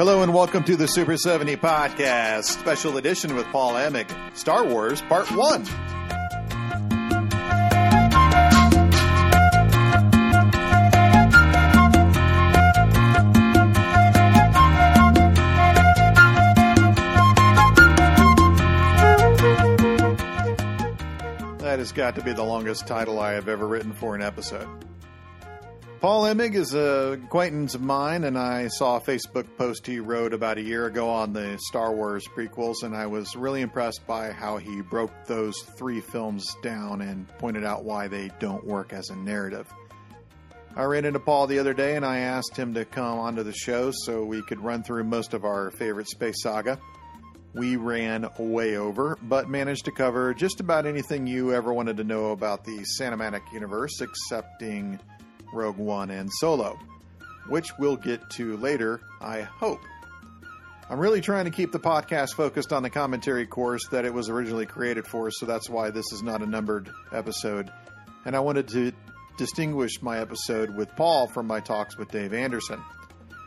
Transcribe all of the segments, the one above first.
Hello and welcome to the Super 70 Podcast, special edition with Paul Emig, Star Wars Part 1. That has got to be the longest title I have ever written for an episode. Paul Emig is a acquaintance of mine, and I saw a Facebook post he wrote about a year ago on the Star Wars prequels, and I was really impressed by how he broke those three films down and pointed out why they don't work as a narrative. I ran into Paul the other day, and I asked him to come onto the show so we could run through most of our favorite space saga. We ran way over, but managed to cover just about anything you ever wanted to know about the cinematic universe, excepting Rogue One and Solo, which we'll get to later, I hope. I'm really trying to keep the podcast focused on the commentary course that it was originally created for, so that's why this is not a numbered episode. And I wanted to distinguish my episode with Paul from my talks with Dave Anderson.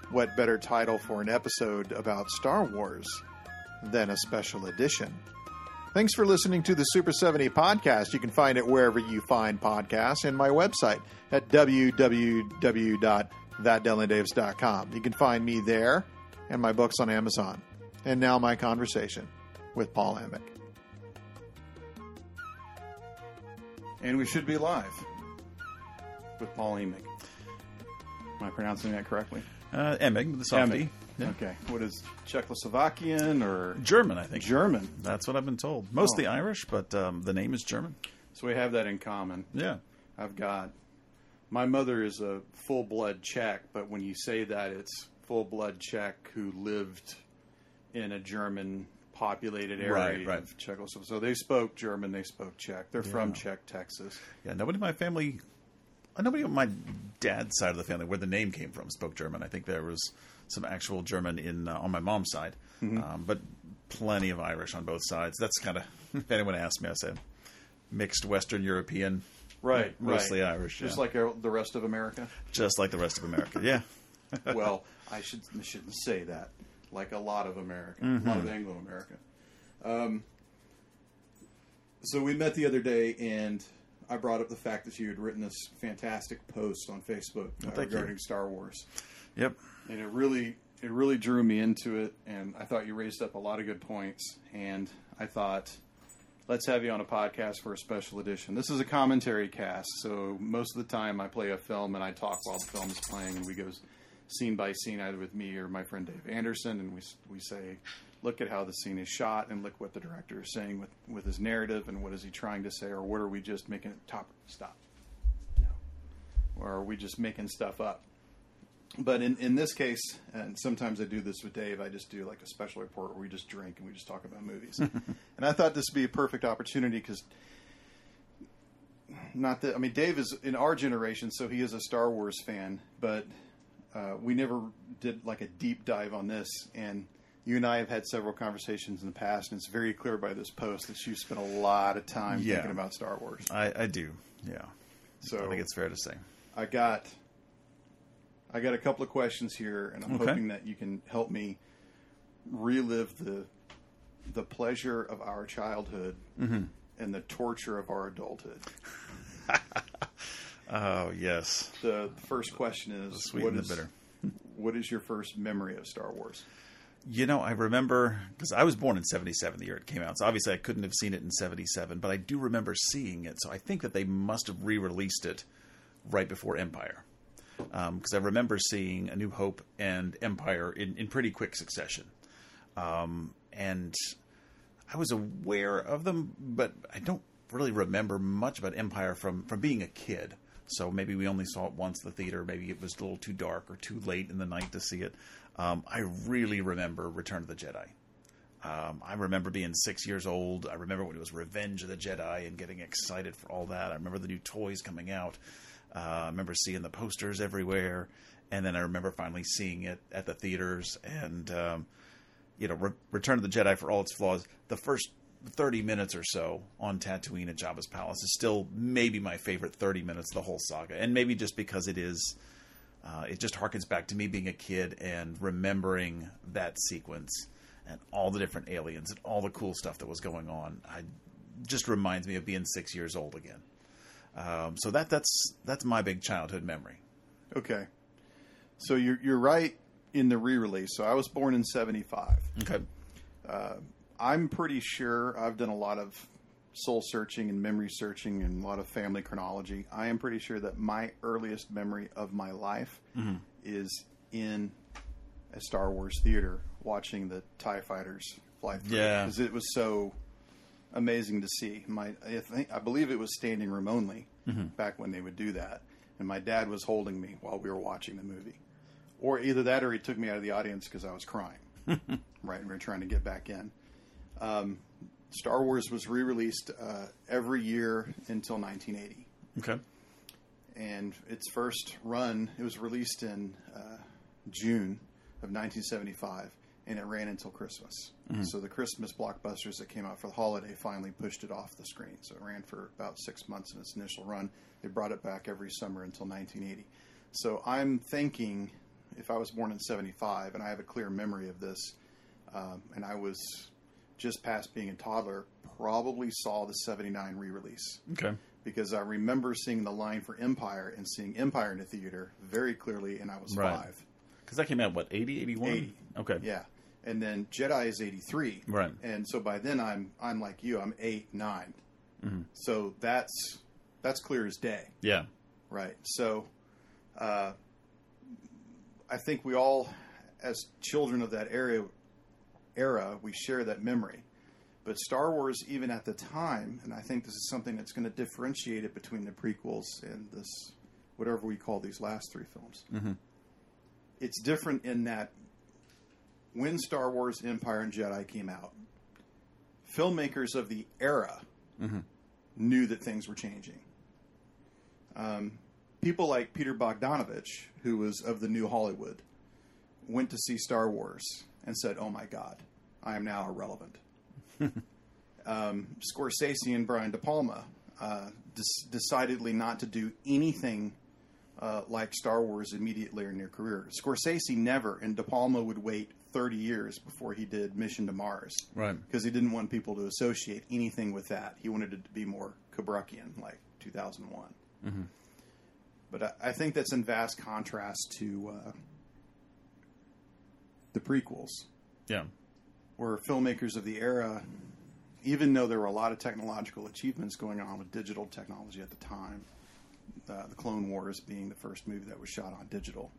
What better title for an episode about Star Wars than a special edition? Thanks for listening to the Super 70 podcast. You can find it wherever you find podcasts and my website at www.thatdylandavis.com. You can find me there and my books on Amazon. And now my conversation with Paul Emig. And we should be live with Paul Emick. Am I pronouncing that correctly? Uh, Emig, the softy. Yeah. Okay. What is Czechoslovakian or German, I think. German? That's what I've been told. Mostly Oh. Irish, but um, the name is German. So we have that in common. Yeah. I've got my mother is a full blood Czech, but when you say that, it's full blood Czech who lived in a German populated area Right, right. of Czechoslovakia. So they spoke German, they spoke Czech. They're from Czech, Texas. Yeah, nobody in my family, nobody on my dad's side of the family, where the name came from, spoke German. I think there was some actual German in uh, on my mom's side, Mm-hmm. um, but plenty of Irish on both sides. That's kind of, if anyone asks me, I say mixed Western European, Right, mostly right. Irish, Just yeah. like the rest of America. just like the rest of America. Yeah. well, I should I shouldn't say that. Like a lot of America, a Mm-hmm. lot of Anglo America. Um, so we met the other day, and I brought up the fact that you had written this fantastic post on Facebook uh, thank you. regarding Star Wars, Yep. And it really it really drew me into it. And I thought you raised up a lot of good points, and I thought. Let's have you on a podcast for a special edition. This is a commentary cast, so most of the time I play a film and I talk while the film is playing, and we go scene by scene, either with me or my friend Dave Anderson, and we we say, look at how the scene is shot, and look what the director is saying with with his narrative, and what is he trying to say, or what are we just making it top stop, no. or are we just making stuff up? But in, in this case, and sometimes I do this with Dave, I just do like a special report where we just drink and we just talk about movies. and I thought this would be a perfect opportunity because not that I mean Dave is in our generation, so he is a Star Wars fan, but uh, we never did like a deep dive on this. And you and I have had several conversations in the past, and it's very clear by this post that you spent a lot of time Yeah. thinking about Star Wars. I, I do. Yeah. So I think it's fair to say. I got I got a couple of questions here, and I'm Okay. hoping that you can help me relive the the pleasure of our childhood Mm-hmm. and the torture of our adulthood. Oh, yes. The first question is: sweet what and the is- bitter. What is your first memory of Star Wars? You know, I remember because I was born in '77, the year it came out. So obviously, I couldn't have seen it in '77, but I do remember seeing it. So I think that they must have re-released it right before Empire, because I remember seeing A New Hope and Empire in, in pretty quick succession, um, and I was aware of them, but I don't really remember much about Empire from from being a kid. So maybe we only saw it once in the theater. Maybe it was a little too dark or too late in the night to see it. Um, I really remember Return of the Jedi. Um, I remember being six years old. I remember when it was Revenge of the Jedi and getting excited for all that. I remember the new toys coming out. Uh, I remember seeing the posters everywhere, and then I remember finally seeing it at the theaters. And um, you know, Re- Return of the Jedi, for all its flaws, the first 30 minutes or so on Tatooine at Jabba's palace is still maybe my favorite 30 minutes of the whole saga, and maybe just because it is Uh, it just harkens back to me being a kid and remembering that sequence and all the different aliens and all the cool stuff that was going on. I just reminds me of being six years old again. Um, so that that's that's my big childhood memory. Okay. So you're you're right in the re-release. So I was born in '75. Okay. I'm pretty sure I've done a lot of soul searching and memory searching and a lot of family chronology. I am pretty sure that my earliest memory of my life is in a Star Wars theater watching the Tie Fighters fly through. Yeah. because it was so amazing to see. My, I think I believe it was standing room only back when they would do that, and my dad was holding me while we were watching the movie, or either that or he took me out of the audience because I was crying. right, and we were trying to get back in. Um, Star Wars was re-released uh, every year until 1980 Okay. and its first run it was released in uh, June of 1975 and it ran until Christmas. So the Christmas blockbusters that came out for the holiday finally pushed it off the screen. So it ran for about six months in its initial run. They brought it back every summer until 1980. So I'm thinking, if I was born in 75 and I have a clear memory of this, um, and I was just past being a toddler, probably saw the 79 re-release Okay. because I remember seeing the line for Empire and seeing Empire in the theater very clearly, and I was Right. five. Because that came out what 80, 81? 80. Okay. Yeah, and then Jedi is eighty three. Right. And so by then I'm I'm like you. I'm eight nine. Mm-hmm. So that's that's clear as day. Yeah. Right. So, uh, I think we all, as children of that era, era, we share that memory. But Star Wars, even at the time, and I think this is something that's going to differentiate it between the prequels and this, whatever we call these last three films. It's different in that when Star Wars, Empire, and Jedi came out, filmmakers of the era knew that things were changing people like Peter Bogdanovich, who was of the New Hollywood, went to see Star Wars and said, "Oh my God, I am now irrelevant." um, Scorsese and Brian De Palma uh, des- decidedly not to do anything uh, like Star Wars immediately in their career. Scorsese never, and De Palma would wait 30 years before he did Mission to Mars Right. because he didn't want people to associate anything with that. He wanted it to be more Kubrickian, like 2001. But I, I think that's in vast contrast to uh, the prequels, Yeah. where filmmakers of the era, even though there were a lot of technological achievements going on with digital technology at the time, uh, the Clone Wars being the first movie that was shot on digital.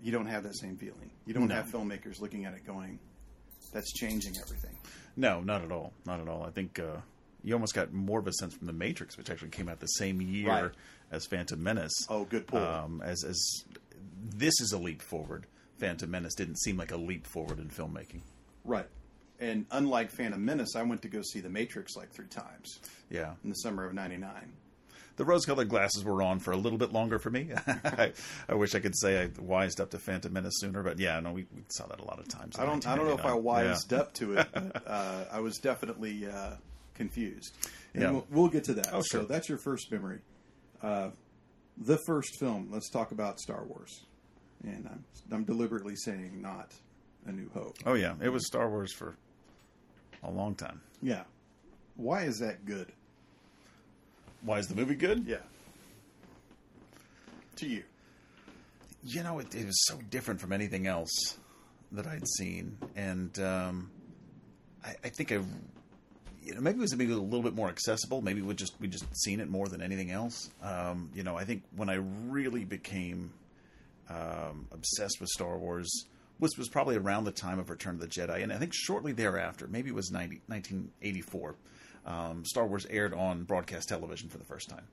You don't have that same feeling. You don't No. have filmmakers looking at it going, "That's changing everything." No, not at all. Not at all. I think uh, you almost got more of a sense from The Matrix, which actually came out the same year Right. as Phantom Menace. Oh, good pull. Um, as as this is a leap forward. Phantom Menace didn't seem like a leap forward in filmmaking. Right. And unlike Phantom Menace, I went to go see The Matrix like three times Yeah. in the summer of '99. The rose-colored glasses were on for a little bit longer for me. I, I wish I could say I wised up to Phantom Menace sooner, but yeah, no, we, we saw that a lot of times. I don't. I don't know if I 1999. wised up to it. But, uh, I was definitely uh, confused. And Yeah. we'll, we'll get to that. Oh, So that's your first memory. Uh, the first film. Let's talk about Star Wars. And I'm, I'm deliberately saying not A New Hope. Oh yeah, it was Star Wars for a long time. Yeah. Why is that good? Why is the movie good? Yeah. To you. you know, it, it was so different from anything else that I'd seen, and um, I, I think I, you know, maybe it was maybe a little bit more accessible. Maybe we just we just seen it more than anything else. Um, you know, I think when I really became um, obsessed with Star Wars was was probably around the time of Return of the Jedi, and I think shortly thereafter, maybe it was 90, 1984. Um, Star Wars aired on broadcast television for the first time,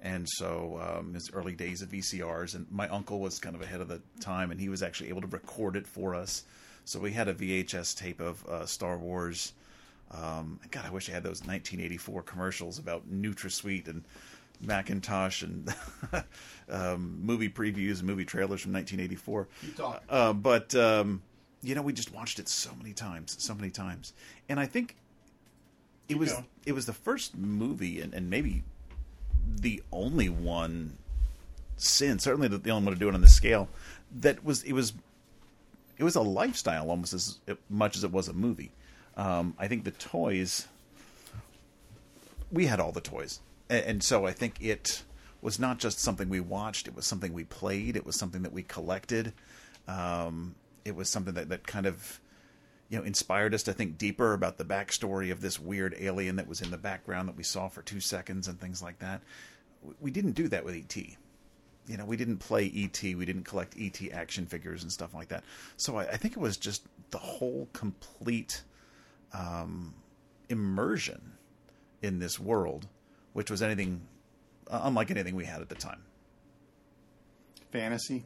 and so um, it's early days of VCRs. And my uncle was kind of ahead of the time, and he was actually able to record it for us. So we had a VHS tape of uh, Star Wars. Um, God, I wish I had those 1984 commercials about NutraSweet and Macintosh and um, movie previews and movie trailers from 1984. Keep talking. Uh, but um, you know, we just watched it so many times, so many times, and I think it was going. it was the first movie and, and maybe the only one since. Certainly, the, the only one to do it on this scale. That was it was it was a lifestyle almost as much as it was a movie. Um, I think the toys we had all the toys, and, and so I think it was not just something we watched; it was something we played. It was something that we collected. Um, it was something that, that kind of you know inspired us to think deeper about the backstory of this weird alien that was in the background that we saw for two seconds and things like that. We didn't do that with ET. You know, we didn't play ET. We didn't collect ET action figures and stuff like that. So I, I think it was just the whole complete um, immersion in this world, which was anything uh, unlike anything we had at the time. Fantasy.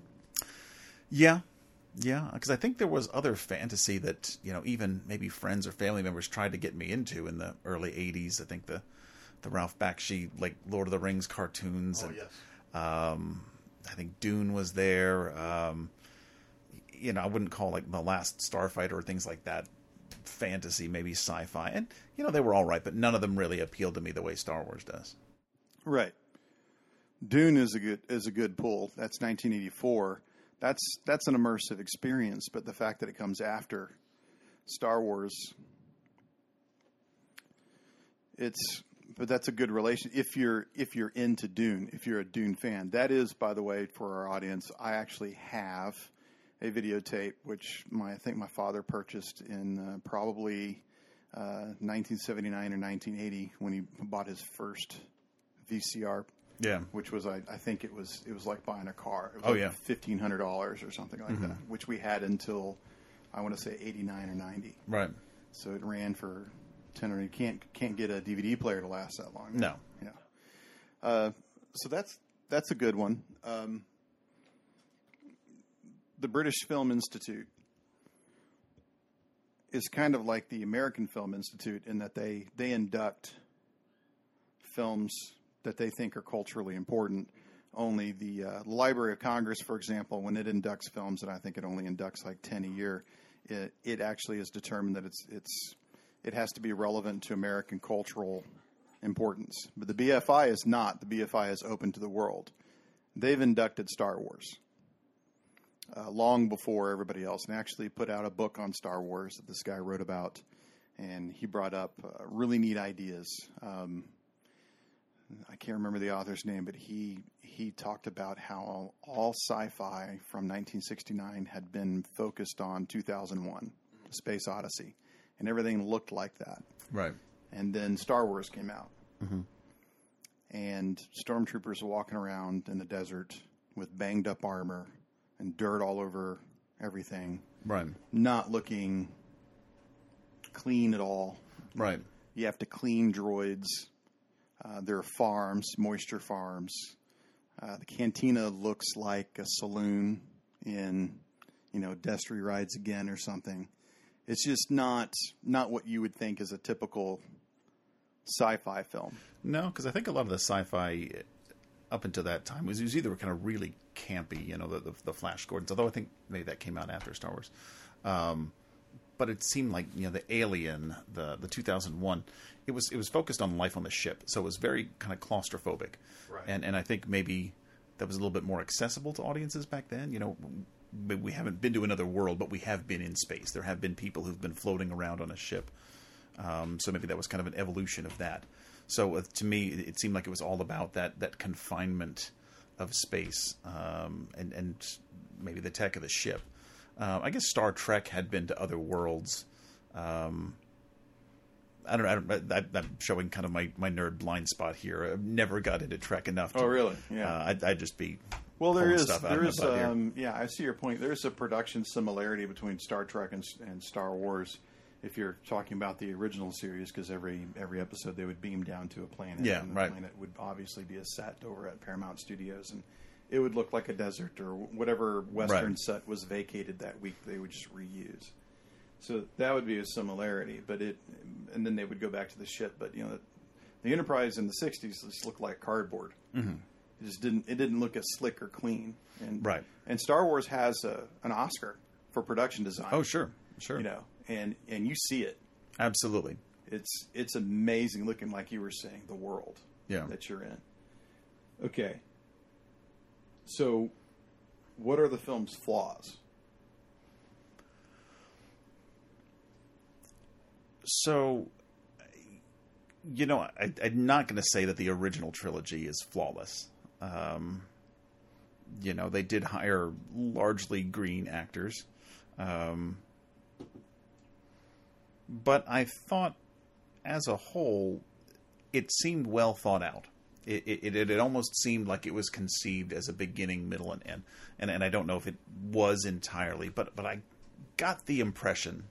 Yeah, yeah, because I think there was other fantasy that you know even maybe friends or family members tried to get me into in the early '80s. I think the the Ralph Bakshi like Lord of the Rings cartoons. Oh and, yes. um, I think Dune was there. Um, you know, I wouldn't call like the Last Starfighter or things like that fantasy, maybe sci-fi, and you know they were all right, but none of them really appealed to me the way Star Wars does. Right. Dune is a good is a good pull. That's 1984. That's that's an immersive experience, but the fact that it comes after Star Wars, it's but that's a good relation if you're if you're into Dune, if you're a Dune fan. That is, by the way, for our audience, I actually have a videotape which my I think my father purchased in uh, probably uh, 1979 or 1980 when he bought his first VCR Yeah, which was I, I think it was it was like buying a car. It was Oh, like yeah. fifteen hundred dollars or something like that, which we had until I want to say eighty nine or ninety. right. So it ran for ten or you can't can't get a DVD player to last that long. No. yeah. Uh, so that's that's a good one. Um, the British Film Institute is kind of like the American Film Institute in that they they induct films that they think are culturally important. Only the uh, Library of Congress, for example, when it inducts films, and I think it only inducts like ten a year, it, it actually is determined that it's it's it has to be relevant to American cultural importance. But the BFI is not. The BFI is open to the world. They've inducted Star Wars uh, long before everybody else, and actually put out a book on Star Wars that this guy wrote about, and he brought up uh, really neat ideas. Um, I can't remember the author's name, but he he talked about how all sci-fi from 1969 had been focused on 2001, Space Odyssey, and everything looked like that. Right. And then Star Wars came out, mm-hmm. and stormtroopers walking around in the desert with banged up armor and dirt all over everything, Right. not looking clean at all. Right. You have to clean droids. Uh, there are farms, moisture farms. Uh, the cantina looks like a saloon in, you know, Destry Rides Again or something. It's just not not what you would think is a typical sci-fi film. No, because I think a lot of the sci-fi up until that time was, was either kind of really campy, you know, the, the the Flash Gordons. Although I think maybe that came out after Star Wars, um, but it seemed like you know the Alien, the the 2001, it was it was focused on life on the ship, so it was very kind of claustrophobic, Right. and and I think maybe that was a little bit more accessible to audiences back then. You know, we- haven't been to another world, but we have been in space. There have been people who've been floating around on a ship. Um, so maybe that was kind of an evolution of that. So uh, to me, it it seemed like it was all about that that confinement of space um, and and maybe the tech of the ship. Uh, I guess Star Trek had been to other worlds. Um, I don't know. I don't, I, I'm showing kind of my, my nerd blind spot here. I never got into Trek enough. To, Oh, really? Yeah. Uh, I'd, I'd just be Well, there pulling is stuff out there of my is butt here. um, yeah, I see your point. There is a production similarity between Star Trek and, and Star Wars. If you're talking about the original series, because every every episode they would beam down to a planet, Yeah, and the right. planet would obviously be a set over at Paramount Studios, and it would look like a desert or whatever Western Right. set was vacated that week. They would just reuse. So that would be a similarity, but it, and then they would go back to the ship. But you know, the, the Enterprise in the '60s just looked like cardboard. Mm-hmm. It just didn't. It didn't look as slick or clean. And Right. And Star Wars has a, an Oscar for production design. oh, sure, sure, You know, and and you see it. absolutely. It's it's amazing looking, like you were saying, the world Yeah. that you're in. Okay. So, what are the film's flaws? So, you know, I, I'm not going to say that the original trilogy is flawless. Um, you know, they did hire largely green actors. Um, but I thought, as a whole, it seemed well thought out. It, it, it, almost seemed like it was conceived as a beginning, middle, and end. And, and I don't know if it was entirely, but, but I got the impression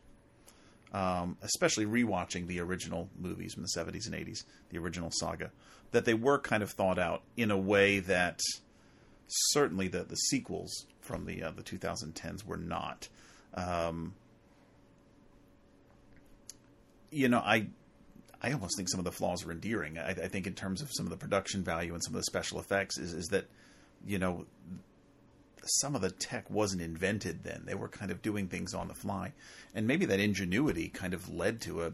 um, especially rewatching the original movies from the 70s and 80s, the original saga, that they were kind of thought out in a way that certainly the, the sequels from the uh, the 2010s were not. Um, you know, I I almost think some of the flaws are endearing. I, I think in terms of some of the production value and some of the special effects is is that you know some of the tech wasn't invented then. They were kind of doing things on the fly, and maybe that ingenuity kind of led to a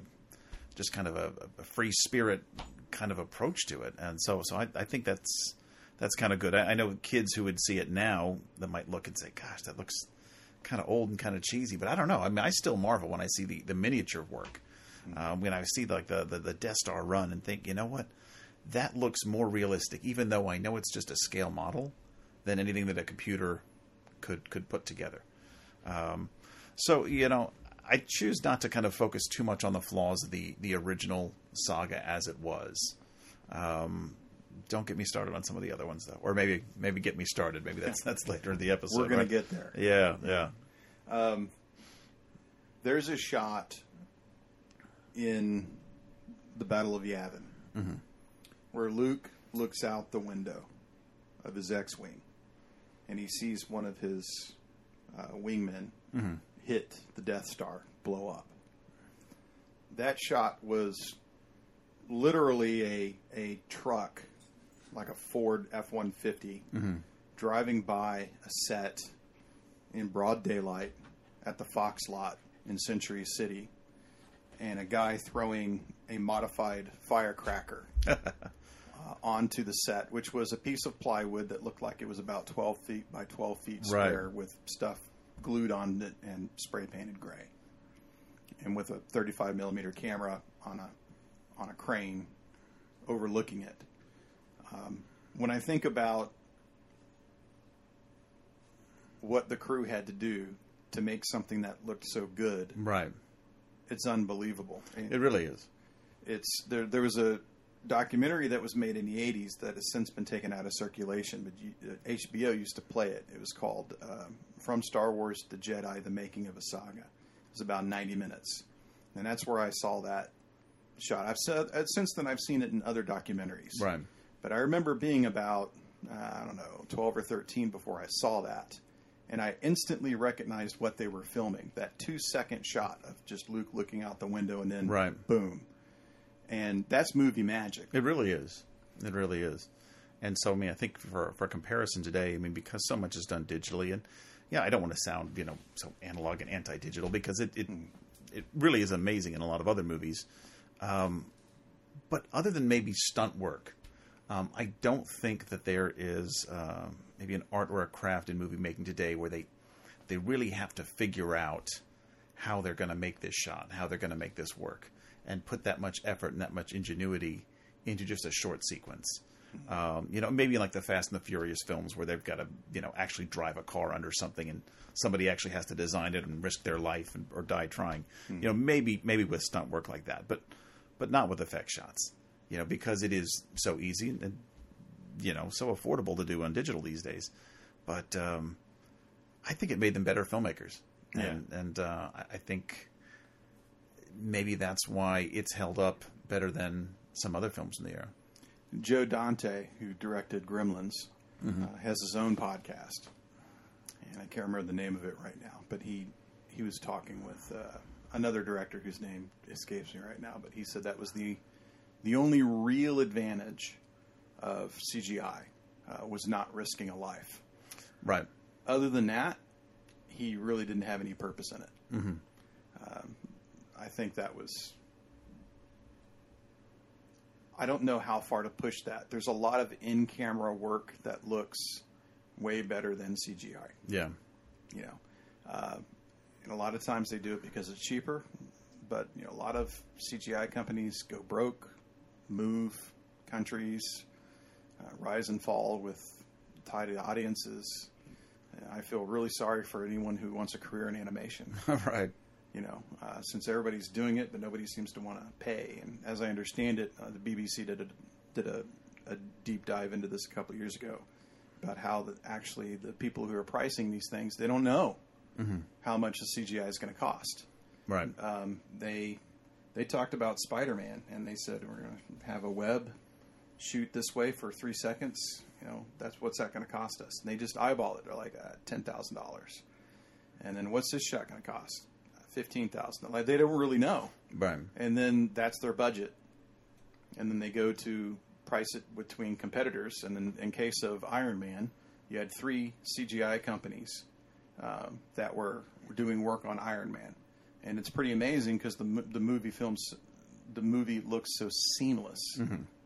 just kind of a, a free spirit kind of approach to it. And so, so I, I think that's that's kind of good. I, I, know kids who would see it now that might look and say, "Gosh, that looks kind of old and kind of cheesy." But I don't know. I mean, I still marvel when I see the, the miniature work. Um, when I see like the, the the Death Star run and think, you know what, that looks more realistic, even though I know it's just a scale model than anything that a computer could could put together. Um, so you know, I choose not to kind of focus too much on the flaws of the the original saga as it was. Um, don't get me started on some of the other ones though, or maybe maybe get me started. Maybe that's that's later in the episode. We're gonna right? get there. Yeah, yeah. Um, there's a shot in the Battle of Yavin Mm-hmm. where Luke looks out the window of his X-wing, and he sees one of his uh, wingmen Mm-hmm. hit the Death Star, blow up. That shot was literally a a truck, like a Ford F one fifty, driving by a set in broad daylight at the Fox lot in Century City, and a guy throwing a modified firecracker uh, onto the set, which was a piece of plywood that looked like it was about 12 feet by 12 feet Right. square with stuff glued on it and spray painted gray. And with a 35 millimeter camera on a on a crane overlooking it. Um, when I think about what the crew had to do to make something that looked so good, Right. It's unbelievable. And It really is. it's there. There was a documentary that was made in the '80s that has since been taken out of circulation, but you, uh, HBO used to play it. It was called um, "From Star Wars to Jedi: The Making of a Saga." It was about 90 minutes, and that's where I saw that shot. I've said uh, since then I've seen it in other documentaries, Right. but I remember being about uh, I don't know 12 or 13 before I saw that. And I instantly recognized what they were filming. That two second shot of just Luke looking out the window and then Right. boom and that's movie magic. It really is. It really is. And so, I mean, I think for for comparison today, I mean, because so much is done digitally, and yeah, I don't want to sound you know so analog and anti-digital because it it, it really is amazing in a lot of other movies. Um, but other than maybe stunt work, um, I don't think that there is um, maybe an art or a craft in movie making today where they they really have to figure out how they're going to make this shot, how they're going to make this work, and put that much effort and that much ingenuity into just a short sequence. Um, you know, maybe like the Fast and the Furious films where they've got to, you know, actually drive a car under something and somebody actually has to design it and risk their life and, or die trying. You know, maybe maybe with stunt work like that, but but not with effect shots. You know, because it is so easy and you know so affordable to do on digital these days. But um, I think it made them better filmmakers, and and uh, I- think maybe that's why it's held up better than some other films in the era. Joe Dante, who directed Gremlins, uh, has his own podcast, and I can't remember the name of it right now. But he he was talking with uh, another director whose name escapes me right now. But he said that was the the only real advantage of CGI uh, was not risking a life. Right. Other than that, he really didn't have any purpose in it. Mm-hmm. Um, I think that was. I don't know how far to push that. There's a lot of in camera work that looks way better than CGI. Yeah. You know, uh, and a lot of times they do it because it's cheaper. But you know, a lot of CGI companies go broke, move countries, uh, rise and fall with tied audiences. I feel really sorry for anyone who wants a career in animation. right. You know, uh, since everybody's doing it, but nobody seems to want to pay. And as I understand it, uh, the BBC did a did a, a deep dive into this a couple of years ago about how the, actually the people who are pricing these things they don't know how much the CGI is going to cost. Right. Um, they they talked about Spider Man and they said we're going to have a web shoot this way for three seconds. You know, that's what's that going to cost us? And they just eyeball it. They're like uh, ten thousand dollars. And then what's this shot going to cost? Fifteen thousand. Like they don't really know. right. And then that's their budget. And then they go to price it between competitors. And then in case of Iron Man, you had three CGI companies um, that were doing work on Iron Man, and it's pretty amazing because the the movie films, the movie looks so seamless.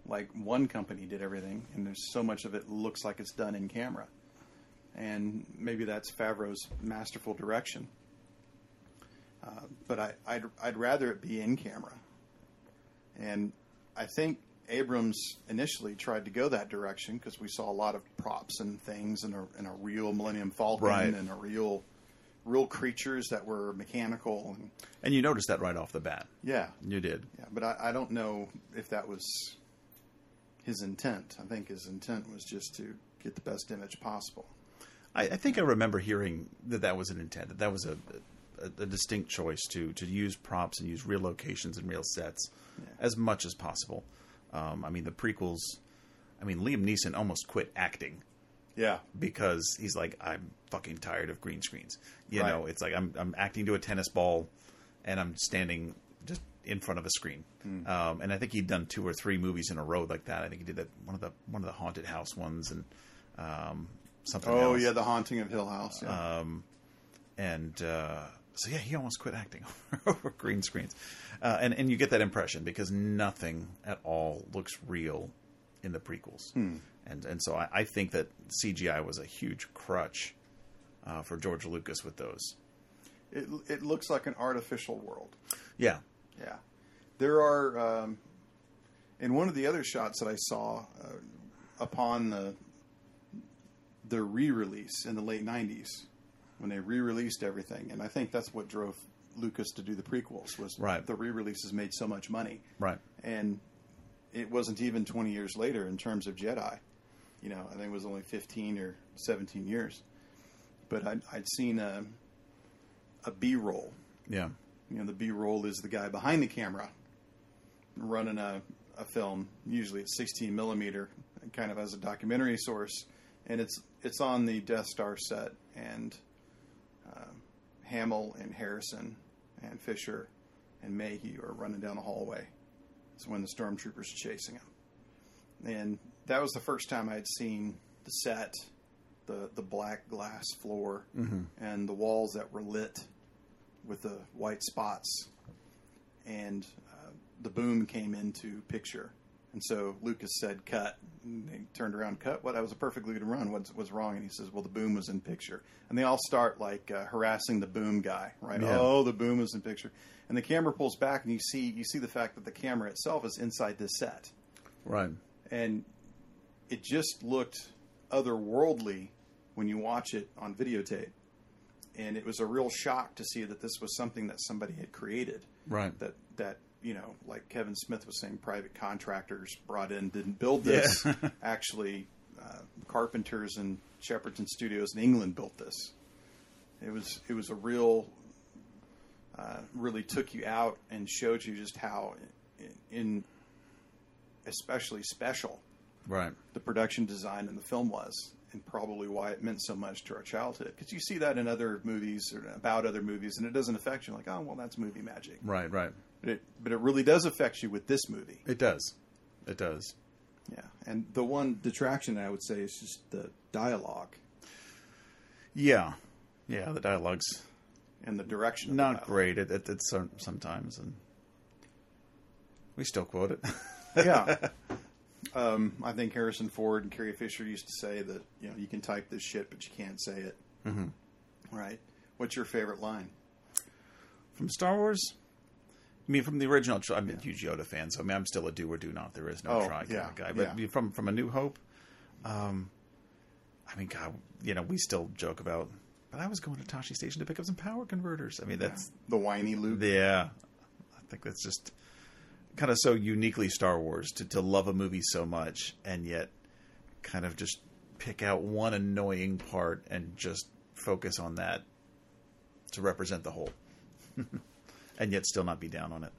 Like one company did everything, and there's so much of it looks like it's done in camera, and maybe that's Favreau's masterful direction. Uh, but I, I'd I'd rather it be in camera, and I think Abrams initially tried to go that direction because we saw a lot of props and things and a, and a real Millennium Falcon Right. and a real real creatures that were mechanical and And you noticed that right off the bat. yeah You did. yeah but I, I don't know if that was his intent I think his intent was just to get the best image possible I, I think I remember hearing that that was an intent. That that was a, a, a distinct choice to to use props and use real locations and real sets as much as possible. Um, I mean, the prequels. I mean, Liam Neeson almost quit acting yeah because he's like, I'm fucking tired of green screens. You Right. know, it's like I'm I'm acting to a tennis ball, and I'm standing just in front of a screen. Hmm. Um, and I think he'd done two or three movies in a row like that. I think he did that one of the one of the haunted house ones and um, something. Else. Oh else. yeah the haunting of Hill House yeah. and uh, so yeah, he almost quit acting over green screens, uh, and and you get that impression because nothing at all looks real in the prequels, and and so I, I think that CGI was a huge crutch uh, for George Lucas with those. it, it looks like an artificial world Yeah, Yeah, there are. Um, in one of the other shots that I saw uh, upon the the re-release in the late '90s, when they re-released everything, and I think that's what drove Lucas to do the prequels was Right. the re-releases made so much money, right. and it wasn't even 20 years later in terms of Jedi. You know, I think it was only 15 or 17 years, but I'd, I'd seen a a B-roll Yeah, you know the b-roll is the guy behind the camera running a, a film usually at 16 millimeter kind of as a documentary source and it's it's on the death star set and um, hamill and harrison and fisher and mayhew are running down the hallway. It's when the stormtroopers are chasing him and that was the first time i'd seen the set the the black glass floor and the walls that were lit with the white spots, and uh, the boom came into picture. And so Lucas said, "Cut." And they turned around, cut. What? That was a perfectly good run. What's what's wrong? And he says, "Well, the boom was in picture." And they all start like uh, harassing the boom guy, right? Yeah. Oh, the boom is in picture. And the camera pulls back, and you see you see the fact that the camera itself is inside this set, right. and it just looked otherworldly when you watch it on videotape. And it was a real shock to see that this was something that somebody had created. Right. That that you know, like Kevin Smith was saying, private contractors brought in didn't build this. Actually, uh, carpenters and Shepperton Studios in England built this. It was it was a real, uh, really took you out and showed you just how, in, in especially special Right. the production design in the film was, and probably why it meant so much to our childhood. Because you see that in other movies or about other movies, and it doesn't affect you. Like, oh, well, that's movie magic. Right. Right. But it, but it really does affect you with this movie. It does. It does. Yeah, and the one detraction I would say is just the dialogue Yeah. Yeah. The dialogue's and the direction. The not dialogue. great. It, it, it's sometimes, and we still quote it. yeah. Um, I think Harrison Ford and Carrie Fisher used to say that you know you can type this shit, but you can't say it. Mm-hmm. Right. What's your favorite line? From Star Wars? I mean, from the original, I'm a huge Yoda fan, so I mean, I'm still a do or do not. There is no Oh, try kind yeah, of guy. But yeah. from from A New Hope, um, I mean, God, you know, we still joke about. But I was going to Tosche Station to pick up some power converters. I mean, that's The whiny Luke. yeah. I think that's just kind of so uniquely Star Wars to to love a movie so much and yet kind of just pick out one annoying part and just focus on that to represent the whole. and yet still not be down on it.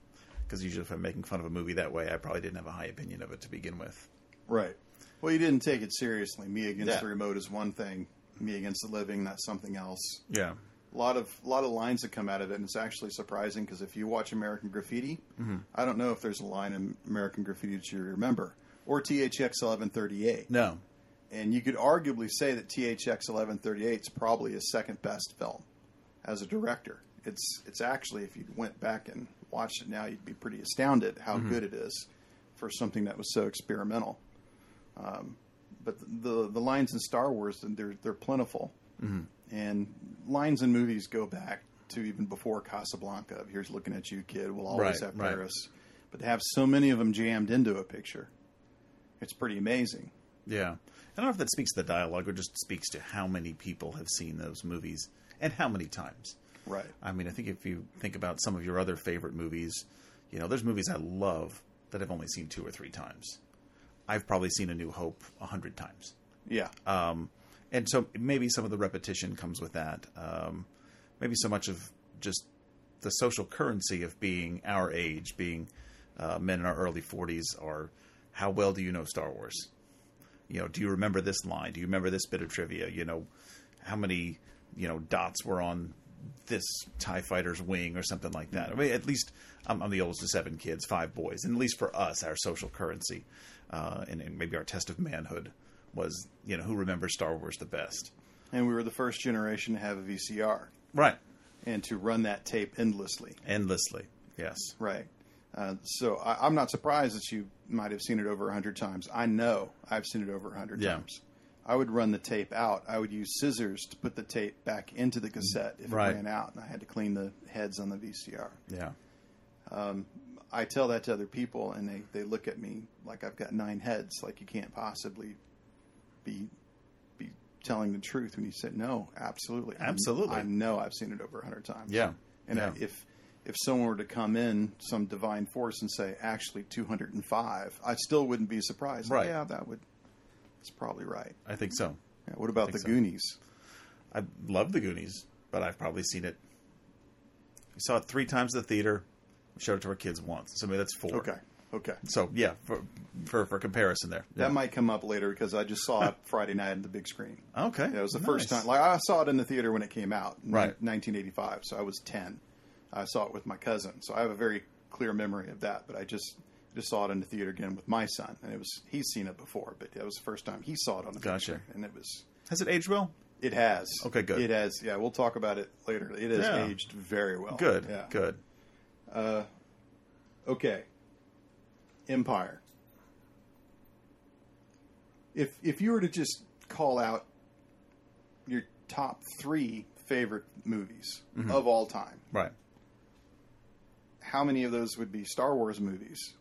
Because usually, if I'm making fun of a movie that way, I probably didn't have a high opinion of it to begin with. Right. Well, you didn't take it seriously. Me against Yeah. the remote is one thing. Me against the living, that's something else. Yeah. A lot of a lot of lines that come out of it, and it's actually surprising because if you watch American Graffiti, mm-hmm. I don't know if there's a line in American Graffiti that you remember, or THX 1138. No. And you could arguably say that THX 1138 is probably his second best film as a director. It's it's actually if you went back and watched it now, you'd be pretty astounded how mm-hmm. good it is for something that was so experimental. Um, but the the lines in Star Wars they're they're plentiful, mm-hmm. And lines in movies go back to even before Casablanca. Here's looking at you, kid. We'll always Right, have right. Paris. But to have so many of them jammed into a picture, it's pretty amazing. Yeah. I don't know if that speaks to the dialogue or just speaks to how many people have seen those movies and how many times. Right. I mean, I think if you think about some of your other favorite movies, you know, there's movies I love that I've only seen two or three times. I've probably seen A New Hope a hundred times. Yeah. Um, and so maybe some of the repetition comes with that. Um, maybe so much of just the social currency of being our age, being uh, men in our early 40s, are how well do you know Star Wars? You know, do you remember this line? Do you remember this bit of trivia? You know, how many you know dots were on this Tie Fighter's wing or something like that? I mean, at least I'm, I'm the oldest of seven kids, five boys, and at least for us, our social currency uh, and, and maybe our test of manhood was you know who remembers Star Wars the best. and we were the first generation to have a VCR Right. and to run that tape endlessly. Endlessly. Yes. Right. Uh, so I, I'm not surprised that you might have seen it over a hundred times. I know I've seen it over a hundred Yeah. times. I would run the tape out. I would use scissors to put the tape back into the cassette if Right. it ran out, and I had to clean the heads on the VCR. Yeah. I tell that to other people, and they, they look at me like I've got nine heads, like you can't possibly be be telling the truth. When you said no, absolutely, I- Absolutely. I, know I've seen it over a hundred times. Yeah. and Yeah. if if someone were to come in, some divine force, and say actually two hundred and five, I still wouldn't be surprised. Right. Yeah, that would. That's probably right. I think so. Yeah, what about the so. Goonies? I love the Goonies, but I've probably seen it. We saw it three times at the theater. We showed it to our kids once. So maybe that's four. Okay, okay. So yeah, for for, for comparison there. Yeah. That might come up later because I just saw it Friday night on the big screen. okay. Yeah, it was the Nice. first time. Like I saw it in the theater when it came out, in Right. 1985. So I was 10. I saw it with my cousin, so I have a very clear memory of that. But I just just saw it in the theater again with my son, and it was he's seen it before, but it was the first time he saw it on the big Gotcha. screen, and it was Has it aged well? it has Okay, good. It has, yeah. We'll talk about it later. It has Yeah. aged very well. Good. yeah. Good. Uh, Okay. Empire. If if you were to just call out your top three favorite movies Mm-hmm. of all time, Right. how many of those would be Star Wars movies?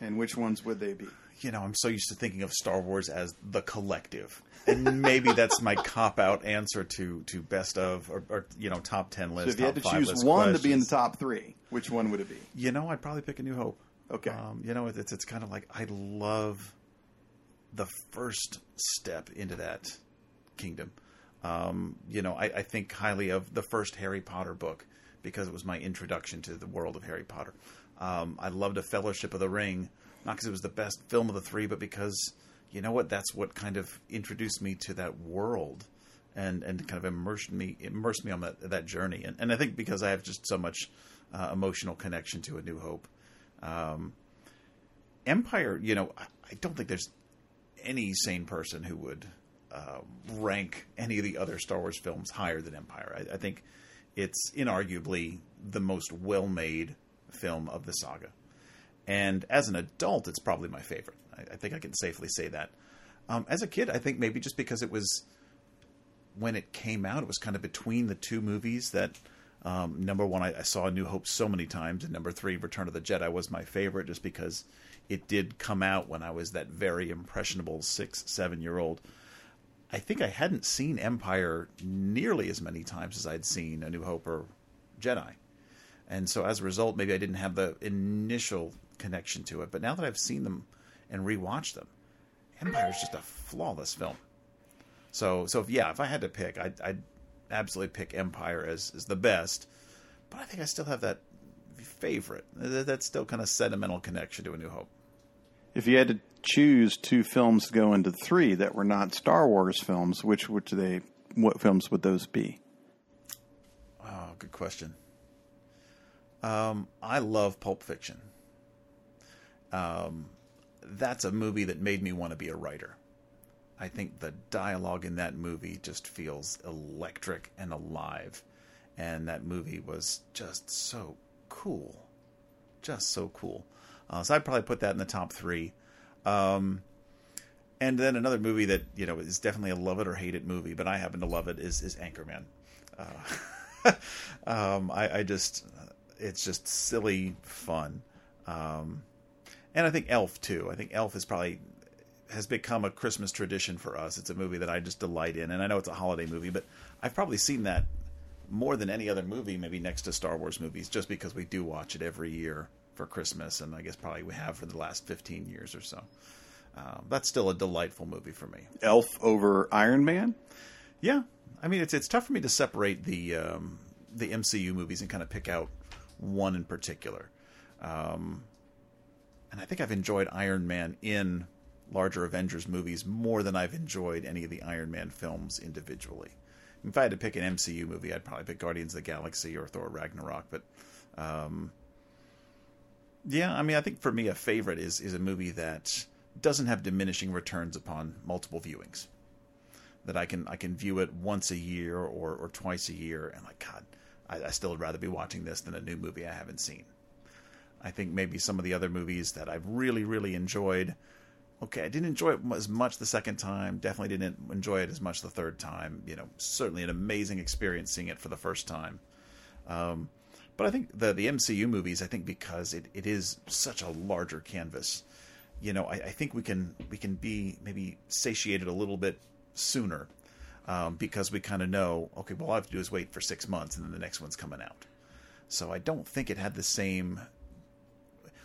And which ones would they be? you know, I'm so used to thinking of Star Wars as the collective, and maybe that's my cop out answer to to best of or, or you know top ten So list. if you had to choose one to be in the top three, which one would it be? you know, I'd probably pick A New Hope. Okay. Um, you know, it's it's kind of like I love the first step into that kingdom. Um, you know, I, I think highly of the first Harry Potter book because it was my introduction to the world of Harry Potter. Um, I loved A Fellowship of the Ring, not because it was the best film of the three, but because you know what? That's what kind of introduced me to that world and and kind of immersed me immersed me on that that journey. And and I think because I have just so much uh, emotional connection to A New Hope. Um, Empire, you know, I, I don't think there's any sane person who would uh, rank any of the other Star Wars films higher than Empire. I, I think it's inarguably the most well-made film of the saga, And as an adult, it's probably my favorite. I, I think I can safely say that. Um, as a kid, I think maybe just because it was when it came out, it was kind of between the two movies that um, number one, I, I, saw New Hope so many times, and number three, Return of the Jedi was my favorite just because it did come out when I was that very impressionable six, seven year old. I think I hadn't seen Empire nearly as many times as I'd seen A New Hope or Jedi. And so as a result, maybe I didn't have the initial connection to it. But now that I've seen them and rewatched them, Empire is just a flawless film. So, so if, yeah, if I had to pick, I'd, I'd absolutely pick Empire as, as the best. But I think I still have that favorite. That still kind of sentimental connection to A New Hope. If you had to choose two films to go into three that were not Star Wars films, which would they? What films would those be? Oh, good question. Um, I love Pulp Fiction. Um, that's a movie that made me want to be a writer. I think the dialogue in that movie just feels electric and alive. And that movie was just so cool. Just so cool. Uh, so I'd probably put that in the top three. Um, and then another movie that, you know, is definitely a love it or hate it movie, but I happen to love it is, is Anchorman. Uh, um, I, I, just, it's just silly fun. Um, and I think Elf too. I think Elf is probably has become a Christmas tradition for us. It's a movie that I just delight in, and I know it's a holiday movie, but I've probably seen that more than any other movie, maybe next to Star Wars movies, just because we do watch it every year for Christmas, and I guess probably we have for the last fifteen years or so. Uh, that's still a delightful movie for me. Elf over Iron Man. Yeah, I mean it's it's tough for me to separate the um, the MCU movies and kind of pick out one in particular. Um, and I think I've enjoyed Iron Man in larger Avengers movies more than I've enjoyed any of the Iron Man films individually. If I had to pick an MCU movie, I'd probably pick Guardians of the Galaxy or Thor Ragnarok. But um, yeah, I mean, I think for me, a favorite is is a movie that doesn't have diminishing returns upon multiple viewings. That I can I can view it once a year or or twice a year, and like God, I, I still would rather be watching this than a new movie I haven't seen. I think maybe some of the other movies that I've really really enjoyed okay, I didn't enjoy it as much the second time. Definitely didn't enjoy it as much the third time. You know, certainly an amazing experience seeing it for the first time. Um, but I think the the MCU movies, I think because it, it is such a larger canvas, you know, I, I think we can we can be maybe satiated a little bit sooner um, because we kind of know, okay, well, all I have to do is wait for six months and then the next one's coming out. So I don't think it had the same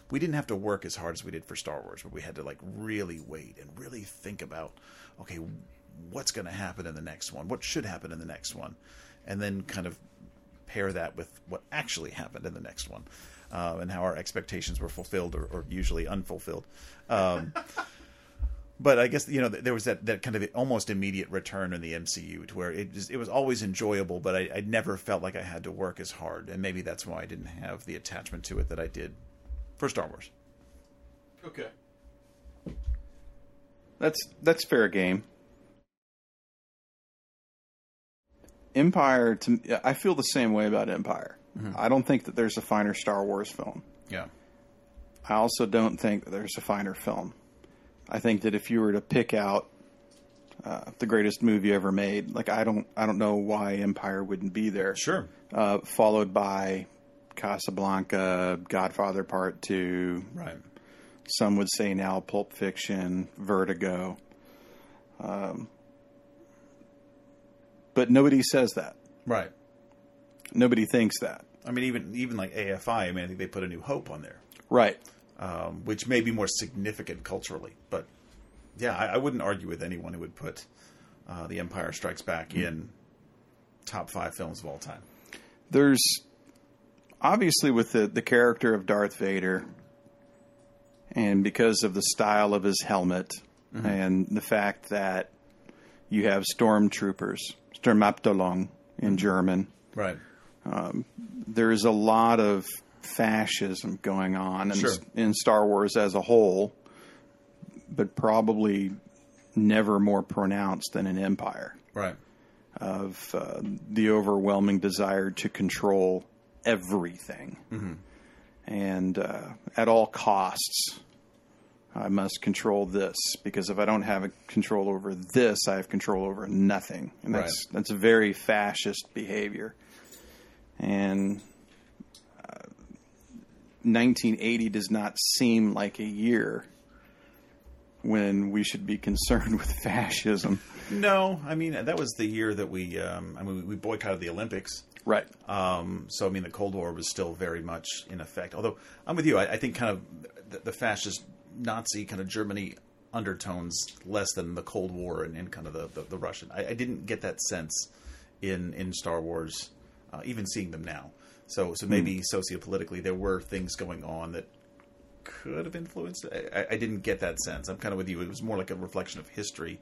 we didn't have to work as hard as we did for Star Wars, but we had to like really wait and really think about, okay, what's going to happen in the next one? What should happen in the next one? And then kind of pair that with what actually happened in the next one, uh, and how our expectations were fulfilled or, or usually unfulfilled. Um, but I guess you know there was that, that kind of almost immediate return in the MCU to where it just, it was always enjoyable, but I, I never felt like I had to work as hard, and maybe that's why I didn't have the attachment to it that I did for Star Wars. Okay. That's that's fair game. Empire to I feel the same way about Empire. Mm-hmm. I don't think that there's a finer Star Wars film. Yeah. I also don't think that there's a finer film. I think that if you were to pick out uh, the greatest movie ever made, like I don't I don't know why Empire wouldn't be there. Sure. Uh, followed by Casablanca, Godfather Part Two. Right. Some would say now Pulp Fiction, Vertigo. Um, but nobody says that. Right. Nobody thinks that. I mean, even even like AFI. I mean, I think they put a New Hope on there. Right. Um, which may be more significant culturally, but yeah, I, I wouldn't argue with anyone who would put uh, The Empire Strikes Back mm-hmm. in top five films of all time. There's obviously with the, the character of Darth Vader and because of the style of his helmet mm-hmm. and the fact that you have stormtroopers, Sturmabteilung in mm-hmm. German. Right. Um, there is a lot of fascism going on in, sure. in Star Wars as a whole, but probably never more pronounced than in Empire. Right. Of uh, the overwhelming desire to control everything. Mm-hmm. and uh, at all costs, I must control this because if I don't have a control over this, I have control over nothing, and that's Right. that's very fascist behavior. And uh, 1980 does not seem like a year when we should be concerned with fascism. No, I mean that was the year that we. Um, I mean, we boycotted the Olympics. Right. Um, so I mean, the Cold War was still very much in effect. Although I'm with you, I, I think kind of the, the fascist Nazi kind of Germany undertones less than the Cold War and, and kind of the, the, the Russian. I, I didn't get that sense in in Star Wars, uh, even seeing them now. So so maybe sociopolitically there were things going on that could have influenced. it. I, I- didn't get that sense. I'm kind of with you. It was more like a reflection of history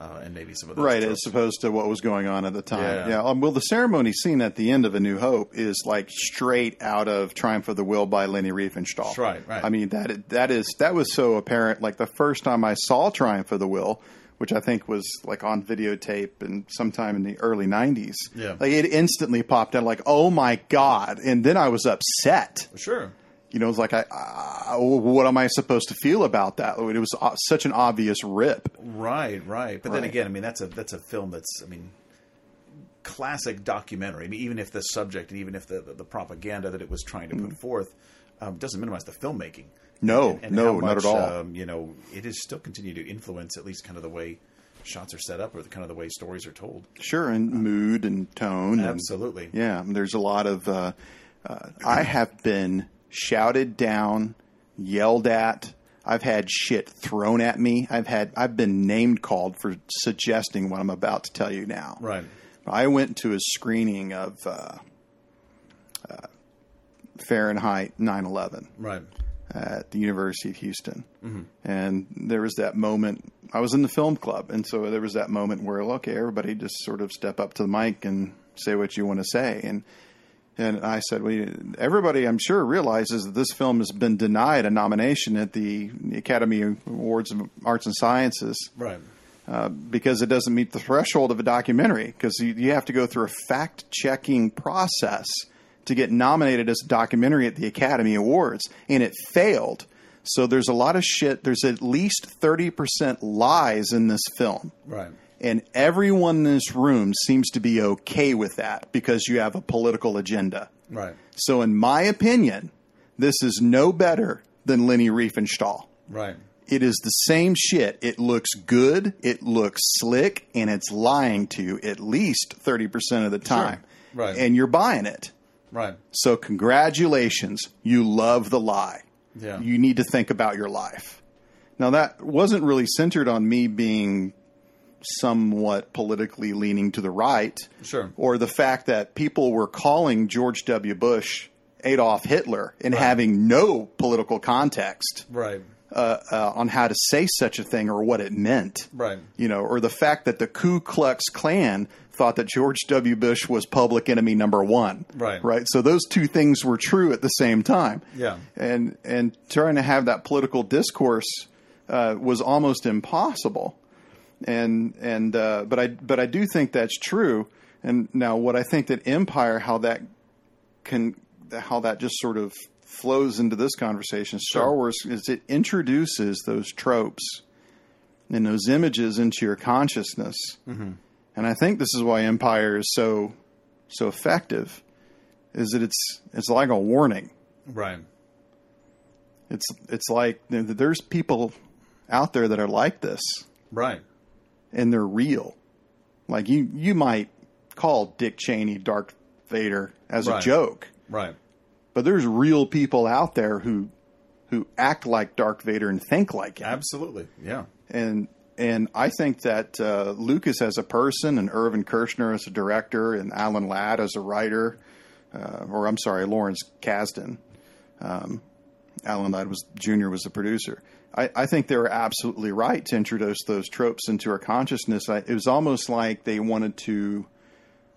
uh, and maybe some of those right, tropes. as opposed to what was going on at the time. Yeah. Yeah. Um, well, the ceremony scene at the end of A New Hope is like straight out of Triumph of the Will by Leni Riefenstahl. That's right, right. I mean that that is that was so apparent. Like the first time I saw Triumph of the Will, which I think was like on videotape and sometime in the early '90s. Yeah. like it instantly popped out. Like, oh my god! And then I was upset. Sure. You know, it's like, I, I, what am I supposed to feel about that? It was uh, such an obvious rip. Right, right. But then again, I mean, that's a that's a film that's, I mean, classic documentary. I mean, even if the subject and even if the the, propaganda that it was trying to put forth um, doesn't minimize the filmmaking. No, And- and no, how not at all. Um, you know, it is still continue to influence at least kind of the way shots are set up or the kind of the way stories are told. Sure, and mood and tone. and- Absolutely. yeah, there's a lot of. Uh, uh, I have been shouted down, yelled at. I've had shit thrown at me. I've had. I've been named called for suggesting what I'm about to tell you now. Right. I went to a screening of uh, uh, Fahrenheit 9/11 Right. at the University of Houston. And there was that moment. I was in the film club, and so there was that moment where, okay, everybody just sort of step up to the mic and say what you want to say. And and I said, well, everybody, I'm sure, realizes that this film has been denied a nomination at the Academy Awards of Arts and Sciences Right. uh, because it doesn't meet the threshold of a documentary. Because you, you have to go through a fact checking process to get nominated as a documentary at the Academy Awards, and it failed. So there's a lot of shit. There's at least 30% lies in this film. Right. And everyone in this room seems to be okay with that because you have a political agenda. Right. So, in my opinion, this is no better than Leni Riefenstahl. Right. It is the same shit. It looks good, it looks slick, and it's lying to you at least 30% of the time. Right. And you're buying it. Right. So, congratulations. You love the lie. Yeah. You need to think about your life. Now, that wasn't really centered on me being somewhat politically leaning to the right. Sure. Or the fact that people were calling George W. Bush Adolf Hitler and having no political context Right. uh, uh, on how to say such a thing or what it meant. Right. You know, or the fact that the Ku Klux Klan thought that George W. Bush was public enemy number one. Right. Right. So those two things were true at the same time. Yeah. And and trying to have that political discourse uh, was almost impossible. And and uh, but I but I do think that's true. And now what I think that Empire how that can how that just sort of flows into this conversation. Star Wars is it introduces those tropes and those images into your consciousness, and I think this is why Empire is so so effective. Is that it's it's like a warning. Right. It's it's like you know, there's people out there that are like this, Right. And they're real. Like you you might call Dick Cheney Darth Vader as a joke. Right. but there's real people out there who who act like Darth Vader and think like him. Absolutely. Yeah. And and I think that uh, Lucas as a person and Irvin Kershner as a director and Alan Ladd as a writer, uh, or I'm sorry, Lawrence Kasdan, um, Alan Ladd was Jr. was the producer. I, I think they were absolutely right to introduce those tropes into our consciousness. I, it was almost like they wanted to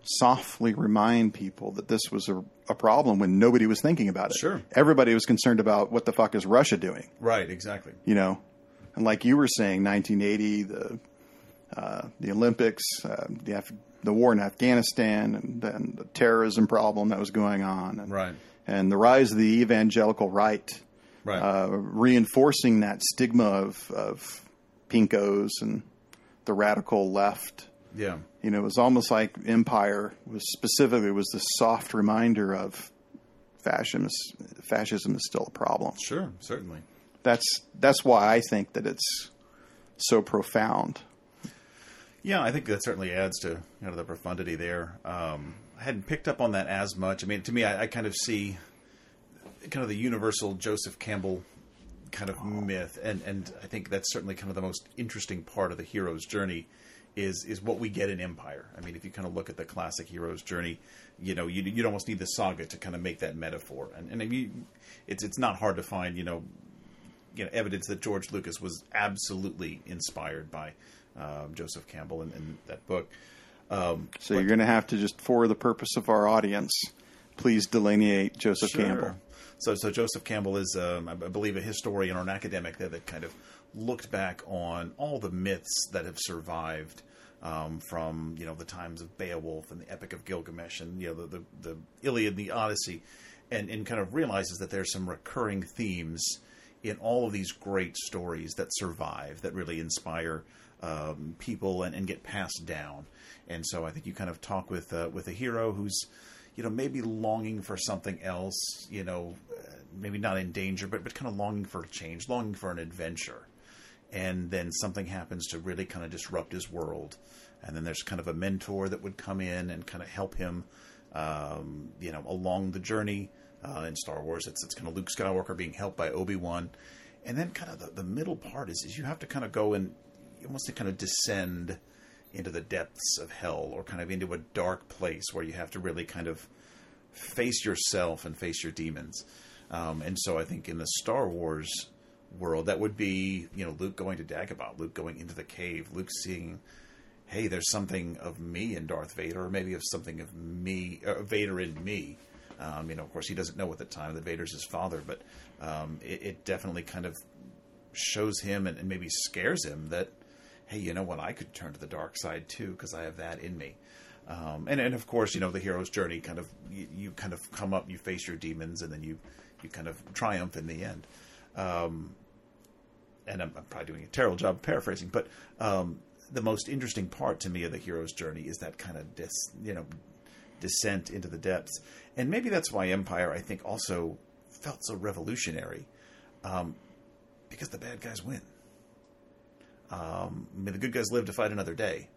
softly remind people that this was a, a problem when nobody was thinking about it. Sure. Everybody was concerned about what the fuck is Russia doing, Right. Exactly. you know? And like you were saying, 1980, the uh, the Olympics, uh, the Af- the war in Afghanistan, and then the terrorism problem that was going on, and Right. and the rise of the evangelical right, Right. uh, reinforcing that stigma of, of pinkos and the radical left. yeah. You know, it was almost like Empire was specifically was this soft reminder of fascism. is- Fascism is still a problem. Sure. Certainly. That's that's why I think that it's so profound. Yeah, I think that certainly adds to you know, the profundity there. Um, I hadn't picked up on that as much. I mean, to me, I, I kind of see kind of the universal Joseph Campbell kind of myth, and and I think that's certainly kind of the most interesting part of the hero's journey is is what we get in Empire. I mean, if you kind of look at the classic hero's journey, you know, you you'd almost need the saga to kind of make that metaphor, and and you, it's it's not hard to find, you know, you know evidence that George Lucas was absolutely inspired by um, Joseph Campbell in, in that book. Um, So you're going to have to just, for the purpose of our audience, please delineate Joseph Sure. Campbell. So, so Joseph Campbell is, um, I believe, a historian or an academic that, that kind of looked back on all the myths that have survived um, from you know the times of Beowulf and the Epic of Gilgamesh and you know the the, the Iliad, and the Odyssey, and and kind of realizes that there's some recurring themes in all of these great stories that survive that really inspire um, people and, and get passed down. And so I think you kind of talk with uh, with a hero who's you know maybe longing for something else, you know, maybe not in danger, but but kind of longing for a change, longing for an adventure. And then something happens to really kind of disrupt his world. And then there's kind of a mentor that would come in and kind of help him, um, you know, along the journey. Uh, in Star Wars, it's it's kind of Luke Skywalker being helped by Obi Wan, and then kind of the, the middle part is is you have to kind of go and you almost to kind of descend into the depths of hell or kind of into a dark place where you have to really kind of face yourself and face your demons. Um, and so I think in the Star Wars world, that would be you know Luke going to Dagobah, Luke going into the cave, Luke seeing, hey, there's something of me in Darth Vader, or maybe of something of me, uh, Vader in me. Um, you know, of course, he doesn't know at the time that Vader's his father, but um, it, it definitely kind of shows him and, and maybe scares him that, hey, you know what, I could turn to the dark side too because I have that in me. Um, and and of course, you know, the hero's journey kind of you, you kind of come up, you face your demons, and then you you kind of triumph in the end. Um, and I'm, I'm probably doing a terrible job of paraphrasing, but um, the most interesting part to me of the hero's journey is that kind of dis, you know descent into the depths, and maybe that's why Empire, I think, also felt so revolutionary, um, because the bad guys win. Um, I mean, the good guys live to fight another day,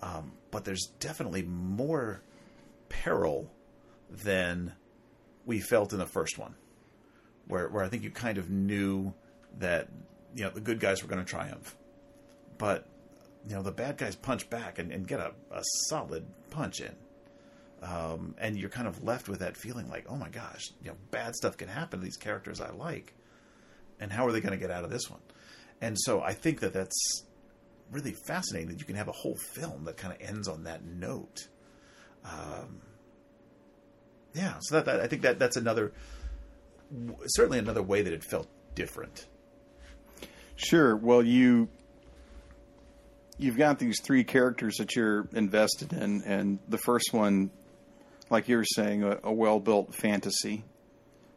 um, but there's definitely more peril than we felt in the first one, where where I think you kind of knew that you know the good guys were going to triumph, but you know the bad guys punch back and, and get a, a solid punch in, um, and you're kind of left with that feeling like, oh my gosh, you know, bad stuff can happen to these characters I like, and how are they going to get out of this one? And so I think that that's really fascinating that you can have a whole film that kind of ends on that note. Um, yeah, so that, that I think that that's another certainly another way that it felt different. Sure. Well, you you've got these three characters that you're invested in, and the first one, like you were saying, a, a well-built fantasy.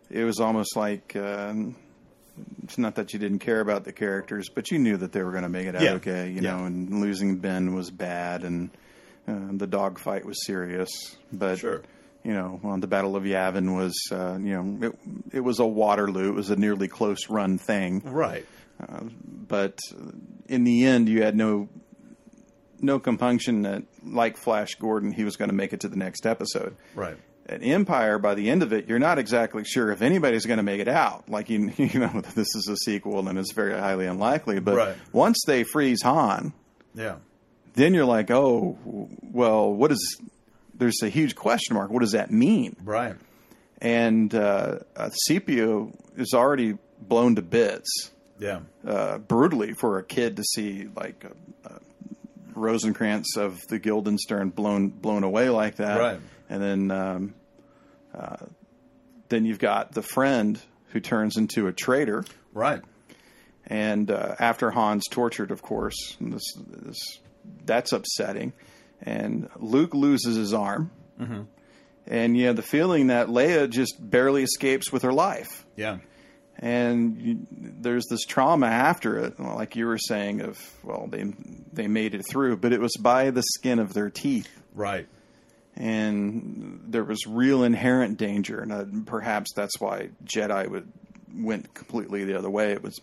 It was almost like um, it's not that you didn't care about the characters, but you knew that they were going to make it out Yeah. okay. You Yeah. know, and losing Ben was bad, and uh, the dogfight was serious. But Sure. you know, well, the Battle of Yavin was, uh, you know, it, it was a Waterloo. It was a nearly close run thing Right. Uh, but in the end, you had no no compunction that, like Flash Gordon, he was going to make it to the next episode. Right. At Empire, by the end of it, you're not exactly sure if anybody's going to make it out. Like you, you know, this is a sequel and it's very highly unlikely. But Right. once they freeze Han, Yeah. then you're like, oh, well, what is? There's a huge question mark. What does that mean? Right. And uh, uh, is already blown to bits Yeah. uh, brutally for a kid to see like uh, uh, Rosencrantz of the Guildenstern blown blown away like that, Right. And then um, uh, then you've got the friend who turns into a traitor, Right. and uh, after Han's tortured, of course, this, this that's upsetting. And Luke loses his arm, and you have the feeling that Leia just barely escapes with her life. Yeah. And you, there's this trauma after it, like you were saying, of well, they they made it through, but it was by the skin of their teeth, Right. And there was real inherent danger, and uh, perhaps that's why Jedi would went completely the other way. It was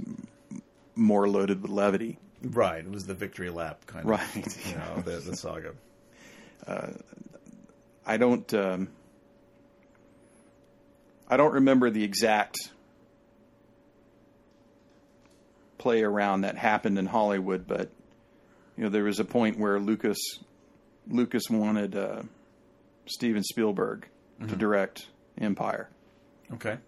more loaded with levity. Right. It was the victory lap kind of. Right. You know, the, the saga. I don't. Um, I don't remember the exact play around that happened in Hollywood, but you know there was a point where Lucas Lucas wanted uh, Steven Spielberg to mm-hmm. direct Empire. Okay.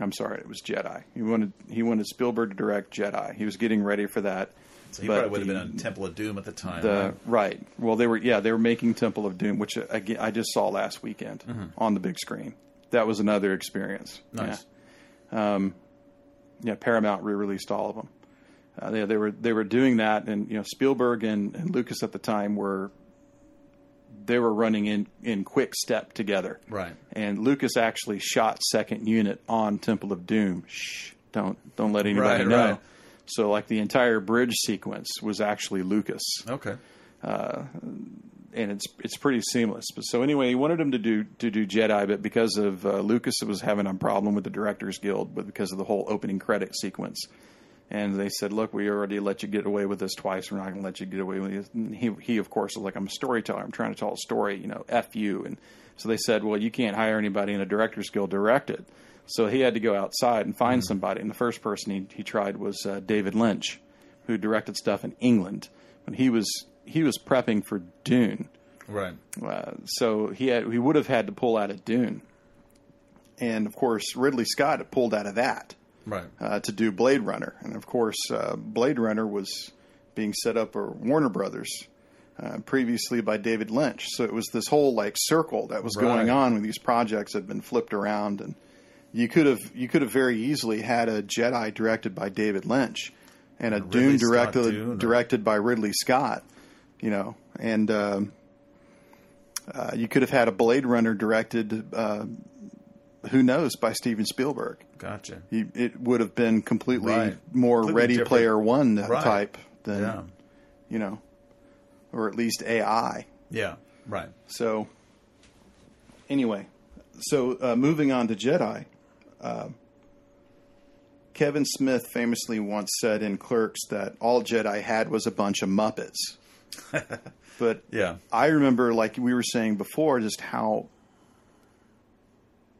I'm sorry, it was Jedi. He wanted he wanted Spielberg to direct Jedi. He was getting ready for that. So he probably would have the- been on Temple of Doom at the time. the right? right. Well, they were yeah they were making Temple of Doom, which again I just saw last weekend mm-hmm. on the big screen. That was another experience. Nice. Yeah, yeah Paramount re-released all of them. Uh, they, they were they were doing that, and you know Spielberg and, and Lucas at the time were they were running in in quick step together. Right. And Lucas actually shot second unit on Temple of Doom. Shh, don't don't let anybody Right, know. right. So like the entire bridge sequence was actually Lucas Okay. and it's it's pretty seamless. But so anyway, he wanted him to do to do Jedi, but because of uh, Lucas, it was having a problem with the Directors Guild, but because of the whole opening credit sequence, and they said, "Look, we already let you get away with this twice. We're not going to let you get away with it." And he he of course was like, "I'm a storyteller. I'm trying to tell a story. You know, f you." And so they said, "Well, you can't hire anybody in the Directors Guild to direct it." So he had to go outside and find somebody. And the first person he he tried was uh, David Lynch, who directed stuff in England when he was he was prepping for Dune. Right. Uh, so he had he would have had to pull out of Dune, and of course Ridley Scott had pulled out of that Right. uh, to do Blade Runner, and of course uh, Blade Runner was being set up for Warner Brothers. Uh, previously by David Lynch, so it was this whole like circle that was going on when these projects had been flipped around, and you could have you could have very easily had a Jedi directed by David Lynch, and a Dune directed Dune, directed by Ridley Scott, you know, and um, uh, you could have had a Blade Runner directed, uh, who knows, by Steven Spielberg. Gotcha. He, it would have been completely Right. more Completely Ready different. Player One Right. type than Yeah. you know, or at least AI. Yeah. Right. So anyway, so uh, moving on to Jedi. Uh, Kevin Smith famously once said in Clerks that all Jedi had was a bunch of Muppets. but Yeah. I remember, like we were saying before, just how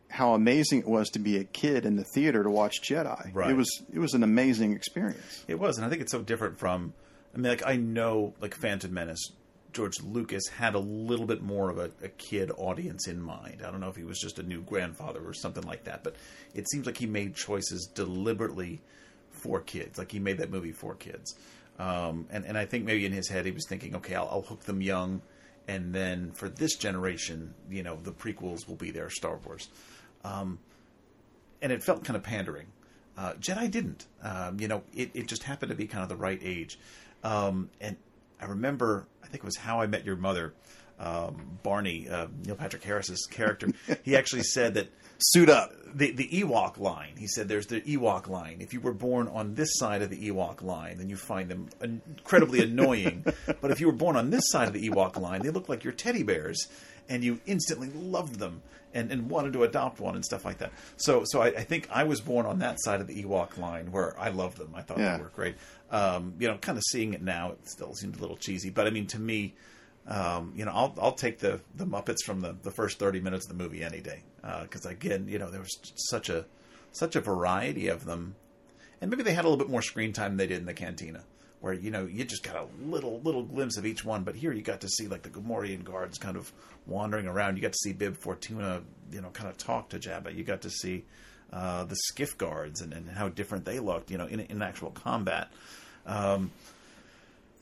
how amazing it was to be a kid in the theater to watch Jedi. Right. It was it was an amazing experience. It was, and I think it's so different from. I mean, like I know, like Phantom Menace, George Lucas had a little bit more of a, a kid audience in mind. I don't know if he was just a new grandfather or something like that, but it seems like he made choices deliberately for kids. Like he made that movie for kids, um, and and I think maybe in his head he was thinking, okay, I'll, I'll hook them young, and then for this generation, you know, the prequels will be their Star Wars. Um, and it felt kind of pandering. Uh, Jedi didn't. Um, you know, it, it just happened to be kind of the right age. Um, and I remember, I think it was How I Met Your Mother. Um, Barney, uh, Neil Patrick Harris's character, he actually said that Suit up. the the Ewok line. He said there's the Ewok line. If you were born on this side of the Ewok line, then you find them incredibly annoying. But if you were born on this side of the Ewok line, they look like your teddy bears, and you instantly loved them and, and wanted to adopt one and stuff like that. So so I, I think I was born on that side of the Ewok line where I loved them. I thought Yeah. they were great. Um, you know, kind of seeing it now, it still seems a little cheesy. But I mean, to me, um, you know, I'll I'll take the the Muppets from the, the first thirty minutes of the movie any day because again, you know, there was such a such a variety of them, and maybe they had a little bit more screen time than they did in the Cantina, where you know you just got a little little glimpse of each one. But here you got to see like the Gamorrean guards kind of wandering around. You got to see Bib Fortuna, you know, kind of talk to Jabba. You got to see uh, the skiff guards and, and how different they looked, you know, in in actual combat. Um,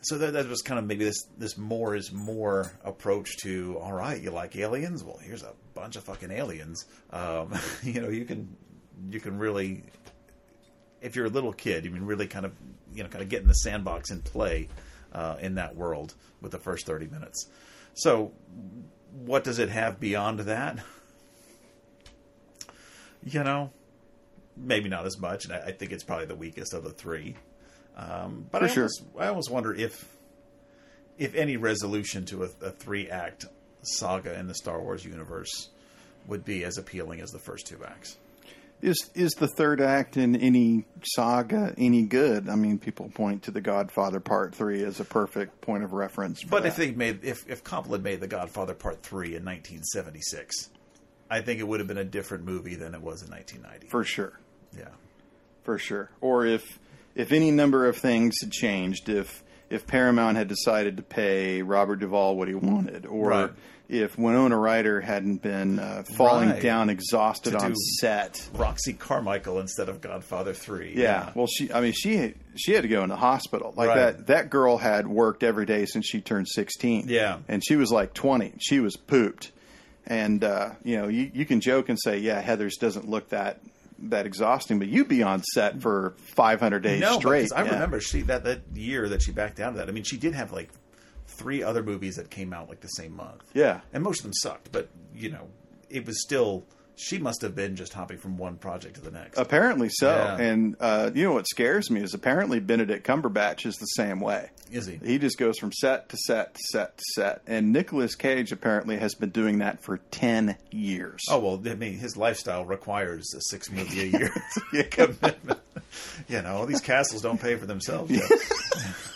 so that, that was kind of maybe this this more is more approach to all right you like aliens well here's a bunch of fucking aliens um, you know you can you can really if you're a little kid you can really kind of you know kind of get in the sandbox and play uh, in that world with the first 30 minutes so what does it have beyond that you know, maybe not as much, and I, I think it's probably the weakest of the three. Um, but For I, sure. almost, I almost wonder if if any resolution to a, a three act saga in the Star Wars universe would be as appealing as the first two acts. Is is the third act in any saga any good? I mean, people point to The Godfather Part Three as a perfect point of reference. But that. if they made if if Coppola made The Godfather Part Three in 1976, I think it would have been a different movie than it was in 1990. for sure, yeah, for sure, or if if any number of things had changed, if if Paramount had decided to pay Robert Duvall what he wanted, or Right. If Winona Ryder hadn't been uh, falling Right. down exhausted To on set. Roxy Carmichael instead of Godfather Three. Yeah. Well, she. I mean, she she had to go in the hospital. Like Right. that. That girl had worked every day since she turned sixteen. Yeah. And she was like twenty. She was pooped. And uh, you know, you, you can joke and say, "Yeah, Heather's doesn't look that that exhausting," but you'd be on set for five hundred days no, straight. I Yeah. remember she that that year that she backed down to that. I mean, she did have like three other movies that came out like the same month. Yeah. and most of them sucked, but you know, it was still. She must have been just hopping from one project to the next. Apparently so. Yeah. And uh, you know what scares me is apparently Benedict Cumberbatch is the same way. Is he? He just goes from set to set to set to set. And Nicolas Cage apparently has been doing that for ten years. Oh well, I mean, his lifestyle requires a six movie a year commitment. You know, all these castles don't pay for themselves.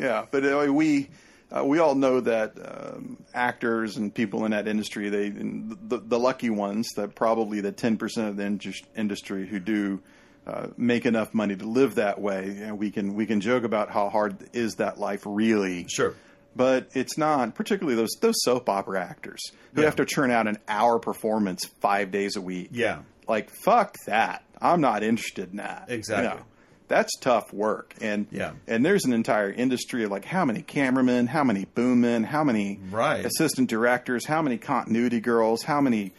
Yeah, but uh, we uh, we all know that um, actors and people in that industry, they the, the lucky ones, that probably the ten percent of the indus- industry who do uh, make enough money to live that way. And we can we can joke about how hard is that life really. Sure. But it's not, particularly those those soap opera actors who Yeah. have to churn out an hour performance five days a week. Yeah. Like fuck that. I'm not interested in that. Exactly. That's tough work. And Yeah. and there's an entire industry of like how many cameramen, how many boommen, how many Right. assistant directors, how many continuity girls, how many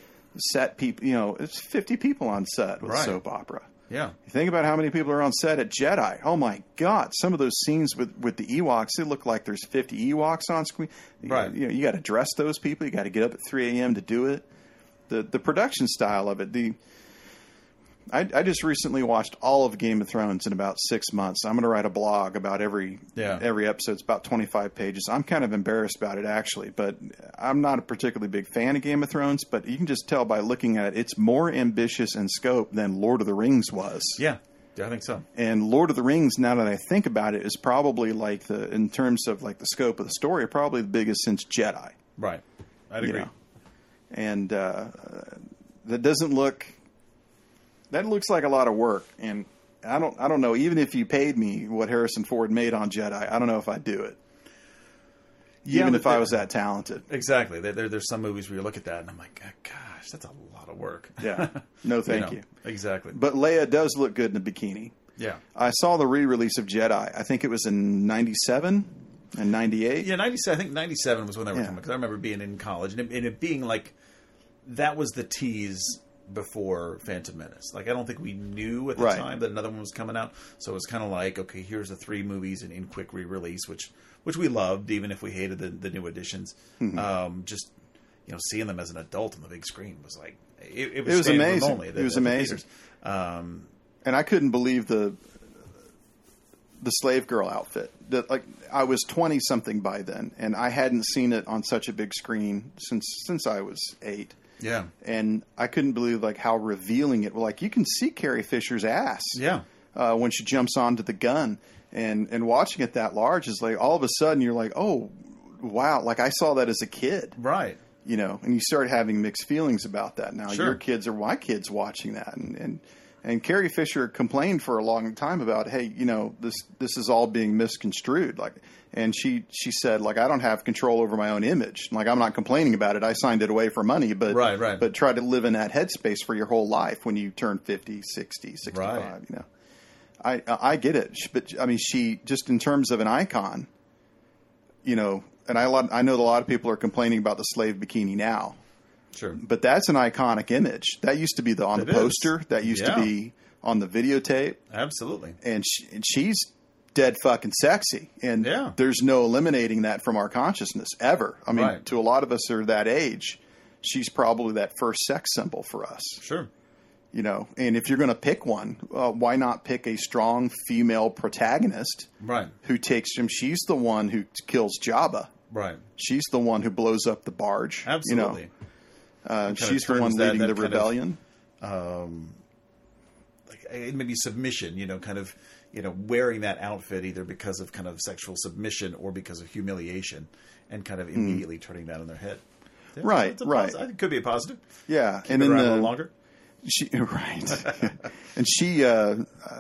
set people. You know, it's 50 people on set with Right. soap opera. Yeah. You think about how many people are on set at Jedi. Oh my God! Some of those scenes with, with the Ewoks, they look like there's 50 Ewoks on screen. Right. You know, you got to dress those people. You got to get up at 3 a.m. to do it. The the production style of it. The I, I just recently watched all of Game of Thrones in about six months. I'm going to write a blog about every Yeah. every episode. It's about 25 pages. I'm kind of embarrassed about it actually, but I'm not a particularly big fan of Game of Thrones. But you can just tell by looking at it, it's more ambitious in scope than Lord of the Rings was. Yeah. Yeah, I think so. And Lord of the Rings, now that I think about it, is probably like the in terms of like the scope of the story, probably the biggest since Jedi. Right. I'd You agree. know, and uh, that doesn't look. That looks like a lot of work, and I don't. I don't know. Even if you paid me what Harrison Ford made on Jedi, I don't know if I'd do it. Yeah, even if I was that talented. Exactly. There, there, there's some movies where you look at that and I'm like, gosh, that's a lot of work. Yeah. No, thank know, you. Exactly. But Leia does look good in a bikini. yeah. I saw the re-release of Jedi. I think it was in '97 and '98. Yeah, 97, I think 97 was when they were Yeah. coming. Because I remember being in college and it, and it being like, that was the tease before Phantom Menace. Like, I don't think we knew at the Right. time that another one was coming out. So it was kind of like, okay, here's the three movies in, in quick re release, which which we loved, even if we hated the, the new editions. Mm-hmm. Um, just, you know, seeing them as an adult on the big screen was like, it, it was, It was amazing. Only, It was amazing. Um, and I couldn't believe the the slave girl outfit. That like I was twenty something by then, and I hadn't seen it on such a big screen since since I was eight. Yeah. And I couldn't believe like how revealing it. Like you can see Carrie Fisher's ass, Yeah. uh, when she jumps onto the gun, and and watching it that large is like all of a sudden you're like, oh wow, like I saw that as a kid Right. you know, and you start having mixed feelings about that. Now Sure. your kids or my kids watching that, and and and Carrie Fisher complained for a long time about, hey, you know, this this is all being misconstrued, like, and she she said like I don't have control over my own image, like I'm not complaining about it. I signed it away for money, but Right, right. but try to live in that headspace for your whole life when you turn 50, 60, 65, Right. you know. I I get it, but I mean, she just in terms of an icon, you know, and I lot, I know a lot of people are complaining about the slave bikini now, Sure. but that's an iconic image. That used to be the on It the is. poster. That used Yeah. to be on the videotape, Absolutely. and, she, and she's dead fucking sexy. And Yeah. there's no eliminating that from our consciousness ever. I mean, Right. to a lot of us are that age, she's probably that first sex symbol for us. Sure. You know, and if you're going to pick one, uh, why not pick a strong female protagonist Right. who takes him? She's the one who kills Jabba. Right. She's the one who blows up the barge. Absolutely. You know, uh, she's the one leading that the kind of- rebellion. like uh, maybe submission, you know, kind of, you know, wearing that outfit either because of kind of sexual submission or because of humiliation, and kind of immediately turning that on their head. Yeah, Hmm. Right, right. posi- I think it could be a positive. yeah, Keep and in the longer. She right, and she uh, uh,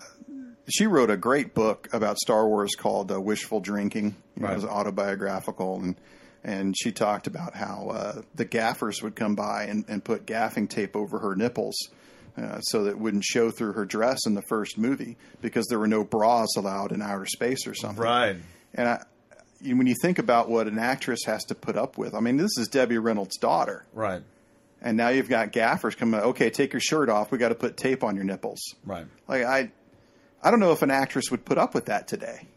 she wrote a great book about Star Wars called uh, Wishful Drinking. You know, Right. It was autobiographical, and and she talked about how uh, the gaffers would come by and, and put gaffing tape over her nipples. Uh, so that it wouldn't show through her dress in the first movie because there were no bras allowed in outer space or something. Right. And I, when you think about what an actress has to put up with, I mean, this is Debbie Reynolds' daughter. Right. And now you've got gaffers coming. Okay, take your shirt off. We got to put tape on your nipples. Right. Like I, I don't know if an actress would put up with that today.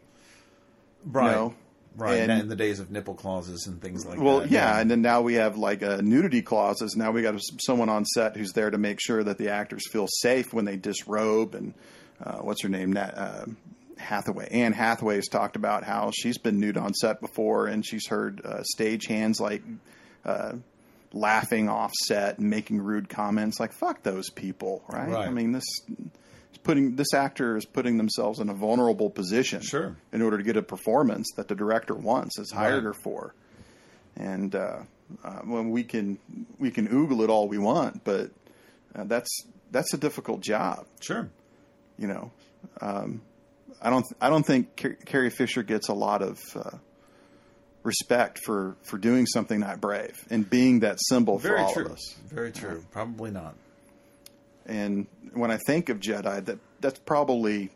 Right. know, right. and- in the days of nipple clauses and things like Well, that. Well, yeah, and then now we have like uh, nudity clauses. Now we got someone on set who's there to make sure that the actors feel safe when they disrobe. And uh, what's her name? Uh, Hathaway. Anne Hathaway has talked about how she's been nude on set before, and she's heard uh, stage hands like uh, laughing off set and making rude comments. Like fuck those people, right? Right. I mean this. Putting this actor is putting themselves in a vulnerable position, Sure. in order to get a performance that the director wants, has hired Right. her for and uh, uh, when we can we can oogle it all we want, but uh, that's that's a difficult job. Sure. You know, um, I don't I don't think Car- Carrie Fisher gets a lot of uh, respect for for doing something that brave and being that symbol for Very all true. of us. Very true. Probably not. And when I think of Jedi, that that's probably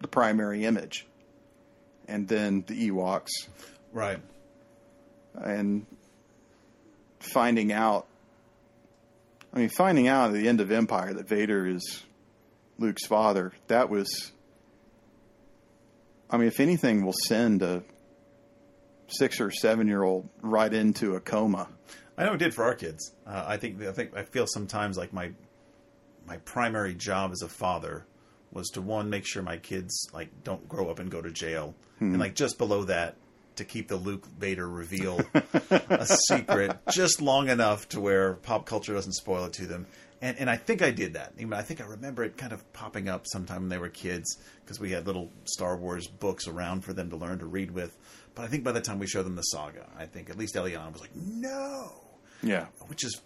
the primary image, and then the Ewoks. Right. and finding out I mean finding out at the end of Empire that Vader is Luke's father, that was I mean if anything will send a 6 or 7 year old right into a coma. I know it did for our kids. Uh, I think I think I feel sometimes like my my primary job as a father was to one make sure my kids like don't grow up and go to jail, and like just below that to keep the Luke Vader reveal a secret just long enough to where pop culture doesn't spoil it to them. And and I think I did that. I, mean, I think I remember it kind of popping up sometime when they were kids because we had little Star Wars books around for them to learn to read with. But I think by the time we showed them the saga, I think at least Eliana was like, "No." Yeah. which is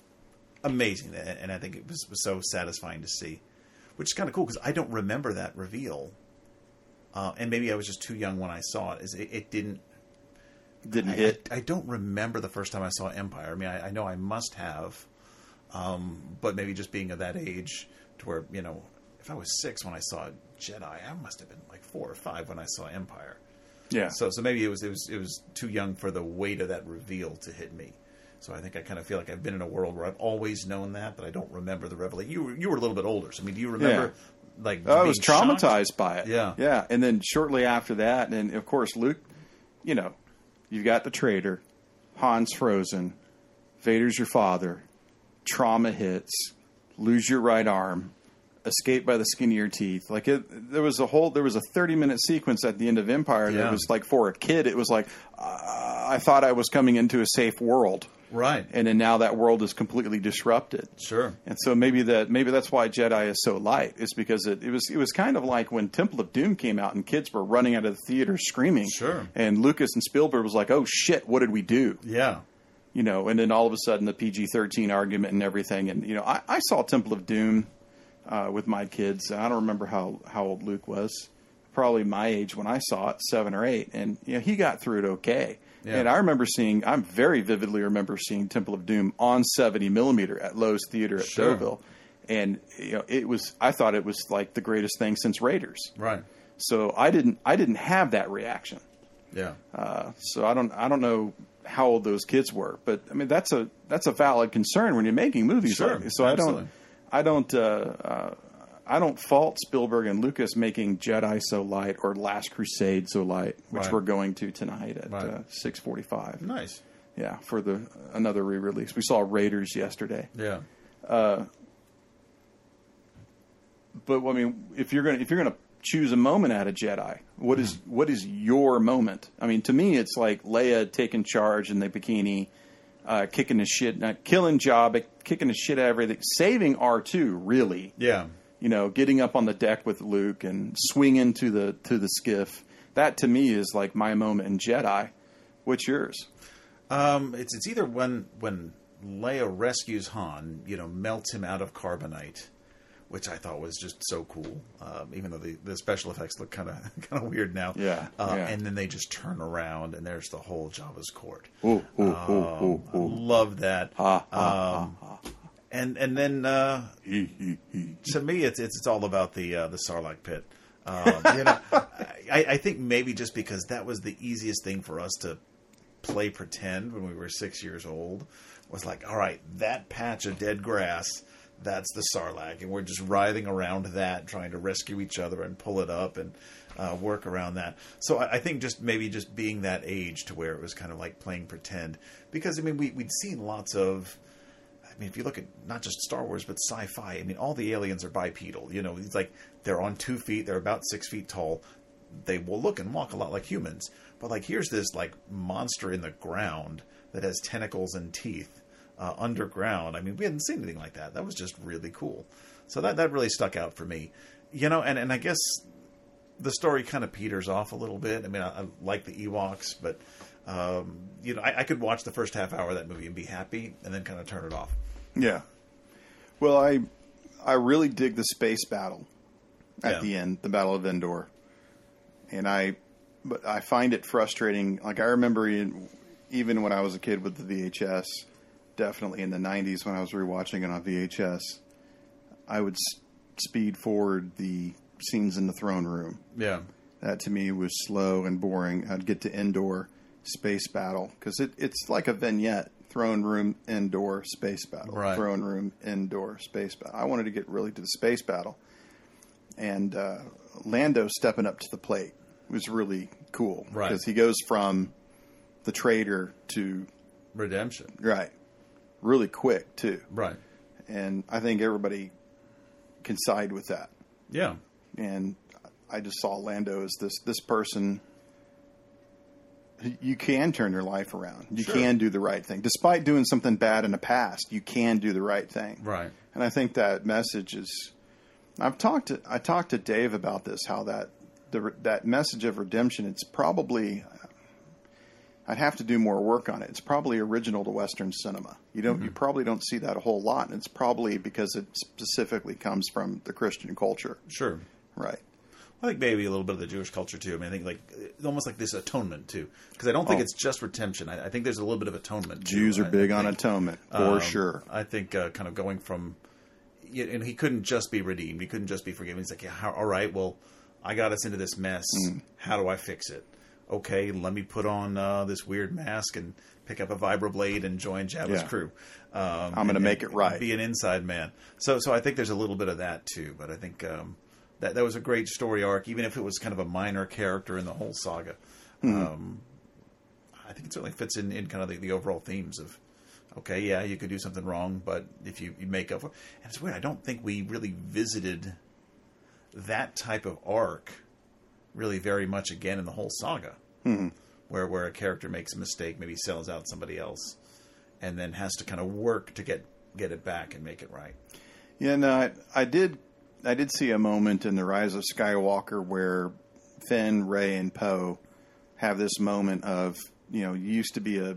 amazing, and I think it was, was so satisfying to see, which is kind of cool because I don't remember that reveal, uh, and maybe I was just too young when I saw it. Is it, it didn't Didn't I, hit. I, I don't remember the first time I saw Empire. I mean, I, I know I must have, um, but maybe just being of that age to where you know, if I was six when I saw Jedi, I must have been like four or five when I saw Empire. yeah. So so maybe it was it was it was too young for the weight of that reveal to hit me. So I think I kind of feel like I've been in a world where I've always known that, but I don't remember the revelation. You were, you were a little bit older, so I mean, do you remember like? I was being shocked? traumatized by it. Yeah. Yeah. And then shortly after that, and of course, Luke, you know, you've got the traitor, Han's frozen, Vader's your father, trauma hits, lose your right arm, escape by the skin of your teeth. Like it, there was a whole, there was a 30 minute sequence at the end of Empire Yeah. that was like for a kid, it was like, uh, I thought I was coming into a safe world. Right. And then now that world is completely disrupted. Sure. And so maybe that maybe that's why Jedi is so light. Is because it, it was it was kind of like when Temple of Doom came out and kids were running out of the theater screaming. Sure. And Lucas and Spielberg was like, "Oh shit, what did we do?" Yeah. You know. And then all of a sudden the PG thirteen argument and everything. And you know, I, I saw Temple of Doom uh, with my kids. I don't remember how how old Luke was. Probably my age when I saw it, seven or eight. And you know, he got through it okay. Yeah. And I remember seeing, I very vividly remember seeing Temple of Doom on 70 millimeter at Loews Theater at Sure. Deauville. And you know, it was, I thought it was like the greatest thing since Raiders. Right. So I didn't, I didn't have that reaction. Yeah. Uh, so I don't, I don't know how old those kids were, but I mean, that's a, that's a valid concern when you're making movies. Sure, like. So absolutely. I don't, I don't, uh, uh, I don't fault Spielberg and Lucas making Jedi so light or Last Crusade so light, which Right. we're going to tonight at Right. uh, six forty-five. Nice. Yeah, for the another re-release. We saw Raiders yesterday. Yeah. But I mean, if you're gonna if you're gonna choose a moment out of Jedi, what is what is your moment? I mean, to me, it's like Leia taking charge in the bikini, uh, kicking the shit, not killing Jabba, kicking the shit out of everything, saving R two. Really, Yeah. You know, getting up on the deck with Luke and swinging to the to the skiff. That to me is like my moment in Jedi. What's yours? Um, it's it's either when when Leia rescues Han, you know, melts him out of carbonite, which I thought was just so cool. Um, even though the, the special effects look kind of kind of weird now. Yeah, Uh, yeah. And then they just turn around and there's the whole Jabba's court. Ooh, ooh, ooh, Um, ooh, I ooh. love that. Ha, ha, Um, and and then uh, to me, it's it's it's all about the uh, the Sarlacc pit. Um, you know, I, I think maybe just because that was the easiest thing for us to play pretend when we were six years old was like, all right, that patch of dead grass, that's the Sarlacc, and we're just writhing around that, trying to rescue each other and pull it up and uh, work around that. So I, I think just maybe just being that age to where it was kind of like playing pretend, because I mean we we'd seen lots of. I mean, if you look at not just Star Wars but sci-fi, I mean, all the aliens are bipedal. You know, it's like they're on two feet, they're about six feet tall. They will look and walk a lot like humans, but like here's this like monster in the ground that has tentacles and teeth uh, underground. I mean, we hadn't seen anything like that. That was just really cool. So that that really stuck out for me. You know, and and I guess the story kind of peters off a little bit. I mean, I, I like the Ewoks, but um, you know, I, I could watch the first half hour of that movie and be happy, and then kind of turn it off. Yeah. Well, I I really dig the space battle at Yeah. the end, the Battle of Endor, and I but I find it frustrating. Like I remember in, even when I was a kid with the VHS, definitely in the '90s when I was rewatching it on VHS, I would s- speed forward the scenes in the throne room. Yeah, That to me was slow and boring. I'd get to Endor space battle because it, it's like a vignette: throne room, Endor space battle, Right. throne room, Endor space battle. I wanted to get really to the space battle, and uh, Lando stepping up to the plate was really cool Right. because he goes from the traitor to redemption. right, really quick too, Right. and I think everybody can side with that Yeah. and I just saw Lando as this this person. You can turn your life around. You Sure. can do the right thing, despite doing something bad in the past. You can do the right thing, Right. and I think that message is. I've talked to I talked to Dave about this. How that the that message of redemption. It's probably. I'd have to do more work on it. It's probably original to Western cinema. You don't. You mm-hmm. probably don't see that a whole lot, and it's probably because it specifically comes from the Christian culture, Sure. right? I think maybe a little bit of the Jewish culture too. I mean, I think like almost like this atonement too, because I don't think Oh. it's just redemption. I, I think there's a little bit of atonement. too. Jews are I- big on atonement for Um, sure. I think uh, kind of going from, and he couldn't just be redeemed. He couldn't just be forgiven. He's like, yeah, how, all right, well, I got us into this mess. Mm. How do I fix it? Okay, let me put on uh, this weird mask and pick up a vibroblade and join Jabba's Yeah. crew. Um, I'm gonna make it right. Be an inside man. So, so I think there's a little bit of that too. But I think um, that that was a great story arc, even if it was kind of a minor character in the whole saga. Mm-hmm. Um, I think it certainly fits in, in kind of the, the overall themes of okay, yeah, you could do something wrong, but if you, you make up for and it's weird, I don't think we really visited that type of arc really very much again in the whole saga. Where where a character makes a mistake, maybe sells out somebody else, and then has to kind of work to get get it back and make it right. Yeah, no, I, I did. I did see a moment in the Rise of Skywalker where Finn, Ray, and Poe have this moment of you know you used to be a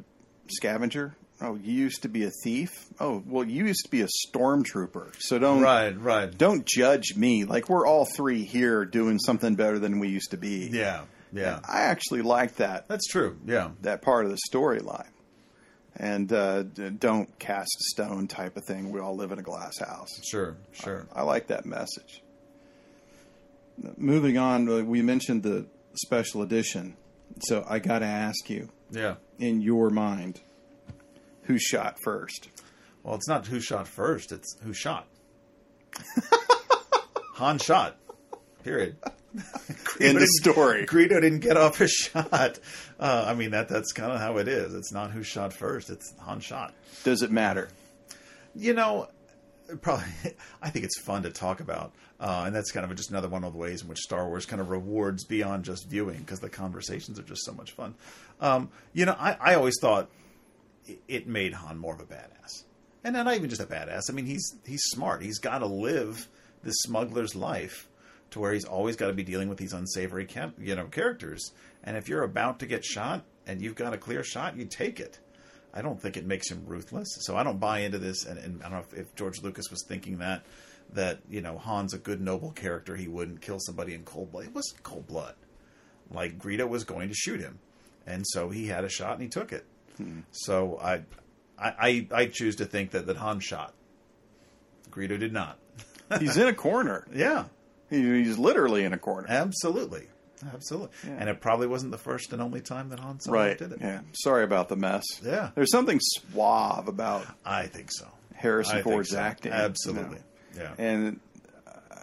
scavenger. Oh, you used to be a thief. Oh, well, you used to be a stormtrooper. So don't Right, right. don't judge me. Like we're all three here doing something better than we used to be. Yeah, yeah. I actually like that That's true. Yeah. that part of the storyline. And uh, don't cast a stone type of thing. We all live in a glass house. Sure, sure. I like that message. Moving on, uh, we mentioned the special edition. So I got to ask you, Yeah. in your mind, who shot first? Well, it's not who shot first; it's who shot. Han shot. Period. in the story. Greedo didn't get off his shot. Uh, I mean that that's kind of how it is. It's not who shot first; it's Han shot. Does it matter? You know, probably. I think it's fun to talk about, uh, and that's kind of just another one of the ways in which Star Wars kind of rewards beyond just viewing because the conversations are just so much fun. Um, you know, I, I always thought it- it made Han more of a badass, and not even just a badass. I mean, he's he's smart. He's got to live this smuggler's life to where he's always got to be dealing with these unsavory cam- you know characters. And if you're about to get shot and you've got a clear shot, you take it. I don't think it makes him ruthless. So I don't buy into this. And, and I don't know if, if George Lucas was thinking that that you know Han's a good noble character. He wouldn't kill somebody in cold blood. It wasn't cold blood. Like Greedo was going to shoot him, and so he had a shot and he took it. Hmm. So I, I I choose to think that that Han shot. Greedo did not. He's in a corner. Yeah, He's literally in a corner. absolutely, absolutely. Yeah. And it probably wasn't the first and only time that Han Solo Right. did it. Yeah. Sorry about the mess. Yeah. There's something suave about I think so. Harrison I Ford's so. acting. Absolutely. you know. Yeah. And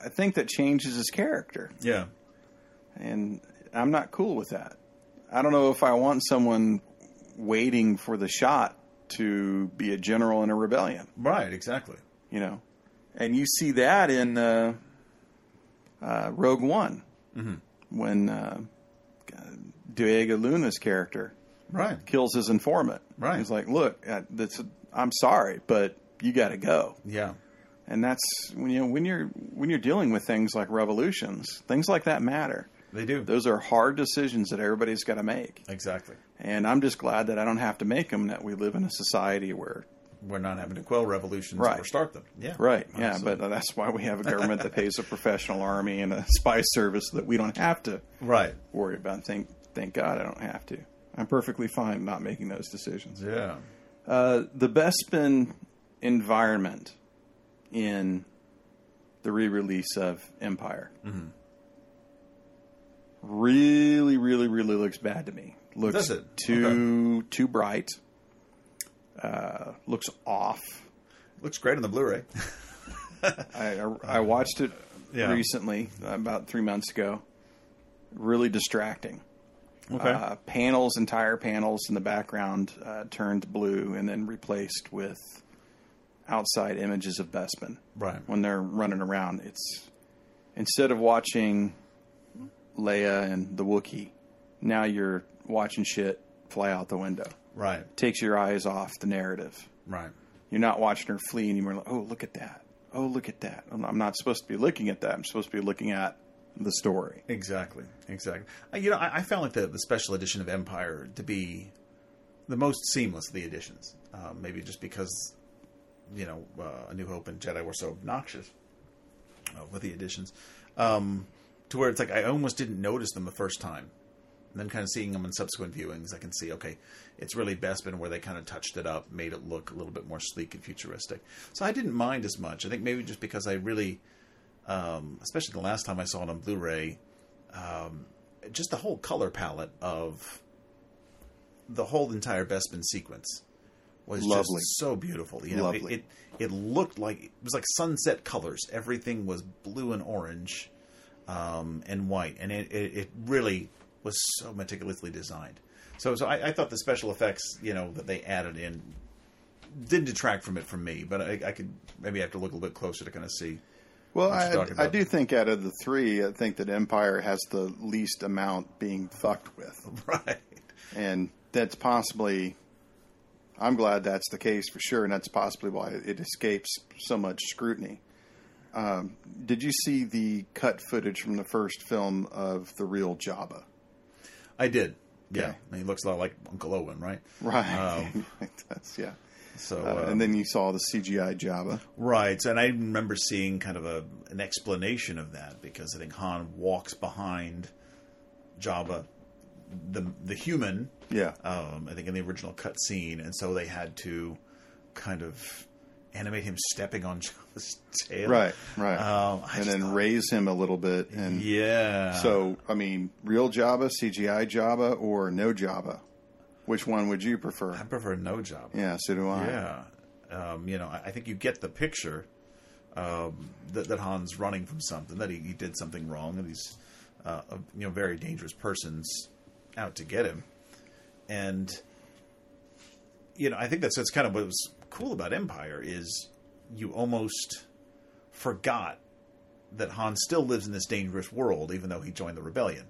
I think that changes his character. yeah. And I'm not cool with that. I don't know if I want someone waiting for the shot to be a general in a rebellion, Right. Exactly. you know. And you see that in uh, uh, Rogue One when uh, Diego Luna's character Right. kills his informant. Right. He's like, "Look, uh, that's I'm sorry, but you got to go." Yeah. And that's when you know when you're when you're dealing with things like revolutions, things like that matter. They do. Those are hard decisions that everybody's got to make. exactly. And I'm just glad that I don't have to make them. That we live in a society where, We're not having to quell revolutions Right. or start them. Yeah. right? Yeah, but that's why we have a government that pays a professional army and a spy service that we don't have to Right. worry about. Thank thank God I don't have to. I'm perfectly fine not making those decisions. Yeah. Uh, the Bespin environment in the re-release of Empire Mm-hmm. really, really, really looks bad to me. Looks Does it? too too bright. Uh, looks off. Looks great on the Blu-ray. I, I, I watched it Yeah. recently, about three months ago. Really distracting. Okay. Uh, panels, entire panels in the background uh, turned blue and then replaced with outside images of Bespin right. when they're running around. It's instead of watching Leia and the Wookiee, now you're watching shit fly out the window. Right. Takes your eyes off the narrative. Right. You're not watching her flee anymore. Like, oh, look at that. Oh, look at that. I'm not supposed to be looking at that. I'm supposed to be looking at the story. Exactly. Exactly. You know, I, I found like the, the special edition of Empire to be the most seamless of the editions. Uh, maybe just because, you know, uh, A New Hope and Jedi were so obnoxious uh, with the editions, um, to where it's like I almost didn't notice them the first time. And then kind of seeing them in subsequent viewings, I can see, okay, it's really Bespin where they kind of touched it up, made it look a little bit more sleek and futuristic. So I didn't mind as much. I think maybe just because I really, um, especially the last time I saw it on Blu-ray, um, just the whole color palette of the whole entire Bespin sequence was Lovely. just so beautiful. You know, it, it it looked like it was like sunset colors. Everything was blue and orange um, and white, and it, it, it really was so meticulously designed. So, so I, I thought the special effects, you know, that they added in didn't detract from it from me, but I, I could maybe have to look a little bit closer to kind of see. Well, I, I do think out of the three, I think that Empire has the least amount being fucked with. Right. And that's possibly, I'm glad that's the case for sure. And that's possibly why it escapes so much scrutiny. Um, did you see the cut footage from the first film of the real Jabba? I did. Yeah, Okay. He looks a lot like Uncle Owen, right? Right. Um, that's, yeah. So, Uh, uh, and then you saw the CGI Jabba. right. And I remember seeing kind of a an explanation of that because I think Han walks behind Jabba, the the human. Yeah. Um, I think in the original cut scene, and so they had to kind of animate him stepping on Jabba's tail. Right, right. Um, and then thought- raise him a little bit. And Yeah. so, I mean, real Jabba, CGI Jabba, or no Jabba? Which one would you prefer? I prefer no Jabba. Yeah, so do I. Yeah, um, you know, I, think you get the picture um, that, that Han's running from something, that he, he did something wrong, that he's uh, of you know very dangerous persons out to get him, and you know I think that's that's kind of what was cool about Empire is you almost forgot that Han still lives in this dangerous world, even though he joined the rebellion.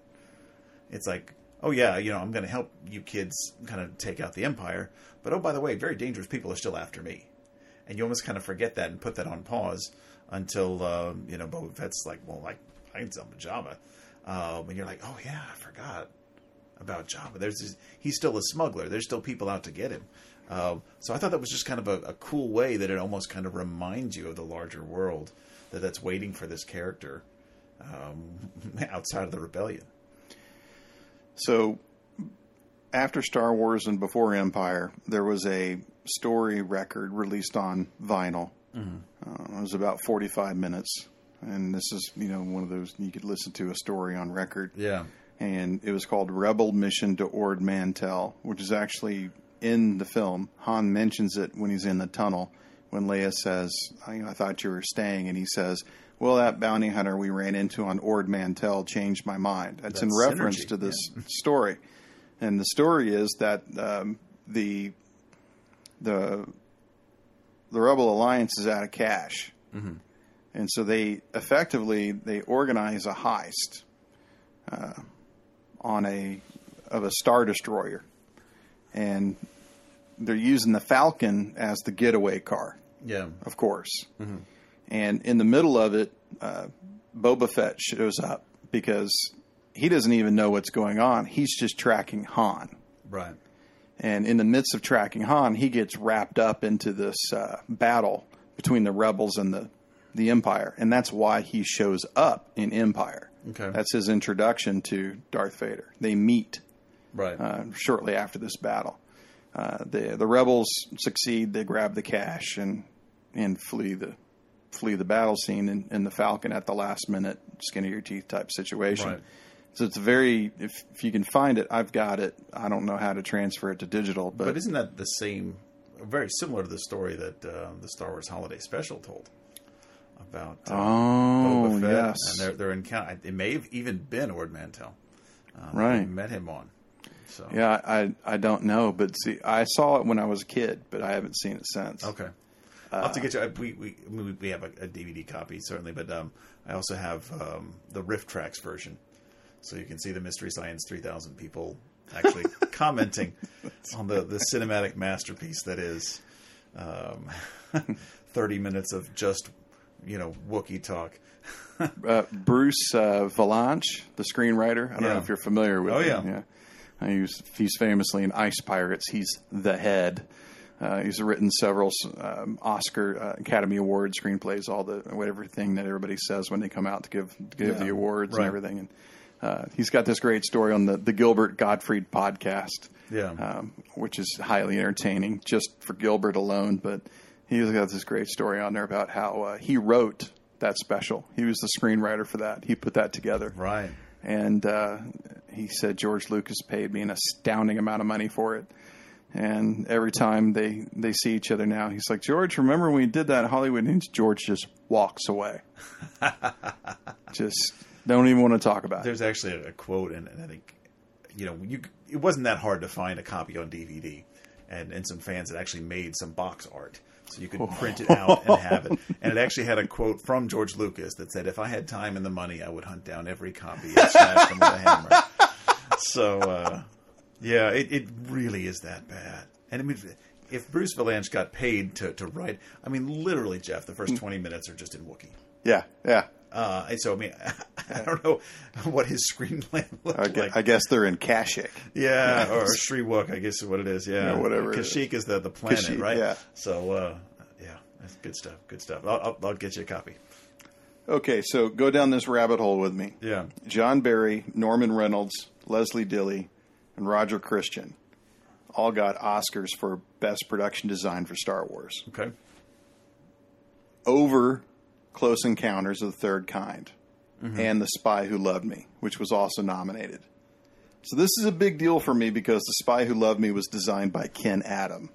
It's like, oh yeah, you know, I'm going to help you kids kind of take out the Empire, but oh by the way, very dangerous people are still after me, and you almost kind of forget that and put that on pause until um, you know Boba Fett's like, well, like I can sell Jabba, um, and you're like, oh yeah, I forgot about Jabba. There's this, he's still a smuggler. There's still people out to get him. Um, so I thought that was just kind of a, a, cool way that it almost kind of reminds you of the larger world that that's waiting for this character um, outside of the rebellion. So after Star Wars and before Empire, there was a story record released on vinyl. Mm-hmm. Uh, it was about 45 minutes. And this is, you know, one of those you could listen to a story on record. Yeah. And it was called Rebel Mission to Ord Mantell, which is actually in the film. Han mentions it when he's in the tunnel when Leia says, I, I thought you were staying, and he says, well, that bounty hunter we ran into on Ord Mantell changed my mind. That's, That's in reference synergy, to this yeah. story, and the story is that um, the the the Rebel Alliance is out of cash, mm-hmm. and so they effectively they organize a heist uh, on a of a star destroyer, and they're using the Falcon as the getaway car. Yeah, of course. Mm-hmm. And in the middle of it, uh, Boba Fett shows up because he doesn't even know what's going on. He's just tracking Han. Right. And in the midst of tracking Han, he gets wrapped up into this uh, battle between the rebels and the the Empire, and that's why he shows up in Empire. Okay. That's his introduction to Darth Vader. They meet right uh, shortly after this battle. Uh, the the rebels succeed. They grab the cash and and flee the flee the battle scene in, in the Falcon at the last minute, skin of your teeth type situation. Right. So it's very if if you can find it, I've got it. I don't know how to transfer it to digital, but, but isn't that the same? Very similar to the story that uh, the Star Wars Holiday Special told about. Uh, oh yes, and their their encounter. It may have even been Ord Mantell. Um, right, met him on. So yeah, I I don't know, but see, I saw it when I was a kid, but I haven't seen it since. Okay. I'll have to get you. We we we have a, a DVD copy certainly, but um, I also have um, the RiffTrax version, so you can see the Mystery Science 3000 people actually commenting on the the cinematic masterpiece that is um, 30 minutes of just you know Wookiee talk. uh, Bruce uh, Vilanch, the screenwriter. I don't yeah. know if you're familiar with. Oh him. yeah, yeah. He's he's famously in Ice Pirates. He's the head. Uh, he's written several um, Oscar uh, Academy Award screenplays, all the whatever thing that everybody says when they come out to give give yeah, the awards right. and everything. And uh, he's got this great story on the the Gilbert Gottfried podcast, yeah, um, which is highly entertaining just for Gilbert alone. But he's got this great story on there about how uh, he wrote that special. He was the screenwriter for that. He put that together, right? And uh, he said George Lucas paid me an astounding amount of money for it and every time they they see each other now, he's like, George, remember when we did that in Hollywood? And George just walks away. just don't even want to talk about There's it. There's actually a quote, and, and I think you know, you it wasn't that hard to find a copy on DVD, and and some fans had actually made some box art. So you could oh. print it out and have it. And it actually had a quote from George Lucas that said, "If I had time and the money, I would hunt down every copy and smash them with a hammer." So uh, yeah, it, it really is that bad. And I mean, if Bruce Vilanch got paid to, to write, I mean, literally, Jeff, the first. 20 minutes are just in Wookiee. Yeah, yeah. Uh, and so, I mean, I don't know what his screenplay looked I guess, like. I guess they're in Kashik. Yeah, or Shyriiwook, I guess is what it is. Yeah, yeah whatever. Kashik is. is the, the planet, Kashyyyk, right? Yeah. So, uh, yeah, that's good stuff. Good stuff. I'll, I'll, I'll get you a copy. Okay, so go down this rabbit hole with me. Yeah. John Barry, Norman Reynolds, Leslie Dilley, and Roger Christian all got Oscars for Best Production Design for Star Wars. Okay. Over Close Encounters of the Third Kind mm-hmm. and The Spy Who Loved Me, which was also nominated. So this is a big deal for me because The Spy Who Loved Me was designed by Ken Adam,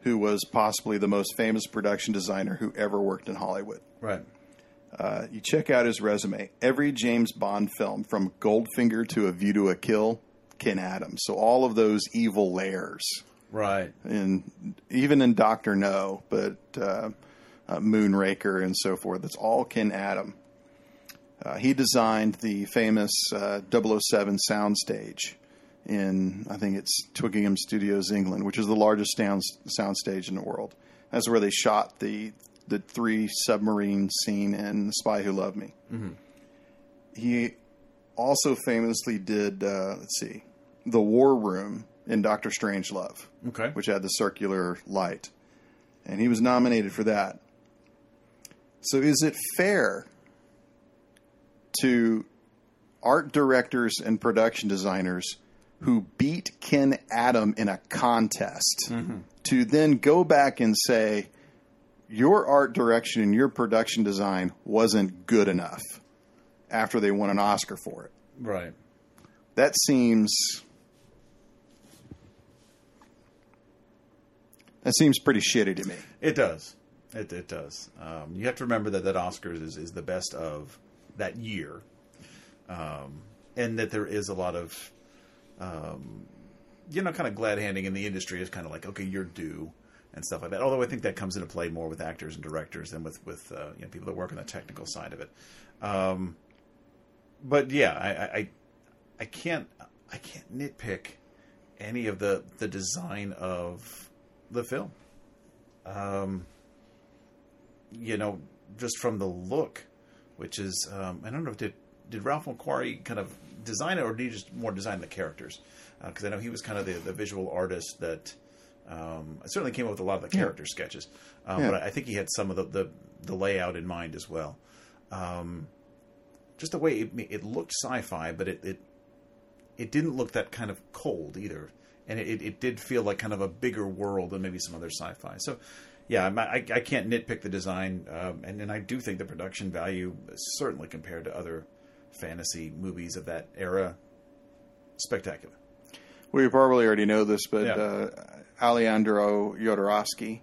who was possibly the most famous production designer who ever worked in Hollywood. Right. Uh, you check out his resume. Every James Bond film, from Goldfinger to A View to a Kill, Ken Adams. So all of those evil layers, Right. and even in Doctor No, but uh, uh, Moonraker and so forth. That's all Ken Adam. Uh, he designed the famous uh, 007 soundstage in, I think it's Twickenham Studios, England, which is the largest sound soundstage in the world. That's where they shot the the three submarine scene in The Spy Who Loved Me. He also famously did, uh, let's see, The War Room in Doctor Strangelove Okay. which had the circular light. And he was nominated for that. So is it fair to art directors and production designers who beat Ken Adam in a contest to then go back and say, your art direction and your production design wasn't good enough after they won an Oscar for it? Right. That seems that seems pretty shitty to me. It does. It, it does. Um, you have to remember that that Oscars is, is the best of that year, um, and that there is a lot of, um, you know, kind of glad handing in the industry is kind of like, okay, you're due and stuff like that. Although I think that comes into play more with actors and directors than with with uh, you know people that work on the technical side of it. Um, but yeah, I, I I- can't I can't nitpick any of the the design of the film um, you know, just from the look, which is um, I don't know, did did Ralph McQuarrie kind of design it, or did he just more design the characters? Because I know he was kind of the, the visual artist that um, certainly came up with a lot of the character sketches, um, Yeah. but I think he had some of the, the the layout in mind as well. Um, just the way it, it looked sci-fi, but it, it it didn't look that kind of cold either, and it, it did feel like kind of a bigger world than maybe some other sci-fi. So, yeah, I, I can't nitpick the design, um, and and I do think the production value, certainly compared to other fantasy movies of that era, spectacular. Well, you probably already know this, but Yeah. uh, Alejandro Jodorowsky,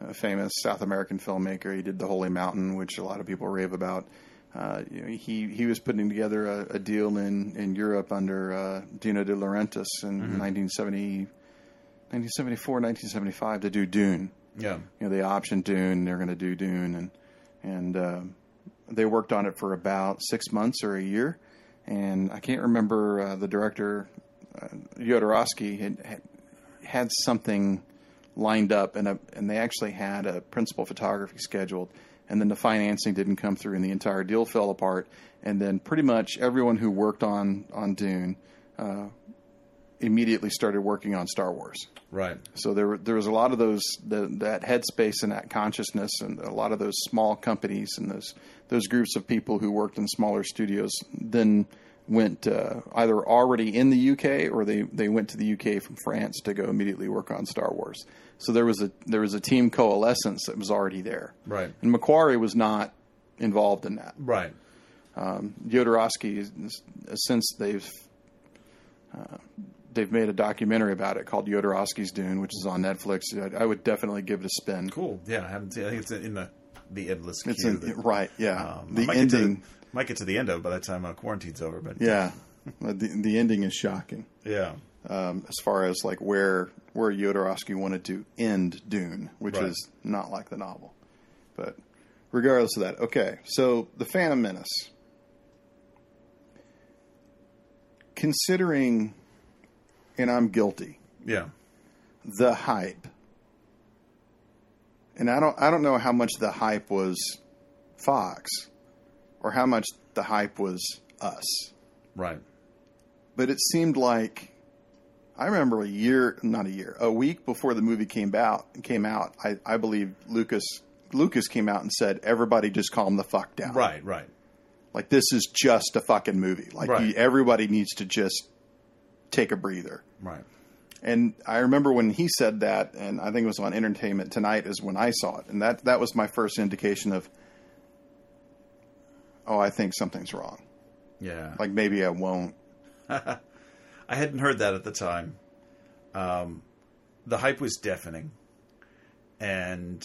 a famous South American filmmaker, he did The Holy Mountain, which a lot of people rave about. Uh, you know, he he was putting together a, a deal in, in Europe under uh, Dino De Laurentiis in 1970, 1974, 1975 to do Dune. Yeah, You know, they optioned Dune. They're going to do Dune, and and um they worked on it for about six months or a year. And I can't remember uh, the director, uh, Jodorowsky, had, had had something lined up, and a, and they actually had a principal photography scheduled, and then the financing didn't come through, and the entire deal fell apart. And then pretty much everyone who worked on on Dune uh, immediately started working on Star Wars. right. So there, were- there was a lot of those the, that headspace and that consciousness, and a lot of those small companies and those those groups of people who worked in smaller studios then went uh, either already in the UK or they, they went to the UK from France to go immediately work on Star Wars. So there was a there was a team coalescence that was already there, Right. and McQuarrie was not involved in that. Right. Jodorowsky, is- since they've uh, they've made a documentary about it called Jodorowsky's Dune, which is on Netflix. I, I would definitely give it a spin. Cool. Yeah, I haven't seen. It I think it's in the the endless queue. It's in, that- right, yeah. um, the ending, might get to the end of it by the time uh, quarantine's over. But yeah, the the ending is shocking. yeah, Um, as far as like where where Jodorowsky wanted to end Dune, which Right. is not like the novel. But regardless of that, okay. So the Phantom Menace. Considering, and I'm guilty, yeah, the hype. And I don't I don't know how much the hype was Fox or how much the hype was us. right. But it seemed like I remember a year not a year, a week before the movie came out came out, I, I believe Lucas Lucas came out and said, Everybody just calm the fuck down. Right, right. Like this is just a fucking movie. Like Right. you, everybody needs to just take a breather. Right. And I remember when he said that, and I think it was on Entertainment Tonight, is when I saw it, and that that was my first indication of, oh, I think something's wrong. Yeah. Like maybe I won't. I hadn't heard that at the time. Um, the hype was deafening, and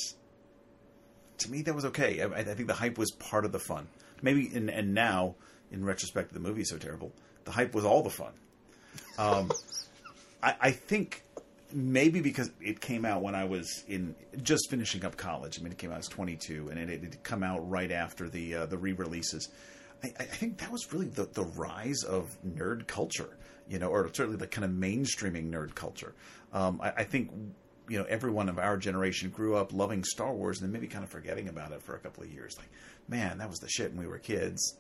to me that was okay. I, I think the hype was part of the fun. Maybe in, and now in retrospect, the movie is so terrible. The hype was all the fun. Um, I, I think maybe because it came out when I was in just finishing up college. I mean, it came out as 22, and it it had come out right after the uh, the re-releases. I, I think that was really the the rise of nerd culture, you know, or certainly the kind of mainstreaming nerd culture. Um, I, I think you know everyone of our generation grew up loving Star Wars and then maybe kind of forgetting about it for a couple of years. Like, man, that was the shit when we were kids,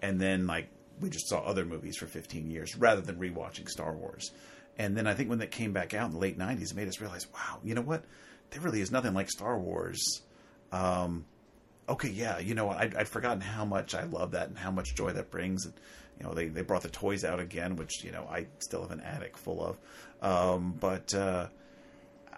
and then like we just saw other movies for 15 years rather than rewatching Star Wars. And then I think when that came back out in the late 90s, it made us realize, wow, you know what? There really is nothing like Star Wars. Um, okay, yeah, you know? I'd, I'd forgotten how much I love that and how much joy that brings. And, you know, they, they brought the toys out again, which, you know, I still have an attic full of. Um, but uh,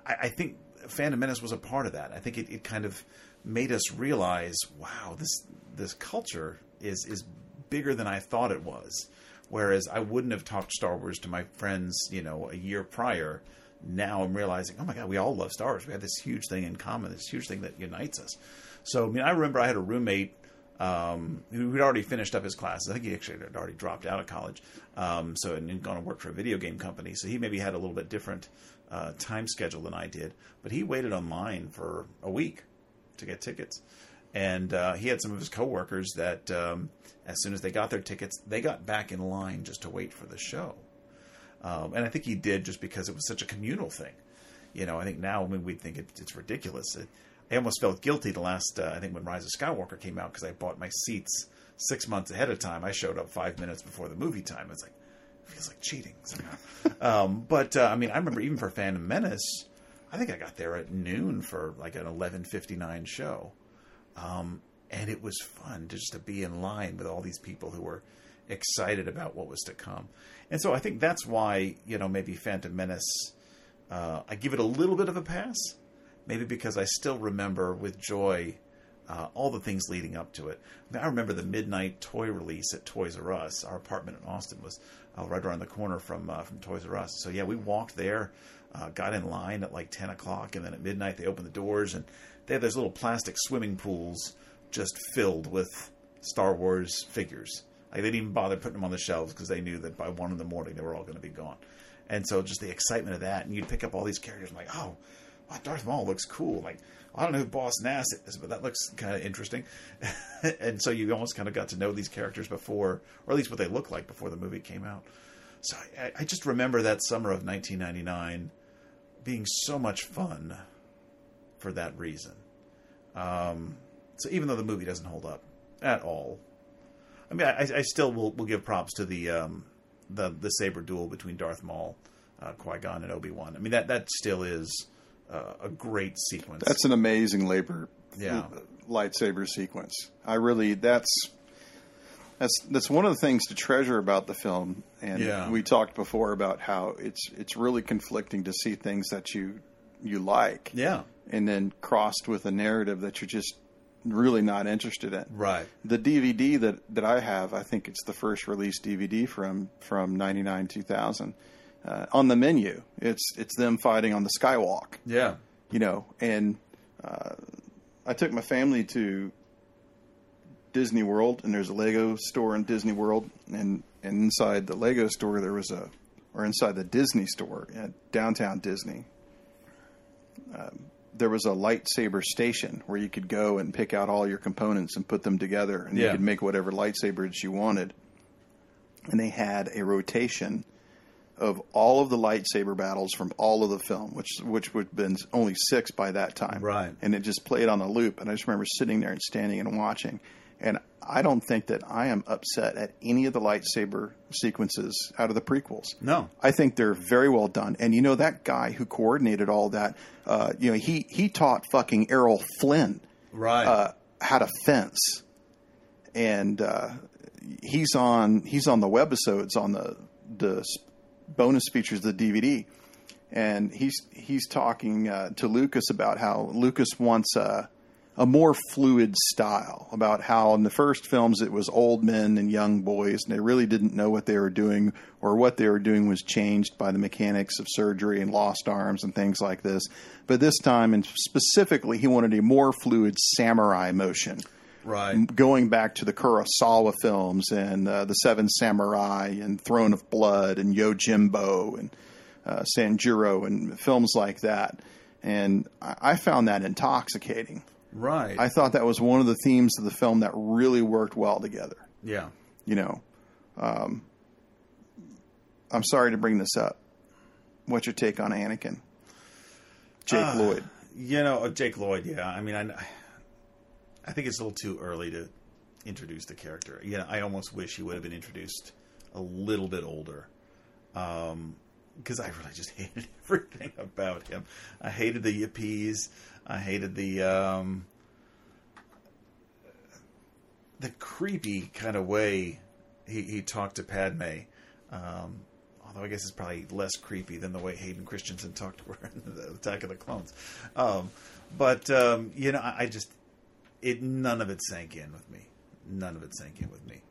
I, I think Phantom Menace was a part of that. I think it, it kind of made us realize, wow, this this culture is is bigger than I thought it was. Whereas I wouldn't have talked Star Wars to my friends, you know, a year prior. Now I'm realizing, oh my god, we all love Star Wars. We have this huge thing in common, this huge thing that unites us. So I mean, I remember I had a roommate um, who had already finished up his classes. I think he actually had already dropped out of college, um, so and gone to work for a video game company. So he maybe had a little bit different uh, time schedule than I did. But he waited online for a week to get tickets, and uh, he had some of his coworkers that um, as soon as they got their tickets, they got back in line just to wait for the show. Um, and I think he did just because it was such a communal thing. You know, I think now I mean, we'd think it, it's ridiculous. It, I almost felt guilty the last, uh, I think, when Rise of Skywalker came out because I bought my seats six months ahead of time. I showed up five minutes before the movie time. It's like, it feels like cheating. Somehow. um, but uh, I mean, I remember even for Phantom Menace, I think I got there at noon for like an eleven fifty nine show, um, and it was fun just to be in line with all these people who were excited about what was to come. And so I think that's why you know maybe Phantom Menace, uh, I give it a little bit of a pass, maybe because I still remember with joy. Uh, all the things leading up to it. I, mean, I remember the midnight toy release at Toys R Us. Our apartment in Austin was uh, right around the corner from uh, from Toys R Us. So yeah, we walked there, uh, got in line at like ten o'clock, and then at midnight they opened the doors and they had those little plastic swimming pools just filled with Star Wars figures. Like they didn't even bother putting them on the shelves because they knew that by one in the morning they were all going to be gone. And so just the excitement of that, and you'd pick up all these characters, I'm like, oh, wow, Darth Maul looks cool. Like I don't know who Boss Nass is, but that looks kind of interesting. and so you almost kind of got to know these characters before, or at least what they looked like before the movie came out. So I, I just remember that summer of 1999 being so much fun for that reason. Um, so even though the movie doesn't hold up at all, I mean, I, I still will, will give props to the um, the the saber duel between Darth Maul, uh, Qui Gon, and Obi Wan. I mean, that that still is uh, a great sequence. That's an amazing labor Yeah. lightsaber sequence. I really that's that's that's one of the things to treasure about the film. And Yeah. we talked before about how it's it's really conflicting to see things that you you like yeah, and then crossed with a narrative that you're just really not interested in. right. The DVD that, that I have, I think it's the first release DVD from from '99 2000. Uh, on the menu, it's it's them fighting on the skywalk Yeah, you know, and uh, I took my family to Disney World, and there's a Lego store in Disney World, and and inside the Lego store there was a, or inside the Disney store at downtown Disney, um, there was a lightsaber station where you could go and pick out all your components and put them together, and you could make whatever lightsabers you wanted. And they had a rotation of all of the lightsaber battles from all of the film, which which would have been only six by that time. Right. And it just played on a loop. And I just remember sitting there and standing and watching. And I don't think that I am upset at any of the lightsaber sequences out of the prequels. No. I think they're very well done. And you know that guy who coordinated all that, uh, you know, he he taught fucking Errol Flynn right. uh, how to fence, and uh, he's on he's on the webisodes on the the bonus features of the DVD, and he's he's talking uh, to Lucas about how Lucas wants a a more fluid style about how in the first films it was old men and young boys and they really didn't know what they were doing or what they were doing was changed by the mechanics of surgery and lost arms and things like this but this time and specifically he wanted a more fluid samurai motion Right. going back to the Kurosawa films and uh, the Seven Samurai and Throne of Blood and Yojimbo and uh, Sanjuro and films like that. And I, I found that intoxicating. Right. I thought that was one of the themes of the film that really worked well together. yeah. You know, um, I'm sorry to bring this up. What's your take on Anakin? Jake Uh, Lloyd. You know, uh, Jake Lloyd. Yeah. I mean, I, I think it's a little too early to introduce the character. You know, I almost wish he would have been introduced a little bit older. Um, because I really just hated everything about him. I hated the yippies. I hated the um, the creepy kind of way he, he talked to Padme. Um, although I guess it's probably less creepy than the way Hayden Christensen talked to her in the Attack of the Clones. Um, but um, you know, I, I just it none of it sank in with me. None of it sank in with me.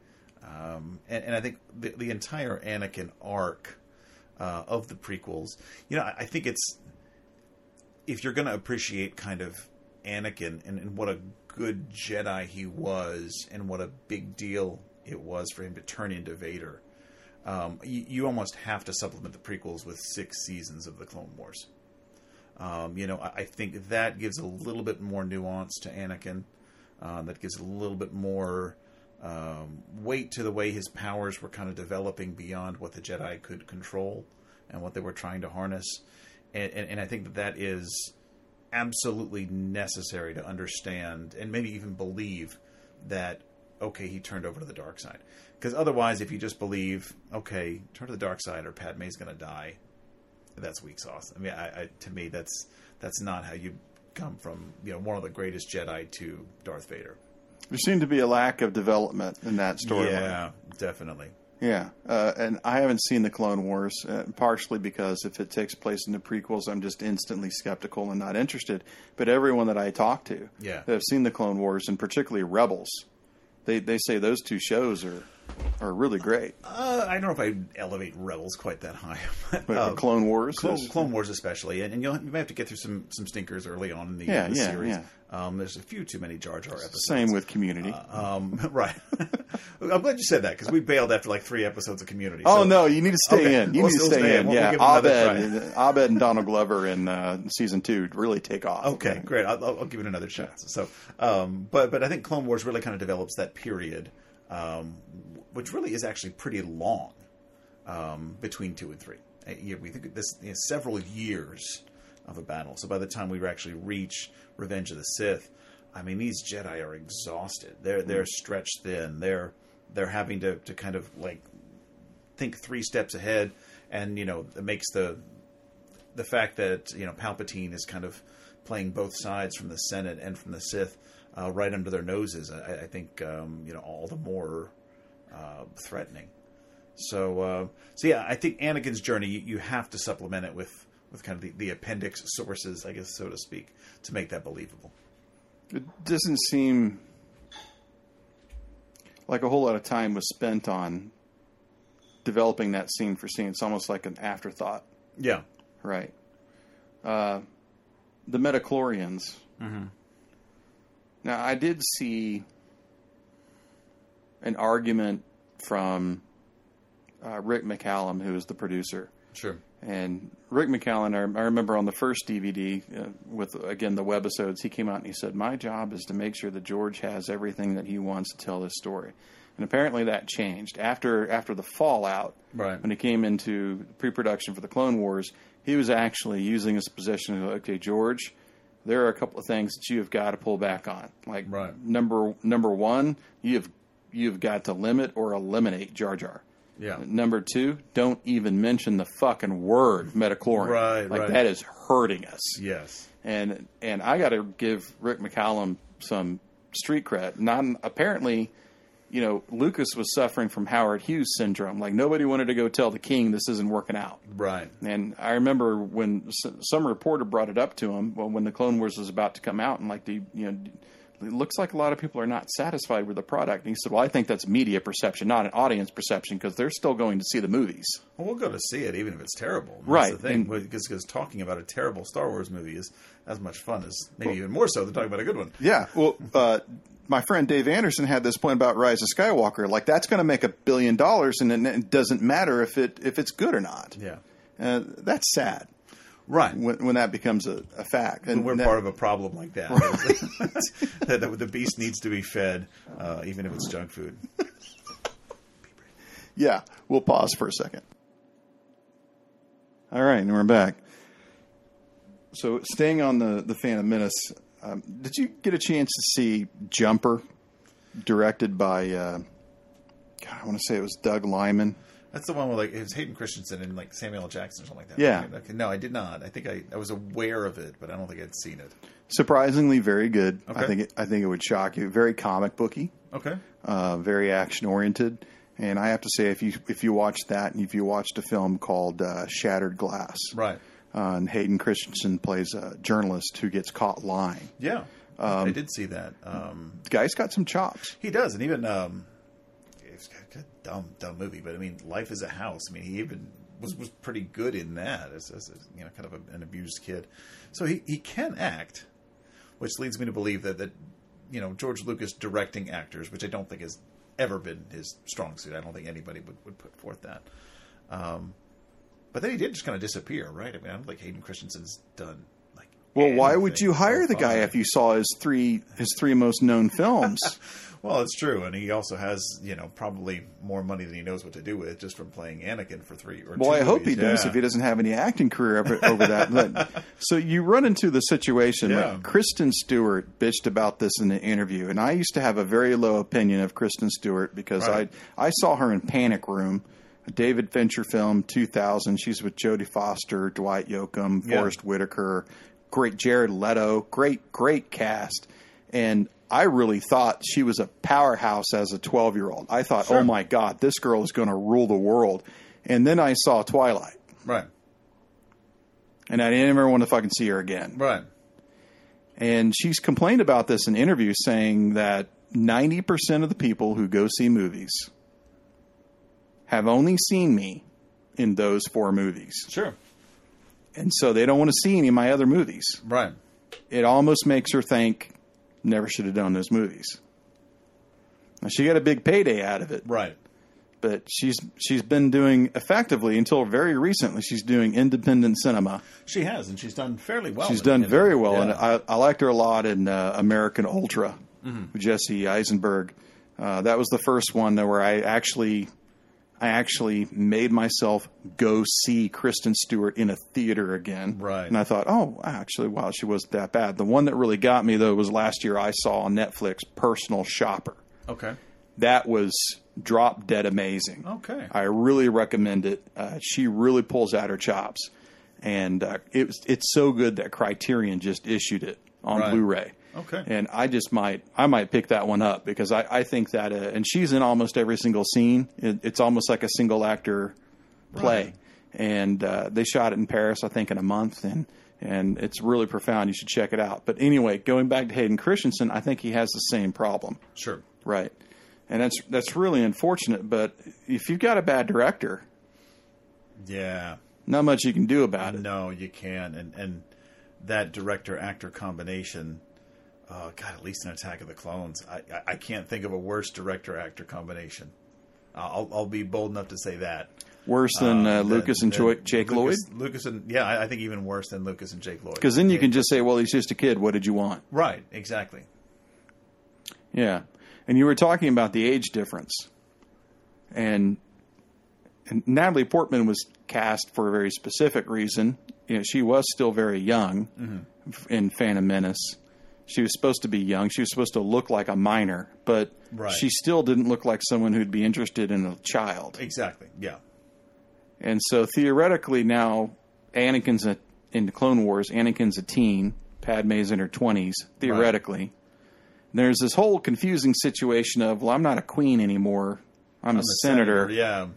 Um, and, and I think the, the entire Anakin arc uh, of the prequels, you know, I, I think it's if you're going to appreciate kind of Anakin and, and what a good Jedi he was, and what a big deal it was for him to turn into Vader, um, you, you almost have to supplement the prequels with six seasons of the Clone Wars. Um, you know, I, I think that gives a little bit more nuance to Anakin. Uh, that gives a little bit more um, weight to the way his powers were kind of developing beyond what the Jedi could control and what they were trying to harness. And, and, and I think that that is absolutely necessary to understand and maybe even believe that okay he turned over to the dark side. Because otherwise if you just believe okay turn to the dark side or Padme's going to die that's weak sauce. I mean I, I, to me that's that's not how you come from you know one of the greatest Jedi to Darth Vader. There seemed to be a lack of development in that storyline. yeah definitely Yeah, uh, and I haven't seen the Clone Wars, uh, partially because if it takes place in the prequels, I'm just instantly skeptical and not interested. But everyone that I talk to Yeah. that have seen the Clone Wars, and particularly Rebels, they they say those two shows are are really great. uh, I don't know if I elevate Rebels quite that high but, But uh, Clone Wars, Clone, is- Clone Wars especially, and, and you'll, you may have to get through some some stinkers early on in the, Yeah, the yeah, series. yeah. Um, there's a few too many Jar Jar episodes. same with Community. Um, right. I'm glad you said that because we bailed after like three episodes of Community. oh no, you need to stay Okay, in. You we'll need to stay, stay in. in. Yeah, it another Abed, Abed, and Donald Glover in uh, season two really take off. Okay, great. I'll, I'll give it another shot. So, um, but but I think Clone Wars really kind of develops that period, um, which really is actually pretty long um, between two and three. Uh, we think this you know, several years of a battle. So by the time we actually reach Revenge of the Sith, I mean these Jedi are exhausted. They're they're stretched thin. They're they're having to, to kind of like think three steps ahead, and you know it makes the the fact that you know Palpatine is kind of playing both sides from the Senate and from the Sith uh, right under their noses, I, I think um, you know all the more uh, threatening. So, uh, so yeah, I think Anakin's journey you, you have to supplement it with with kind of the, the appendix sources, I guess, so to speak, to make that believable. It doesn't seem like a whole lot of time was spent on developing that scene for scene. It's almost like an afterthought, Yeah, right? Uh, the Midi-chlorians. Mm-hmm. Now, I did see an argument from uh, Rick McCallum, who is the producer. sure. And Rick McCallum, I, I remember on the first DVD uh, with again the webisodes, he came out and he said, "My job is to make sure that George has everything that he wants to tell this story." And apparently that changed after after the fallout. Right. When he came into pre-production for the Clone Wars, he was actually using his position of, "Okay, George, there are a couple of things that you have got to pull back on. Like Right. number number one, you have you've got to limit or eliminate Jar Jar." Yeah. Number two, don't even mention the fucking word midi-chlorian. Right, like right. that is hurting us. Yes. And and I got to give Rick McCallum some street cred. Not apparently, you know, Lucas was suffering from Howard Hughes syndrome. Like nobody wanted to go tell the king this isn't working out. Right. And I remember when some reporter brought it up to him well, when the Clone Wars was about to come out, and like, the, you know, it looks like a lot of people are not satisfied with the product. And he said, "Well, I think that's media perception, not an audience perception, because they're still going to see the movies." Well, we'll go to see it even if it's terrible. That's Right, The thing, because because talking about a terrible Star Wars movie is as much fun as maybe even more so than talking about a good one. Yeah. Well, uh, my friend Dave Anderson had this point about Rise of Skywalker. Like that's going to make a billion dollars, and it- doesn't matter if it if it's good or not. Yeah. Uh, that's sad Right. when, when that becomes a, a fact. And we're that- part of a problem like that. that, that the beast needs to be fed, uh, even if it's junk food. Yeah, we'll pause for a second. All right, and we're back. So, staying on the the Phantom Menace, um, did you get a chance to see Jumper, directed by? Uh, God, I want to say it was Doug Liman. That's the one with like it was Hayden Christensen and like Samuel L. Jackson or something like that. Yeah. Right? Okay, no, I did not. I think I, I was aware of it, but I don't think I'd seen it. Surprisingly, very good. I think it, I think it would shock you. Very comic booky, Okay. uh, very action oriented. And I have to say, if you if you watch that, and if you watched a film called uh, Shattered Glass, Right. Uh, and Hayden Christensen plays a journalist who gets caught lying. Yeah. I did see that. Um, The guy's got some chops. he does, and even um, it's a dumb, dumb movie, but I mean, Life is a House. I mean, he even was was pretty good in that as, as a, you know, kind of a, an abused kid. So he he can act, which leads me to believe that that you know George Lucas directing actors, which I don't think has ever been his strong suit. I don't think anybody would, would put forth that. Um, but then he did just kind of disappear, right? I mean, I don't think Hayden Christensen's done like. Well, why would you hire the guy if you saw his three his three most known films? Well, it's true, and he also has you know probably more money than he knows what to do with just from playing Anakin for three or. well, I hope he movies. does Yeah. if he doesn't have any acting career over, over that. But, so you run into the situation. Yeah. Like Kristen Stewart bitched about this in an interview, and I used to have a very low opinion of Kristen Stewart because Right. I I saw her in Panic Room. A David Fincher film, 2000. She's with Jodie Foster, Dwight Yoakam, Yeah. Forest Whitaker, great Jared Leto, great, great cast. And I really thought she was a powerhouse as a 12 year old. I thought, Sure. oh my God, this girl is going to rule the world. And then I saw Twilight, Right, and I didn't ever want to fucking see her again. right, And she's complained about this in interviews, saying that 90% of the people who go see movies have only seen me in those four movies. sure, And so they don't want to see any of my other movies. right. It almost makes her think, never should have done those movies. Now, she got a big payday out of it, Right. but she's she's been doing effectively until very recently. She's doing independent cinema. She has, and she's done fairly well. She's done very well, and. I, I liked her a lot in uh, American Ultra Mm-hmm. with Jesse Eisenberg. Uh, that was the first one where I actually, I actually made myself go see Kristen Stewart in a theater again. Right. and I thought, oh, actually, wow, she wasn't that bad. The one that really got me though was last year. I saw on Netflix Personal Shopper. okay, That was drop dead amazing. okay, I really recommend it. Uh, she really pulls out her chops, and uh, it was, it's so good that Criterion just issued it on Right. Blu-ray. Okay. and I just might I might pick that one up because I, I think that uh, and she's in almost every single scene. It, it's almost like a single actor play, Right. and uh, they shot it in Paris, I think, in a month, and and it's really profound. You should check it out. But anyway, going back to Hayden Christensen, I think he has the same problem. sure. Right. And that's that's really unfortunate, but if you've got a bad director, Yeah. not much you can do about it. No, you can't. and and that director actor combination. Uh, God, at least in Attack of the Clones, I, I, I can't think of a worse director actor combination. I'll, I'll be bold enough to say that. Worse than uh, than- Lucas and than Choi- Jake Lloyd? Lucas, Lucas and yeah, I, I think even worse than Lucas and Jake Lloyd. Because then you can just say, well, he's just a kid. What did you want? right, exactly. Yeah. And you were talking about the age difference. And, and Natalie Portman was cast for a very specific reason. You know, she was still very young Mm-hmm. in Phantom Menace. She was supposed to be young. She was supposed to look like a minor, but Right. she still didn't look like someone who'd be interested in a child. Exactly. Yeah. And so theoretically now, Anakin's a, in the Clone Wars, Anakin's a teen, Padme's in her twenties, theoretically. there's this whole confusing situation of, well, I'm not a queen anymore. I'm, a The senator. Yeah.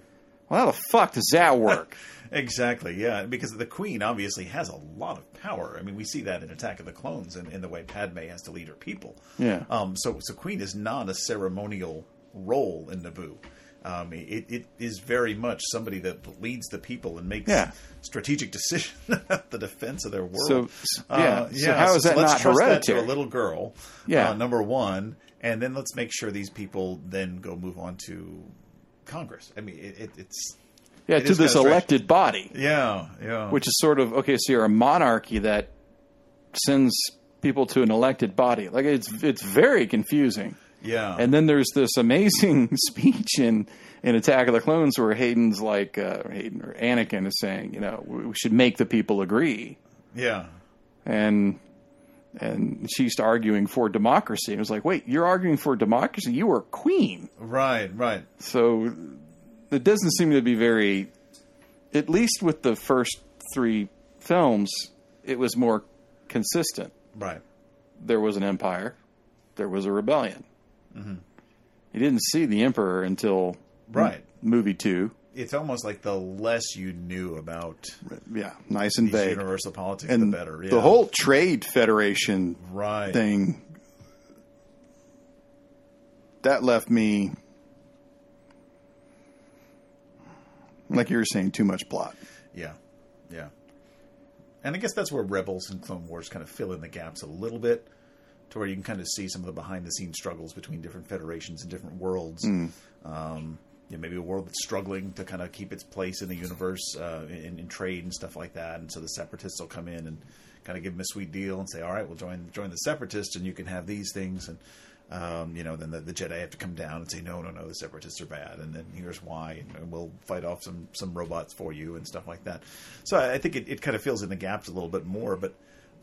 Well, how the fuck does that work? Exactly, yeah, because the Queen obviously has a lot of power. I mean, we see that in Attack of the Clones and in the way Padme has to lead her people. Yeah. Um, so, so Queen is not a ceremonial role in Naboo. Um, it, it is very much somebody that leads the people and makes Yeah. strategic decisions about the defense of their world. So, s- yeah. So how is that let's not trust hereditary? That to a little girl, Yeah. uh, number one, and then let's make sure these people then go move on to Congress. I mean, it, it, it's Yeah, to this elected body, yeah, yeah, which is sort of okay. So you're a monarchy that sends people to an elected body. Like it's it's very confusing. yeah, And then there's this amazing speech in in Attack of the Clones where Hayden's like uh, Hayden or Anakin is saying, you know, we should make the people agree, yeah. and and she's arguing for democracy. It was like, wait, you're arguing for democracy? You are queen. Right, right. So it doesn't seem to be very, at least with the first three films, it was more consistent. Right. There was an empire, there was a rebellion. Mm-hmm. You didn't see the emperor until Right. movie two. It's almost like the less you knew about Yeah, nice and vague. universal politics, And the better. Yeah. the whole trade federation right thing that left me like you were saying too much plot Yeah, yeah. And I guess that's where Rebels and Clone Wars kind of fill in the gaps a little bit, to where you can kind of see some of the behind the scenes struggles between different federations and different worlds. Um, you know, maybe a world that's struggling to kind of keep its place in the universe uh, in, in trade and stuff like that, and so the Separatists will come in and kind of give them a sweet deal and say, "All right, we'll join join the Separatists, and you can have these things." And um, you know, then the, the Jedi have to come down and say, "No, no, no, the Separatists are bad," and then here's why, and we'll fight off some some robots for you and stuff like that. So I I think it, it kind of fills in the gaps a little bit more, but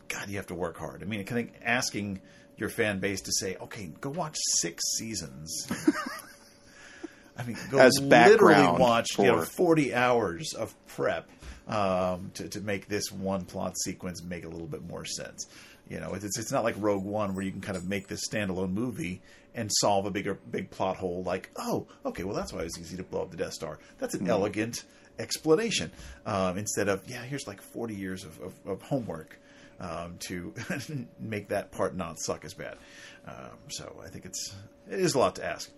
God, you have to work hard. I mean, kind of asking your fan base to say, "Okay, go watch six seasons." I mean, go As literally watch you know, 40 hours of prep um, to, to make this one plot sequence make a little bit more sense. You know, it's, it's not like Rogue One where you can kind of make this standalone movie and solve a bigger big plot hole like, oh, okay, well, that's why it was easy to blow up the Death Star. That's an elegant explanation um, instead of, yeah, here's like 40 years of, of, of homework um, to make that part not suck as bad. Um, so I think it's it is a lot to ask.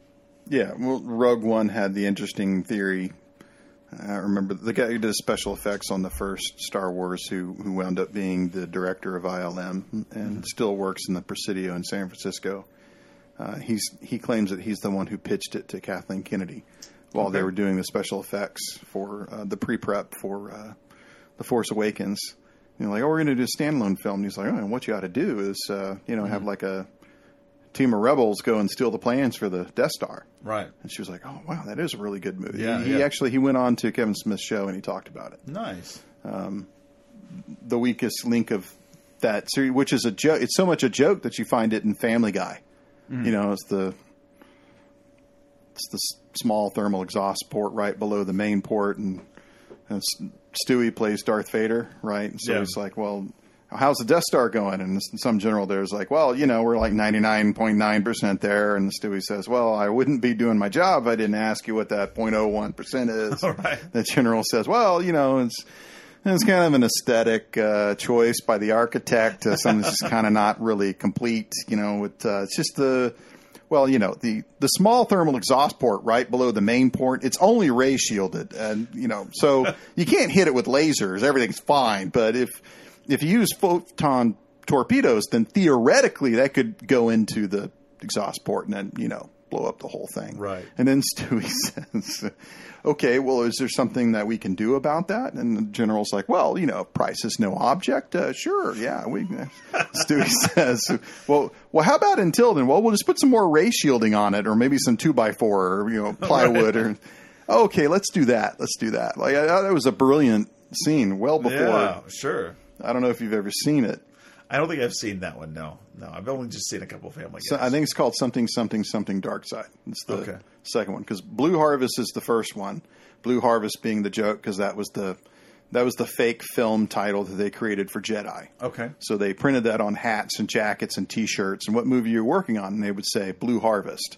yeah well rogue one had the interesting theory i remember the guy who did special effects on the first star wars who who wound up being the director of ilm and still works in the presidio in san francisco. Uh, he's he claims that he's the one who pitched it to kathleen kennedy while they were doing the special effects for uh, the pre-prep for uh, the force awakens. You know like oh we're going to do a standalone film. And he's like oh and what you ought to do is uh, you know have like a team of rebels go and steal the plans for the death star Right. and she was like, "Oh wow, that is a really good movie." Yeah, he, he yeah. actually he went on to Kevin Smith's show and he talked about it. Nice. The weakest link of that series, which is a joke. It's so much a joke that you find it in Family Guy. Mm-hmm. You know, it's the it's the s- small thermal exhaust port right below the main port, and, and Stewie plays Darth Vader, right? And so Yeah. he's like, "Well." How's the Death Star going? And some general there's like, well, you know, we're like 99.9% there. And Stewie says, well, I wouldn't be doing my job if I didn't ask you what that 0.01% is. All right. The general says, well, you know, it's it's kind of an aesthetic uh, choice by the architect. Uh, something that's kind of not really complete. You know, it, uh, it's just the well, you know, the the small thermal exhaust port right below the main port. It's only ray shielded, and you know, so you can't hit it with lasers. Everything's fine, but if if you use photon torpedoes, then theoretically that could go into the exhaust port and then you know blow up the whole thing. Right. And then Stewie says, okay, well, is there something that we can do about that? And the general's like, well, you know, price is no object. Uh, sure, yeah. We. Stewie says, well, well, how about until then? Well, we'll just put some more ray shielding on it, or maybe some two by four, or you know, plywood, or okay, let's do that. Let's do that. Like I, that was a brilliant scene, well before. Yeah, sure. I don't know if you've ever seen it. I don't think I've seen that one. No, no. I've only just seen a couple of Family So I think it's called something, something, something Dark Side. It's the Okay. second one because Blue Harvest is the first one. Blue Harvest being the joke because that was the That was the fake film title that they created for Jedi. Okay. So they printed that on hats and jackets and T-shirts. And what movie you're working on? And they would say Blue Harvest,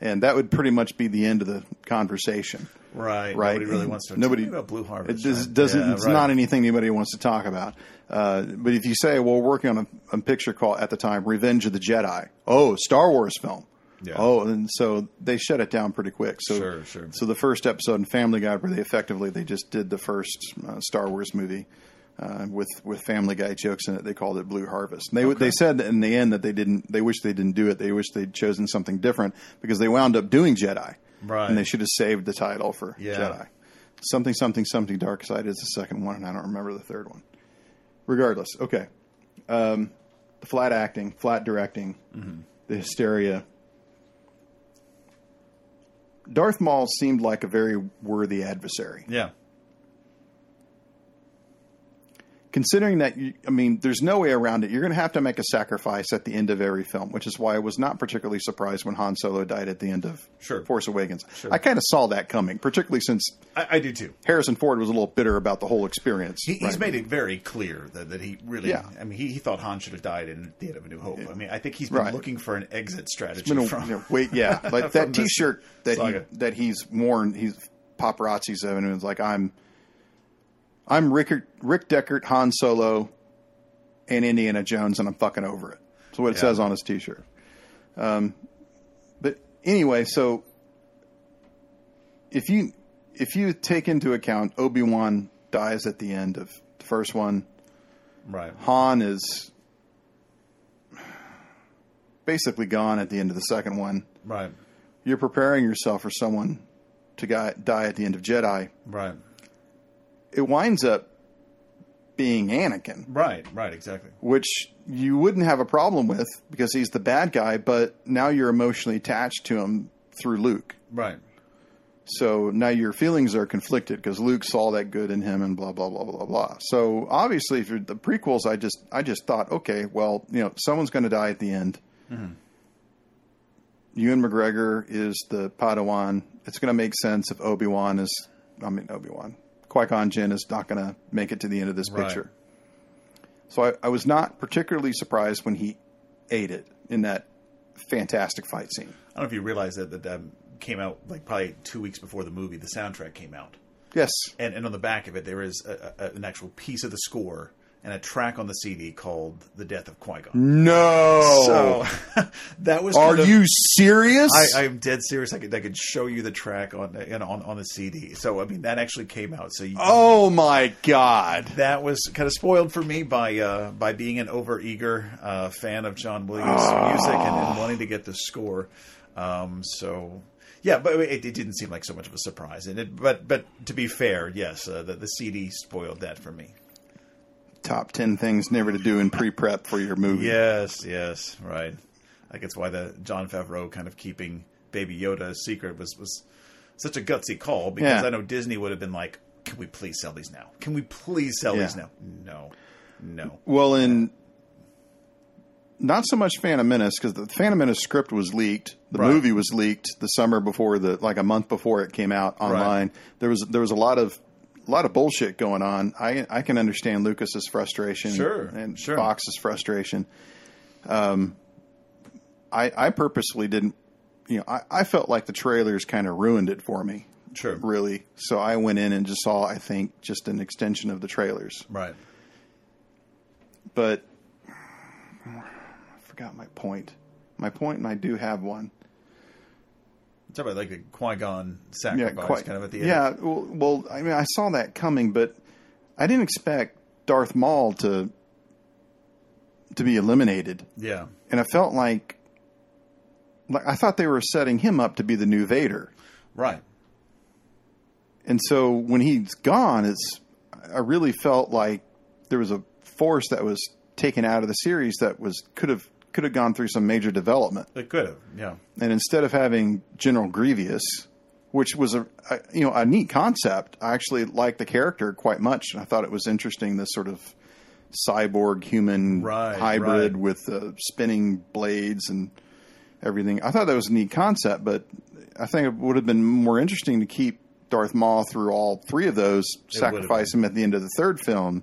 and that would pretty much be the end of the conversation. Right. Right. Nobody really wants to Nobody talk about Blue Harvest. It does, right? doesn't. Yeah, it's right. not anything anybody wants to talk about. Uh, but if you say, "Well, we're working on a, a picture called at the time Revenge of the Jedi," oh, Star Wars film. Yeah. Oh, and so they shut it down pretty quick. So, Sure, sure. So the first episode in Family Guy, where they effectively they just did the first uh, Star Wars movie uh, with with Family Guy jokes in it. They called it Blue Harvest. And they they said in the end that they didn't. They wish they didn't do it. They wish they'd chosen something different because they wound up doing Jedi. Right. And they should have saved the title for Yeah. Jedi. Something something something Dark Side is the second one, and I don't remember the third one. Regardless, okay. Um, the flat acting, flat directing, Mm-hmm. the hysteria. Darth Maul seemed like a very worthy adversary. Yeah. Considering that, you, I mean, there's no way around it. You're going to have to make a sacrifice at the end of every film, which is why I was not particularly surprised when Han Solo died at the end of Sure. Force Awakens. Sure. I kind of saw that coming, particularly since I, I do too. Harrison Ford was a little bitter about the whole experience. He, he's right? made it very clear that, that he really. Yeah. I mean, he, he thought Han should have died in the end of A New Hope. I mean, I think he's been Right. looking for an exit strategy been from. you know, wait, yeah, like that T-shirt that saga. he that he's worn. He's paparazzi's of and it's like I'm, I'm Rick Rick Deckard, Han Solo, and Indiana Jones, and I'm fucking over it. That's what it Yeah. says on his T-shirt. Um, but anyway, so if you if you take into account Obi Wan dies at the end of the first one, Right. Han is basically gone at the end of the second one Right. you're preparing yourself for someone to die at the end of Jedi. Right. It winds up being Anakin, Right. Right. Exactly. which you wouldn't have a problem with because he's the bad guy, but now you're emotionally attached to him through Luke. Right. So now your feelings are conflicted because Luke saw that good in him and blah blah blah blah blah. So obviously, for the prequels, I just I just thought, okay, well, you know, someone's going to die at the end. Mm-hmm. Ewan McGregor is the Padawan. It's going to make sense if Obi Wan is, I mean Obi Wan, Qui Gon Jinn is not going to make it to the end of this Right. picture. So I, I was not particularly surprised when he ate it in that fantastic fight scene. I don't know if you realize that that, that came out like probably two weeks before the movie. The soundtrack came out, Yes, and and on the back of it there is a, a, an actual piece of the score and a track on the CD called "The Death of Qui Gon." no. So that was. Are of- you serious? I, I'm dead serious. I could I could show you the track on on on the CD. So I mean that actually came out. So you, oh my god! that was kind of spoiled for me by uh, by being an overeager uh, fan of John Williams' music and, and wanting to get the score. Um, so yeah, but it, it didn't seem like so much of a surprise. And it, but but to be fair, yes, uh, the, the CD spoiled that for me. Top ten things never to do in pre-prep for your movie. Yes, yes, right. I guess why the Jon Favreau kind of keeping Baby Yoda a secret was was such a gutsy call because Yeah. I know Disney would have been like, "Can we please sell these now? Can we please sell these now?" No, no. Well, in not so much Phantom Menace because the Phantom Menace script was leaked. The Right. movie was leaked the summer before the like a month before it came out online. There was there was a lot of a lot of bullshit going on. I I can understand Lucas's frustration, Sure, and sure. Fox's frustration. Um, I I purposely didn't. You know, I, I felt like the trailers kind of ruined it for me. Sure. really. So I went in and just saw, I think, just an extension of the trailers. Right. But I forgot my point. My point, and I do have one. Talk about like the Qui Gon sacrifice, quite- kind of at the end. Yeah, well, well, I mean, I saw that coming, but I didn't expect Darth Maul to to be eliminated, yeah, and I felt like, like I thought they were setting him up to be the new Vader. right. And so when he's gone, it's I really felt like there was a force that was taken out of the series that was could have could have gone through some major development. It could have. Yeah. And instead of having General Grievous, which was a, a you know a neat concept, I actually liked the character quite much, I thought it was interesting. This sort of cyborg human Right, hybrid right. with uh, spinning blades and everything. I thought that was a neat concept, but I think it would have been more interesting to keep Darth Maul through all three of those, sacrifice him at the end of the third film,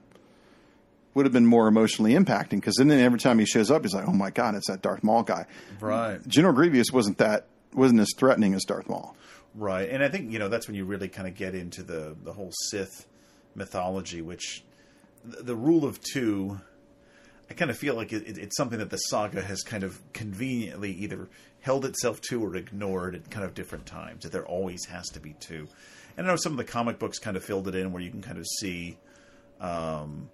would have been more emotionally impacting. Because then every time he shows up, he's like, "Oh my god, it's that Darth Maul guy." Right. General Grievous wasn't that wasn't as threatening as Darth Maul. Right, and I think you know that's when you really kind of get into the the whole Sith mythology, which the, the rule of two. I kind of feel like it, it, it's something that the saga has kind of conveniently either held itself to or ignored at kind of different times. That there always has to be two. And I know some of the comic books kind of filled it in where you can kind of see um,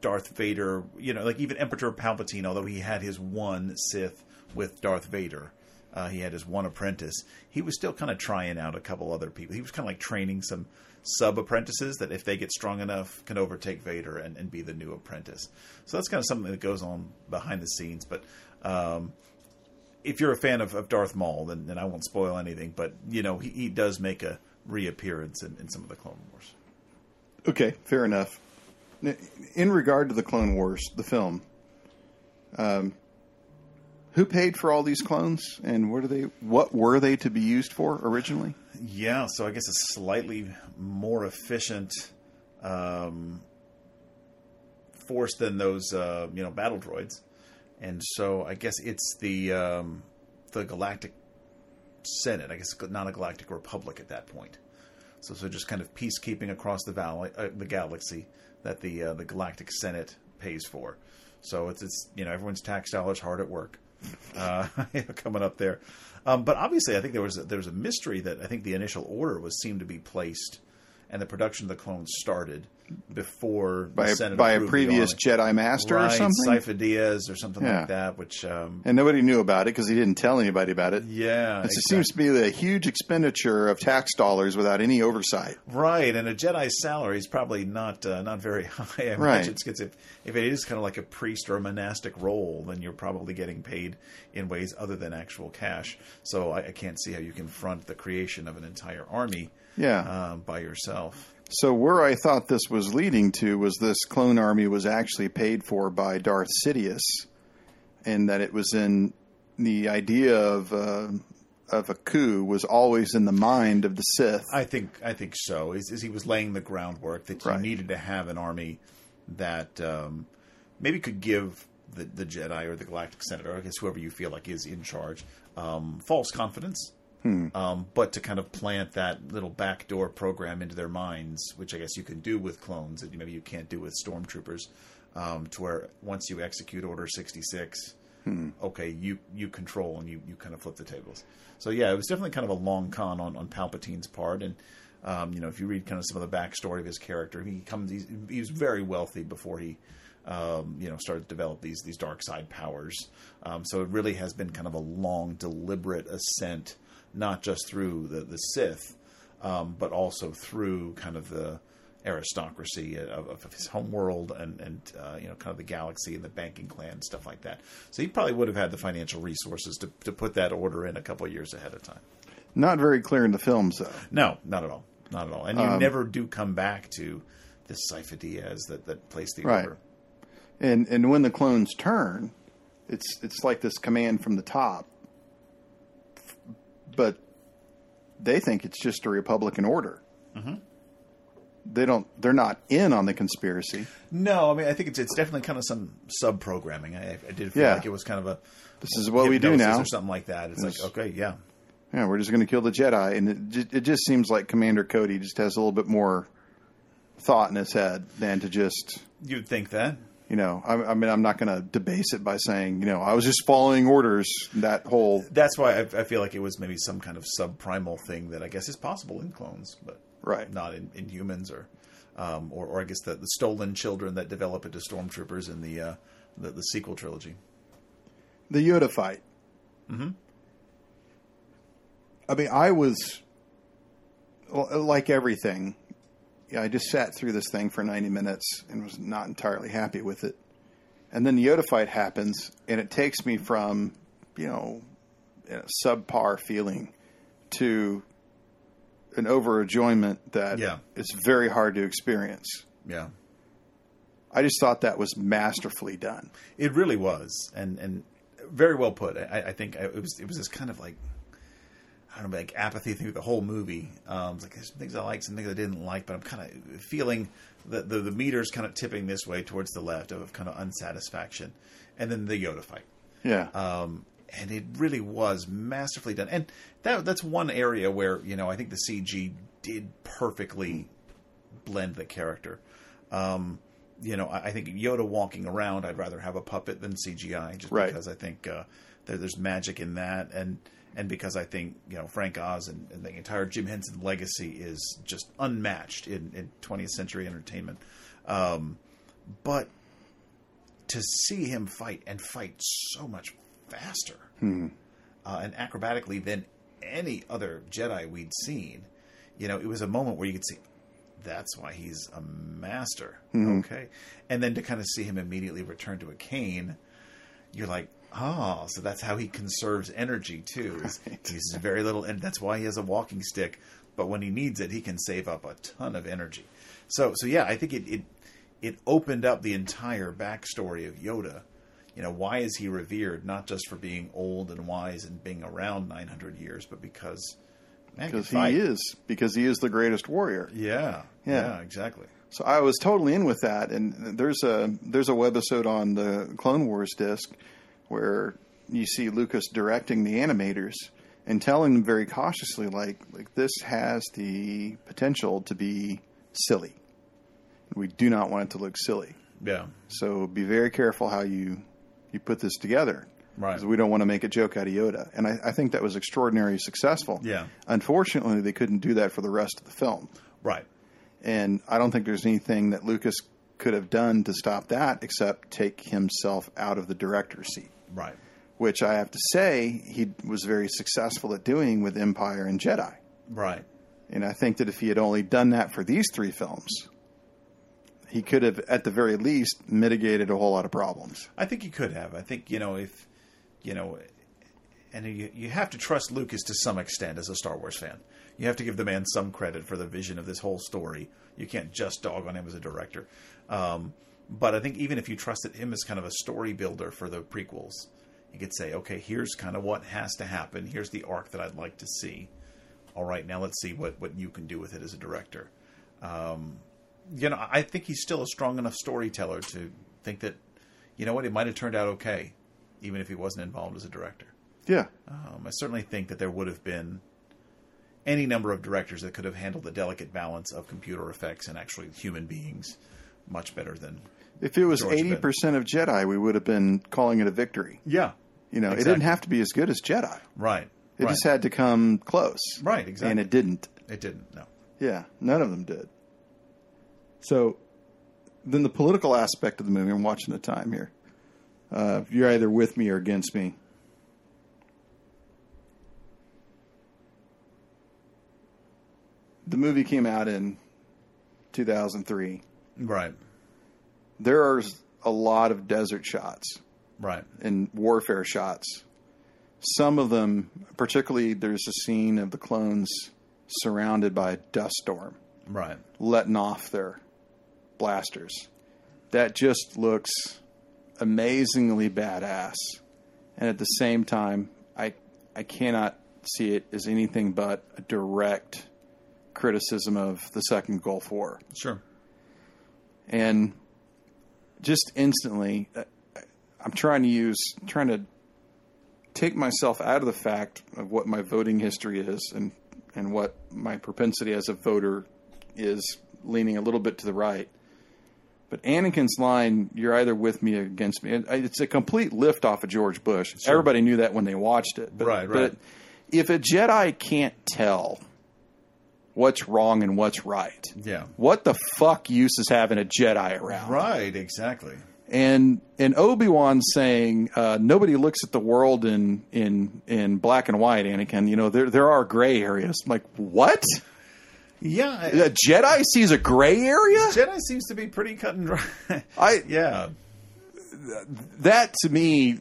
Darth Vader, you know, like even Emperor Palpatine, although he had his one Sith with Darth Vader, uh, he had his one apprentice. He was still kind of trying out a couple other people. He was kind of like training some sub apprentices that, if they get strong enough, can overtake Vader and, and be the new apprentice. So that's kind of something that goes on behind the scenes. But um, if you're a fan of, of Darth Maul, then, then I won't spoil anything. But you know, he, he does make a reappearance in, in some of the Clone Wars. Okay, fair enough. In regard to the Clone Wars, the film, um, who paid for all these clones, and what are they? What were they to be used for originally? Yeah, so I guess a slightly more efficient um, force than those uh, you know battle droids, and so I guess it's the um, the Galactic Senate. I guess not a Galactic Republic at that point. So, so just kind of peacekeeping across the valley, uh, the galaxy that the uh, the Galactic Senate pays for. So it's it's you know everyone's tax dollars hard at work uh, coming up there. Um, but obviously, I think there was a, there was a mystery that I think the initial order was seemed to be placed, and the production of the clones started before by the a, by a previous. Jedi Master right, or something. Sifo-Dyas or something Yeah. like that. Which um, and nobody knew about it because he didn't tell anybody about it. yeah, It seems to be a huge expenditure of tax dollars without any oversight. Right, and a Jedi's salary is probably not uh, not very high. I Right. imagine because if if it is kind of like a priest or a monastic role, then you're probably getting paid in ways other than actual cash. So I, I can't see how you can front the creation of an entire army Yeah. um, by yourself. So where I thought this was leading to was this clone army was actually paid for by Darth Sidious, and that it was in the idea of uh, of a coup was always in the mind of the Sith. I think I think so. Is, is he was laying the groundwork that you Right. needed to have an army that um, maybe could give the, the Jedi or the Galactic Senate, or I guess whoever you feel like is in charge, um, false confidence. Um, but to kind of plant that little backdoor program into their minds, which I guess you can do with clones that maybe you can't do with stormtroopers, um, to where once you execute Order sixty six, okay, you you control and you you kind of flip the tables. So yeah, it was definitely kind of a long con on on Palpatine's part, and um, you know if you read kind of some of the backstory of his character, he comes he's, he was very wealthy before he. Um, you know, started to develop these these dark side powers. Um, so it really has been kind of a long, deliberate ascent, not just through the the Sith, um, but also through kind of the aristocracy of, of his home world and and uh, you know kind of the galaxy and the banking clan and stuff like that. So he probably would have had the financial resources to to put that order in a couple of years ahead of time. Not very clear in the films, though. No, not at all, not at all. And you never do come back to this Sifo-Dyas that that placed the Right. order. And and when the clones turn, it's it's like this command from the top. But they think it's just a Republican order. Mm-hmm. They don't. They're not in on the conspiracy. No, I mean I think it's it's definitely kind of some sub programming. I, I did feel Yeah. like it was kind of a This is what we do now. or something like that. It's Yes. like okay, yeah, Yeah, we're just going to kill the Jedi, and it, it just seems like Commander Cody just has a little bit more thought in his head than to just, you'd think that. You know. I, I mean, I'm not going to debase it by saying, you know, I was just following orders. That whole That's why I, I feel like it was maybe some kind of subprimal thing that I guess is possible in clones, but right. not in, in humans or, um, or or I guess the, the stolen children that develop into stormtroopers in the uh, the, the sequel trilogy. the Yoda fight. Mm-hmm. I mean, I was like everything. Yeah, I just sat through this thing for 90 minutes and was not entirely happy with it. And then the Yoda fight happens, and it takes me from, you know, a subpar feeling to an overenjoyment that Yeah. is very hard to experience. Yeah, I just thought that was masterfully done. it really was, and and very well put. I, I think it was it was this kind of like I don't know, like apathy through the whole movie. Um, it's like there's some things I like, some things I didn't like, but I'm kind of feeling that the the meter's kind of tipping this way towards the left of kind of unsatisfaction, and then the Yoda fight. Yeah. Um, and it really was masterfully done. And that that's one area where you know I think the CG did perfectly blend the character. Um, you know, I, I think Yoda walking around, I'd rather have a puppet than CGI, just Right. because I think uh, there, there's magic in that, and and because I think you know Frank Oz and, and the entire Jim Henson legacy is just unmatched in, in 20th century entertainment. Um, but to see him fight and fight so much faster uh, and acrobatically than any other Jedi we'd seen, you know, it was a moment where you could see that's why he's a master. Okay. And then to kind of see him immediately return to a cane, you're like, oh, so that's how he conserves energy too. is He uses very little, and that's why he has a walking stick. But when he needs it, he can save up a ton of energy. So, so yeah, I think it it, it opened up the entire backstory of Yoda. You know, why is he revered? Not just for being old and wise and being around 900 years, but because man, because he fight. is because he is the greatest warrior. Yeah, Yeah. yeah, exactly. So I was totally in with that, and there's a there's a webisode on the Clone Wars disc where you see Lucas directing the animators and telling them very cautiously, like like this has the potential to be silly. We do not want it to look silly, Yeah, so be very careful how you you put this together. Right. Because we don't want to make a joke out of Yoda, and I, I think that was extraordinarily successful. Yeah. Unfortunately, they couldn't do that for the rest of the film right. and I don't think there's anything that Lucas could have done to stop that except take himself out of the director's seat, Right. which I have to say he was very successful at doing with Empire and Jedi. Right. And I think that if he had only done that for these three films, he could have, at the very least, mitigated a whole lot of problems. I think he could have. I think you know if you know, and you you have to trust Lucas to some extent as a Star Wars fan. You have to give the man some credit for the vision of this whole story. You can't just dog on him as a director. Um, but I think even if you trusted him as kind of a story builder for the prequels, you could say, okay, here's kind of what has to happen. Here's the arc that I'd like to see. All right, now let's see what what you can do with it as a director. Um, you know, I think he's still a strong enough storyteller to think that, you know what, it might have turned out okay, even if he wasn't involved as a director. Yeah. Um, I certainly think that there would have been any number of directors that could have handled the delicate balance of computer effects and actually human beings much better than. If it was eighty percent of Jedi, we would have been calling it a victory. Yeah. You know, it didn't have to be as good as Jedi. Right. It right. just had to come close. Right, exactly. And it didn't. It didn't. No. Yeah, none of them did. So, then the political aspect of the movie, I'm watching the time here. Uh, you're either with me or against me. The movie came out in 2003. Right. There are a lot of desert shots Right. and warfare shots. Some of them, particularly, there's a scene of the clones surrounded by a dust storm. Right. letting off their blasters. That just looks amazingly badass. And at the same time, I I cannot see it as anything but a direct criticism of the second Gulf War. Sure. And just instantly uh, I'm trying to use trying to take myself out of the fact of what my voting history is and and what my propensity as a voter is leaning a little bit to the right. But Anakin's line, "You're either with me or against me," it's a complete lift off of George Bush. Everybody knew that when they watched it. But, Right, right. But if a Jedi can't tell what's wrong and what's right, Yeah. what the fuck use is having a Jedi around? Right. Exactly. and and Obi Wan saying uh, nobody looks at the world in in in black and white. Anakin, you know there there are gray areas. I'm like what? Yeah. A Jedi sees a gray area. Jedi seems to be pretty cut and dry. I yeah. that to me,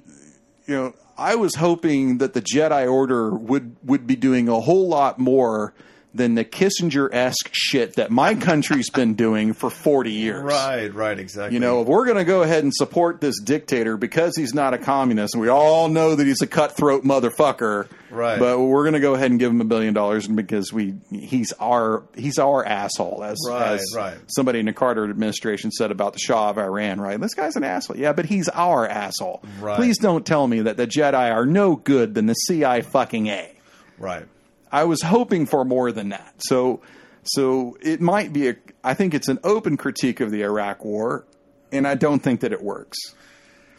you know, I was hoping that the Jedi Order would would be doing a whole lot more than the Kissinger esque shit that my country's been doing for 40 years. Right, right, exactly. You know, if we're going to go ahead and support this dictator because he's not a communist, and we all know that he's a cutthroat motherfucker, Right. But we're going to go ahead and give him a billion dollars because we he's our he's our asshole, as, Right, as right. somebody in the Carter administration said about the Shah of Iran. Right, this guy's an asshole. Yeah, but he's our asshole. Right. Please don't tell me that the Jedi are no good than the CI fucking A. right. I was hoping for more than that. So, so it might be a. I think it's an open critique of the Iraq War, and I don't think that it works.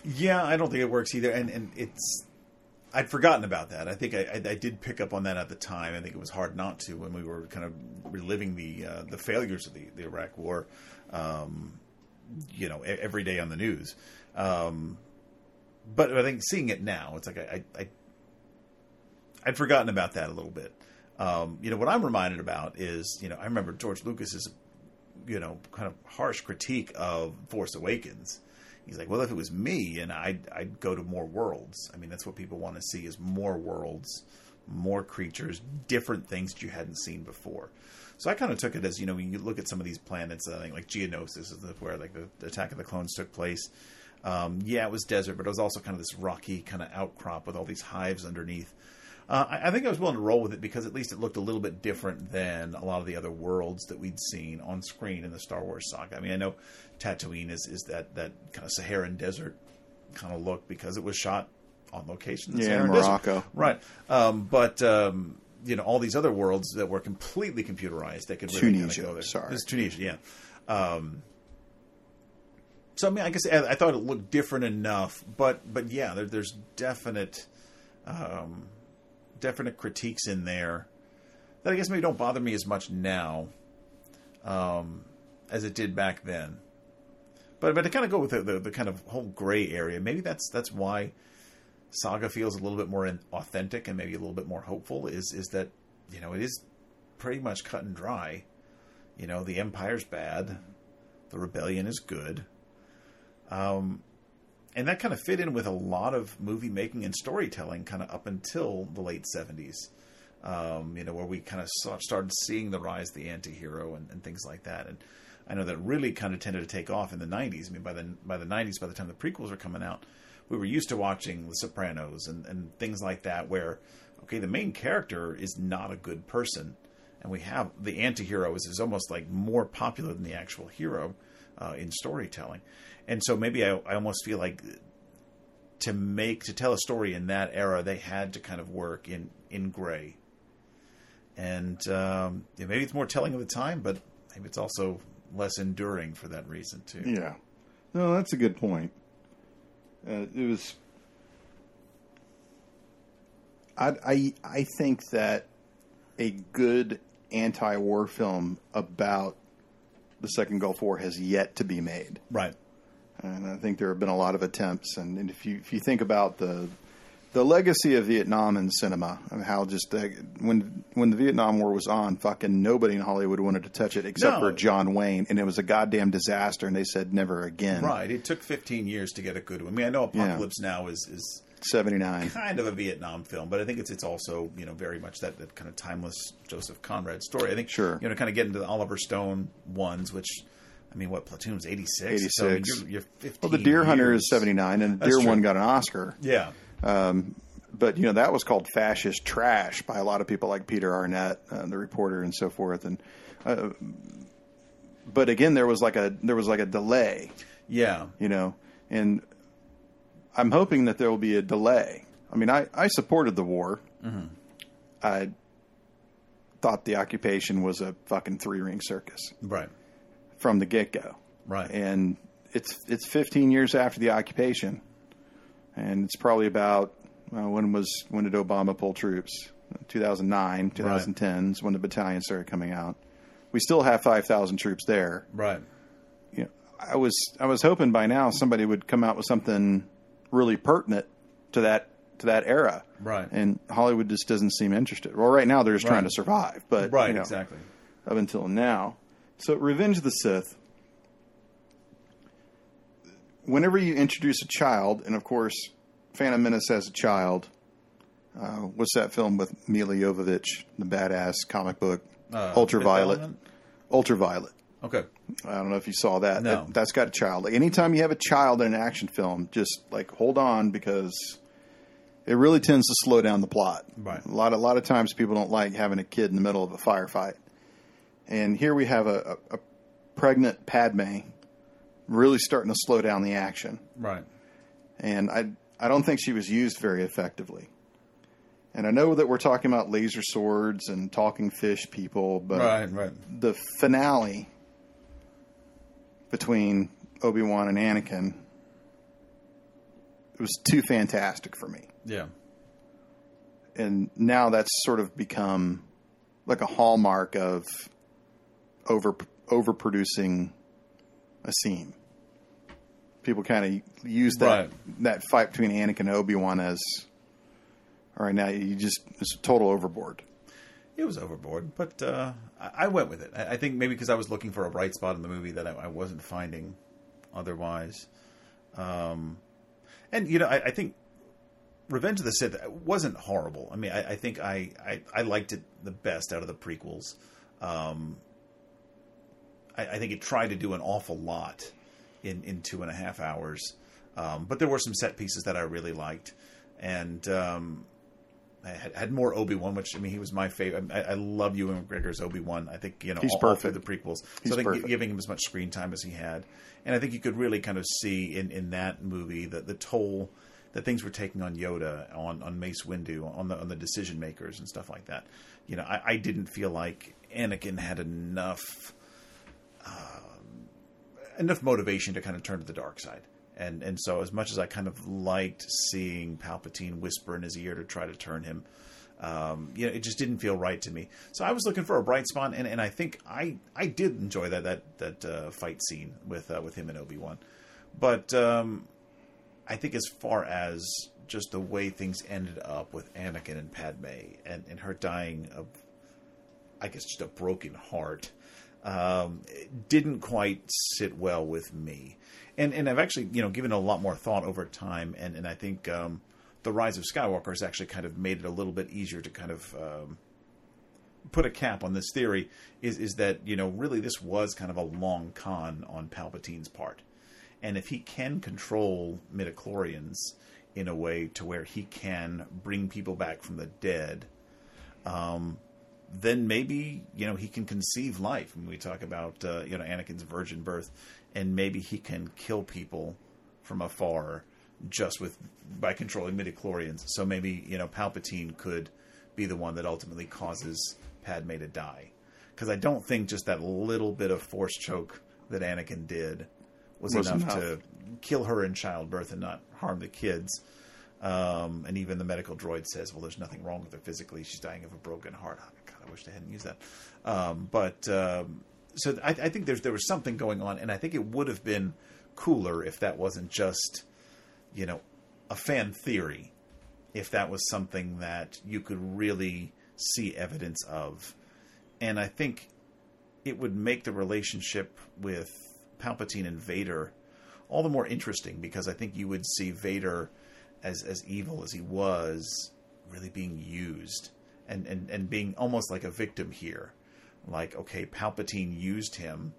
Yeah, I don't think it works either, and and it's. I'd forgotten about that. I think I, I, I did pick up on that at the time. I think it was hard not to when we were kind of reliving the uh, the failures of the, the Iraq War, um, you know, every day on the news. Um, but I think seeing it now, it's like I, I I'd forgotten about that a little bit. Um, you know, what I'm reminded about is, you know, I remember George Lucas's, you know, kind of harsh critique of Force Awakens. He's like, well, if it was me, and I'd, I'd go to more worlds. I mean, that's what people want to see is more worlds, more creatures, different things that you hadn't seen before. So I kind of took it as, you know, when you look at some of these planets, I think like Geonosis is where like the, the Attack of the Clones took place. Um, yeah, it was desert, but it was also kind of this rocky kind of outcrop with all these hives underneath. Uh, I, I think I was willing to roll with it because at least it looked a little bit different than a lot of the other worlds that we'd seen on screen in the Star Wars saga. I mean, I know Tatooine is, is that, that kind of Saharan desert kind of look because it was shot on location. in the Yeah, Saharan Morocco. Desert. Right. Um, but, um, you know, all these other worlds that were completely computerized that could really Tunisia, go there. sorry. It's Tunisia, yeah. Um, so I mean, I guess I, I thought it looked different enough, but but yeah, there, there's definite um, definite critiques in there that I guess maybe don't bother me as much now um, as it did back then. But but to kind of go with the, the, the kind of whole gray area, maybe that's that's why Saga feels a little bit more authentic and maybe a little bit more hopeful. Is is that you know it is pretty much cut and dry. You know the Empire's bad, the Rebellion is good. Um, and that kind of fit in with a lot of movie making and storytelling kind of up until the late 70s um, you know where we kind of saw, started seeing the rise of the anti-hero and, and things like that. And i know that really kind of tended to take off in the 90s i mean by the by the 90s by the time the prequels were coming out we were used to watching the sopranos and, and things like that where okay the main character is not a good person. And we have the anti-hero is, is almost like more popular than the actual hero uh, in storytelling and so maybe I, I almost feel like to make to tell a story in that era they had to kind of work in in gray and um, yeah, maybe it's more telling of the time but maybe it's also less enduring for that reason too Yeah. No, that's a good point. Uh, it was. I, I I think that a good anti-war film about the Second Gulf War has yet to be made, right and I think there have been a lot of attempts. And, and if you if you think about the the legacy of Vietnam in cinema, and how just uh, when when the Vietnam War was on, fucking nobody in Hollywood wanted to touch it except No. for John Wayne, and it was a goddamn disaster. And they said never again. right it took 15 years to get a good one i mean i know apocalypse now is is Seventy nine. kind of a Vietnam film, but I think it's it's also you know very much that, that kind of timeless Joseph Conrad story. I think Sure. you know kind of get into the Oliver Stone ones, which I mean, what platoon's eighty six? 86. So, I mean, you're, you're fifteen. Well, the Deer Hunter is seventy nine, and the That's Deer true. one got an Oscar. Yeah, But you know that was called fascist trash by a lot of people like Peter Arnett, uh, the reporter, and so forth. And uh, but again, there was like a there was like a delay, yeah, you know, and I'm hoping that there will be a delay. I mean, I I supported the war. Mm-hmm. I thought the occupation was a fucking three ring circus right, from the get go. right, and it's it's 15 years after the occupation, and it's probably about uh, when was when did Obama pull troops? 2009, 2010 is when the battalion started coming out. We still have 5,000 troops there. right. You know, I was I was hoping by now somebody would come out with something really pertinent to that to that era. Right. And Hollywood just doesn't seem interested. Well, right now they're just trying to survive, but Right, you know, exactly. up until now. So, Revenge of the Sith. Whenever you introduce a child, and of course, Phantom Menace as a child, uh, what's that film with Milla Jovovich, the badass comic book Uh, Ultraviolet. Ultraviolet. Okay. I don't know if you saw that. No. That, has got a child. Like anytime you have a child in an action film, just like hold on because it really tends to slow down the plot. Right. A lot, a lot of times people don't like having a kid in the middle of a firefight, and here we have a, a, a pregnant Padme really starting to slow down the action, Right. and I I don't think she was used very effectively. And I know that we're talking about laser swords and talking fish people, but Right. Right. the finale between Obi Wan and Anakin it was too fantastic for me. Yeah. And now that's sort of become like a hallmark of over overproducing a scene. People kind of use that Right. that fight between Anakin and Obi Wan as all right now you just it's total overboard. It was overboard, but uh, I, I went with it. I, I think maybe because I was looking for a bright spot in the movie that I, I wasn't finding otherwise. Um, and you know, I, I think Revenge of the Sith wasn't horrible. I mean, I, I think I, I I liked it the best out of the prequels. Um, I, I think it tried to do an awful lot in in two and a half hours, um, but there were some set pieces that I really liked, and um, I had, had more Obi Wan, which I mean, he was my favorite. I, I love Ewan McGregor's Obi Wan. I think you know He's all, all through perfect. the prequels. He's so I think perfect. giving him as much screen time as he had, and I think you could really kind of see in, in that movie that the toll that things were taking on Yoda, on on Mace Windu, on the on the decision makers and stuff like that. You know, I, I didn't feel like Anakin had enough enough motivation to kind of turn to the dark side. And and so as much as I kind of liked seeing Palpatine whisper in his ear to try to turn him, um, you know, it just didn't feel right to me. So I was looking for a bright spot, and, and I think I I did enjoy that that that uh, fight scene with uh, with him and Obi Wan, but um, I think as far as just the way things ended up with Anakin and Padme and, and her dying of, I guess, just a broken heart, um, didn't quite sit well with me. And and I've actually you know given a lot more thought over time, and and I think um, the Rise of Skywalker has actually kind of made it a little bit easier to kind of um, put a cap on this theory. Is is that you know really this was kind of a long con on Palpatine's part, and if he can control midi-chlorians in a way to where he can bring people back from the dead then maybe you know he can conceive life. When we talk about uh, you know Anakin's virgin birth, and maybe he can kill people from afar just with by controlling midi-chlorians. So maybe you know Palpatine could be the one that ultimately causes Padme to die. Because I don't think just that little bit of force choke that Anakin did was, Was enough, enough. to kill her in childbirth and not harm the kids. Um, and even the medical droid says, "Well, there's nothing wrong with her physically. She's dying of a broken heart." God, I wish they hadn't used that. Um, but um, so I, I think there was something going on, and I think it would have been cooler if that wasn't just, you know, a fan theory. If that was something that you could really see evidence of, and I think it would make the relationship with Palpatine and Vader all the more interesting because I think you would see Vader as as evil as he was really being used and and and being almost like a victim here. Like okay, Palpatine used him,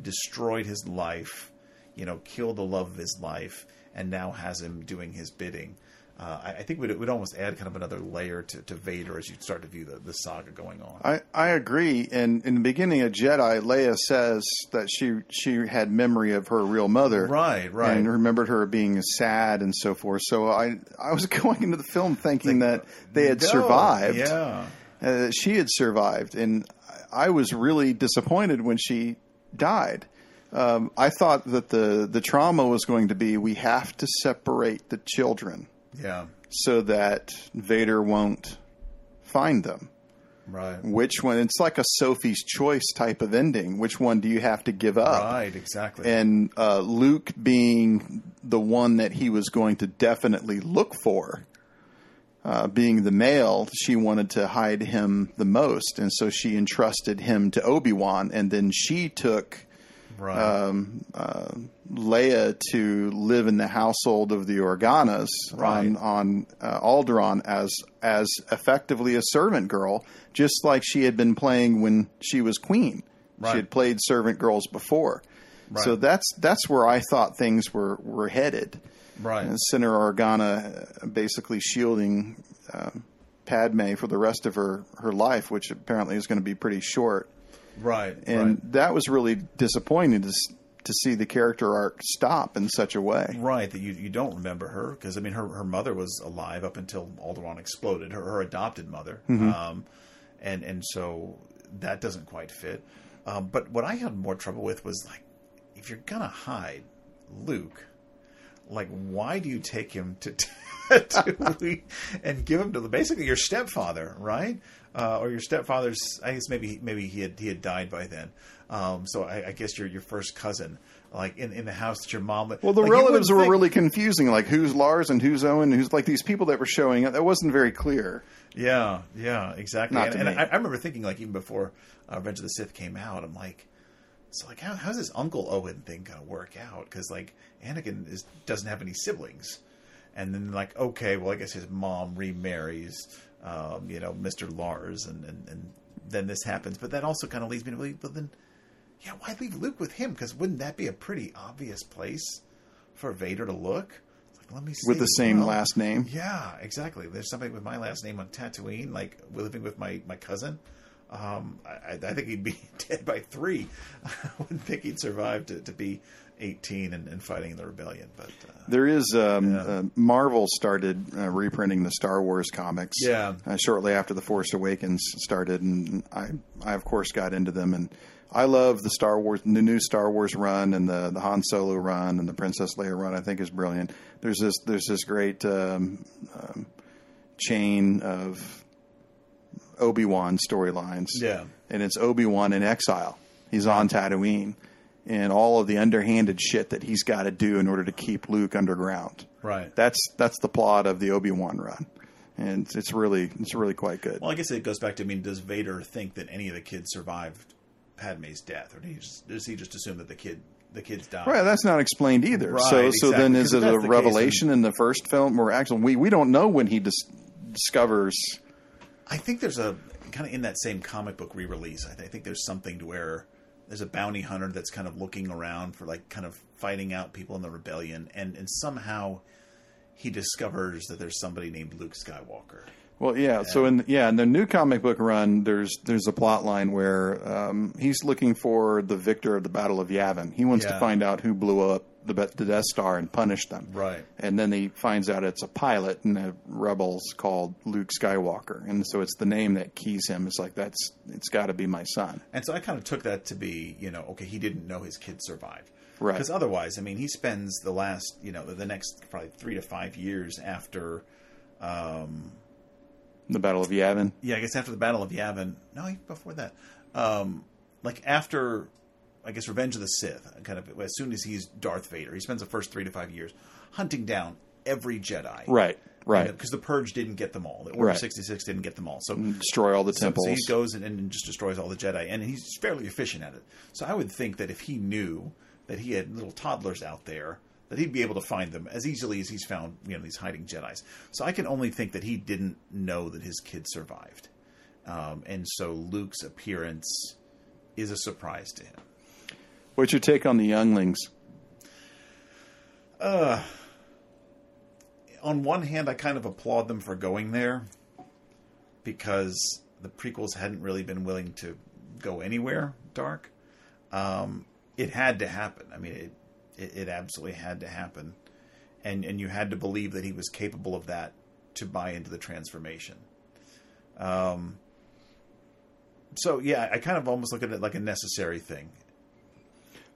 destroyed his life, you know, killed the love of his life, and now has him doing his bidding. Uh, I, I think it would almost add kind of another layer to, to Vader as you start to view the, the saga going on. I, I agree. And in the beginning of Jedi, Leia says that she she had memory of her real mother, Right, right. and remembered her being sad and so forth. So I I was going into the film thinking that they had No, survived. Yeah. uh, she had survived, and I was really disappointed when she died. Um, I thought that the the trauma was going to be we have to separate the children Yeah. so that Vader won't find them. Right. Which one? It's like a Sophie's Choice type of ending. Which one do you have to give up? Right, exactly. And uh, Luke being the one that he was going to definitely look for, uh, being the male, she wanted to hide him the most, and so she entrusted him to Obi Wan, and then she took Right. um, uh, Leia to live in the household of the Organas Right. on on uh, Alderaan as as effectively a servant girl, just like she had been playing when she was queen. Right. She had played servant girls before. So that's that's where I thought things were were headed. right. And Senator Organa uh, basically shielding um, Padme for the rest of her, her life, which apparently is going to be pretty short. Right. And right. that was really disappointing to, to see the character arc stop in such a way. Right, that you you don't remember her because I mean her her mother was alive up until Alderaan exploded. Her her adopted mother, um, and and so that doesn't quite fit. Um, but what I had more trouble with was like, if you're gonna hide Luke, like why do you take him to Tatooine and give him to the, basically your stepfather, right? Uh, or your stepfather's. I guess maybe maybe he had he had died by then. Um, so I, I guess your your first cousin, like in, in the house that your mom. Well, the like, relatives were think- really confusing, like who's Lars and who's Owen, who's like these people that were showing up. That wasn't very clear. Yeah, yeah, exactly. Not and and. I, I remember thinking, like, even before uh, Revenge of the Sith came out, I'm like, so like, how, how's this Uncle Owen thing gonna work out? Because like, Anakin is doesn't have any siblings, and then like, okay, well, I guess his mom remarries, um, you know, Mister Lars, and, and and then this happens. But that also kind of leads me to believe, but then, yeah, why leave Luke with him? Because wouldn't that be a pretty obvious place for Vader to look? It's like, let me see. With the same Well, last name. yeah, exactly. There's somebody with my last name on Tatooine, like living with my, my cousin. Um, I, I think he'd be dead by three. I wouldn't think he'd survive to, to be 18 and, and fighting the rebellion. But uh, There is um, Yeah. uh, Marvel started uh, reprinting the Star Wars comics. Yeah. uh, shortly after the Force Awakens started, and I, I of course got into them, and I love the Star Wars, the new Star Wars run, and the the Han Solo run, and the Princess Leia run. I think is brilliant. There's this there's this great um, um, chain of Obi Wan storylines. Yeah. and it's Obi Wan in exile. He's on Tatooine, and all of the underhanded shit that he's got to do in order to keep Luke underground. right. That's that's the plot of the Obi Wan run, and it's really it's really quite good. Well, I guess it goes back to I mean, does Vader think that any of the kids survived Padme's death, or does he just, does he just assume that the kid the kids died? Right, that's not explained either. Right, so, so then is it a the case, revelation in the first film, or actually we we don't know when he dis- discovers? I think there's a kind of in that same comic book re-release. I, th- I think there's something to where there's a bounty hunter that's kind of looking around for like kind of fighting out people in the rebellion, and and somehow he discovers that there's somebody named Luke Skywalker. Well, yeah. So in yeah, in the new comic book run, there's there's a plot line where um, he's looking for the victor of the Battle of Yavin. He wants Yeah. to find out who blew up the, the Death Star and punish them. Right. And then he finds out it's a pilot and the rebels called Luke Skywalker, and so it's the name that keys him. It's like that's it's got to be my son. And so I kind of took that to be, you know, okay, he didn't know his kid survived. Right. Because otherwise, I mean, he spends the last, you know, the next probably three to five years after, um, The Battle of Yavin. yeah, I guess after the Battle of Yavin. No, before that. Um, like after, I guess, Revenge of the Sith, kind of as soon as he's Darth Vader, he spends the first three to five years hunting down every Jedi. Right. Right. Because the Purge didn't get them all. The Order Right. 66 didn't get them all. So Destroy all the so, temples. so he goes and, and just destroys all the Jedi, and he's fairly efficient at it. So I would think that if he knew that he had little toddlers out there, that he'd be able to find them as easily as he's found you know these hiding Jedi's. So I can only think that he didn't know that his kid survived, um, and so Luke's appearance is a surprise to him. What's your take on the younglings? on one hand, I kind of applaud them for going there because the prequels hadn't really been willing to go anywhere dark. Um, it had to happen. I mean, it, it it absolutely had to happen, and and you had to believe that he was capable of that to buy into the transformation. Um. So yeah, I kind of almost look at it like a necessary thing.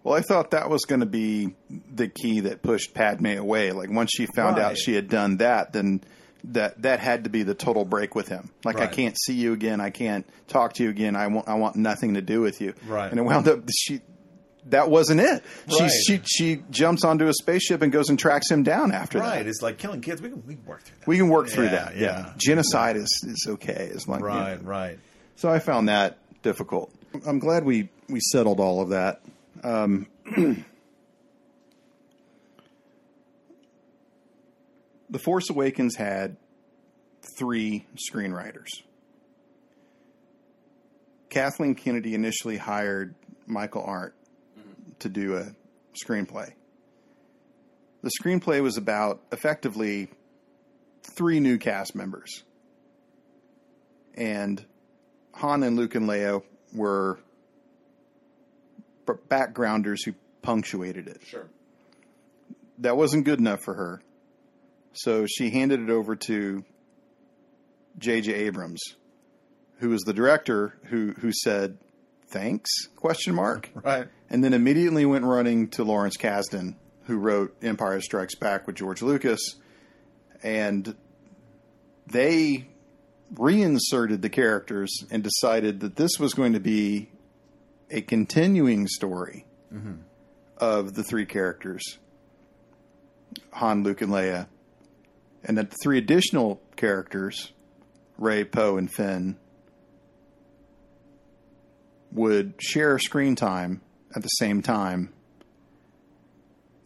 Well, I thought that was going to be the key that pushed Padme away. Like once she found out she had done that, then that that had to be the total break with him. Like I can't see you again. I can't talk to you again. I want I want nothing to do with you. Right. And it wound up she that wasn't it. Right. She she she jumps onto a spaceship and goes and tracks him down after Right? that. It's like killing kids. We can we can work through that. We can work through Yeah, that. yeah. Genocide is, is okay. It's like Right. Right. So I found that difficult. I'm glad we, we settled all of that. Um, the Force Awakens had three screenwriters. Kathleen Kennedy initially hired Michael Arndt to do a screenplay. The screenplay was about effectively three new cast members. And Han and Luke and Leia were backgrounders who punctuated it. Sure. That wasn't good enough for her. So she handed it over to J.J. Abrams, who was the director who who said thanks question mark Right. and then immediately went running to Lawrence Kasdan, who wrote Empire Strikes Back with George Lucas, and they reinserted the characters and decided that this was going to be a continuing story mm-hmm. of the three characters Han, Luke, and Leia, and that the three additional characters, Rey, Poe, and Finn, would share screen time at the same time.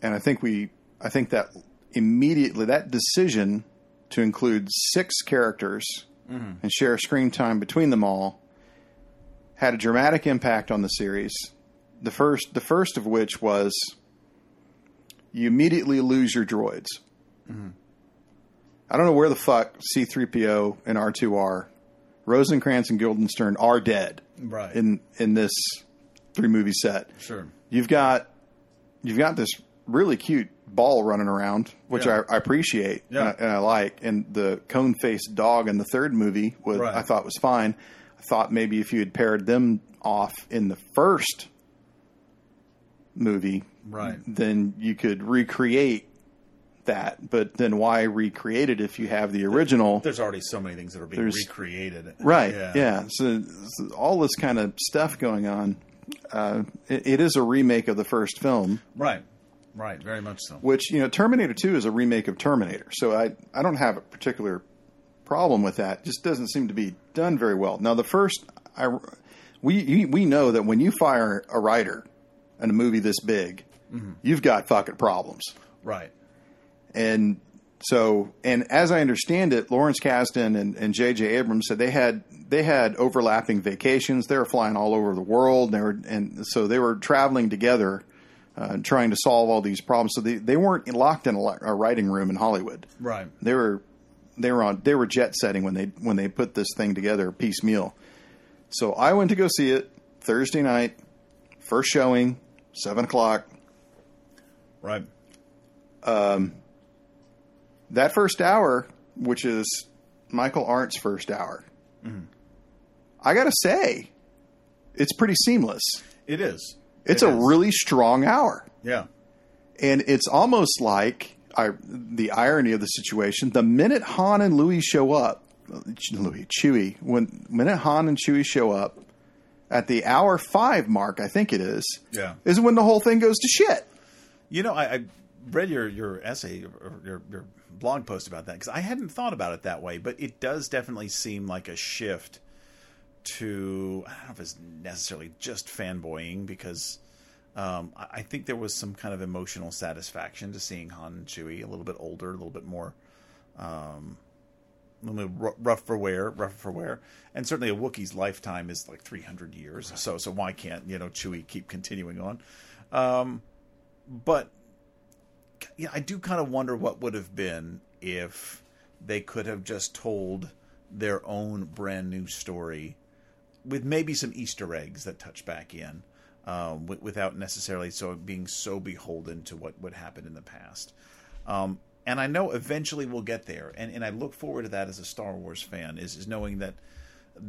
And I think we, I think that immediately that decision to include six characters mm-hmm. and share screen time between them all had a dramatic impact on the series. The first, the first of which was you immediately lose your droids. I don't know where the fuck C3PO and R2 are. Rosencrantz and Guildenstern are dead Right. in in this three movie set. sure. You've got you've got this really cute ball running around, which Yeah. I, I appreciate Yeah. and, I, and I like. And the cone faced dog in the third movie was Right. I thought was fine. I thought maybe if you had paired them off in the first movie, Right. then you could recreate that. But then why recreate it if you have the original? There's already so many things that are being There's- recreated. Right. Yeah. So, so all this kind of stuff going on. Uh, it, it is a remake of the first film, Right. Right. Very much so. which you know, Terminator Two is a remake of Terminator. So I I don't have a particular problem with that. Just doesn't seem to be done very well. Now the first, I we we know that when you fire a writer in a movie this big, you've got fucking problems. Right. And so, and as I understand it, Lawrence Kasdan and, and J.J. Abrams said they had they had overlapping vacations. They were flying all over the world. They were, and so they were traveling together, uh, trying to solve all these problems. So they, they weren't locked in a, a writing room in Hollywood. Right. They were they were on they were jet setting when they when they put this thing together piecemeal. So I went to go see it Thursday night, first showing, seven o'clock. Right. Um, that first hour, which is Michael Arndt's first hour, I got to say, it's pretty seamless. It is. It's It a is. really strong hour. Yeah. And it's almost like I, the irony of the situation. The minute Han and Louis show up, Louis, Chewie, when minute Han and Chewie show up at the hour five mark, I think it is, Yeah. is when the whole thing goes to shit. You know, I, I read your your essay or your your blog post about that because I hadn't thought about it that way, but it does definitely seem like a shift to I don't know if it's necessarily just fanboying because um, I, think there was some kind of emotional satisfaction to seeing Han and Chewie a little bit older, a little bit more. Um, a little bit rough for wear, rough for wear, and certainly a Wookiee's lifetime is like 300 years. So, so why can't you know Chewie keep continuing on? Um, but yeah, I do kind of wonder what would have been if they could have just told their own brand new story with maybe some Easter eggs that touch back in, um, w- without necessarily so being so beholden to what what happened in the past. Um, and I know eventually we'll get there, and, and I look forward to that as a Star Wars fan. Is is knowing that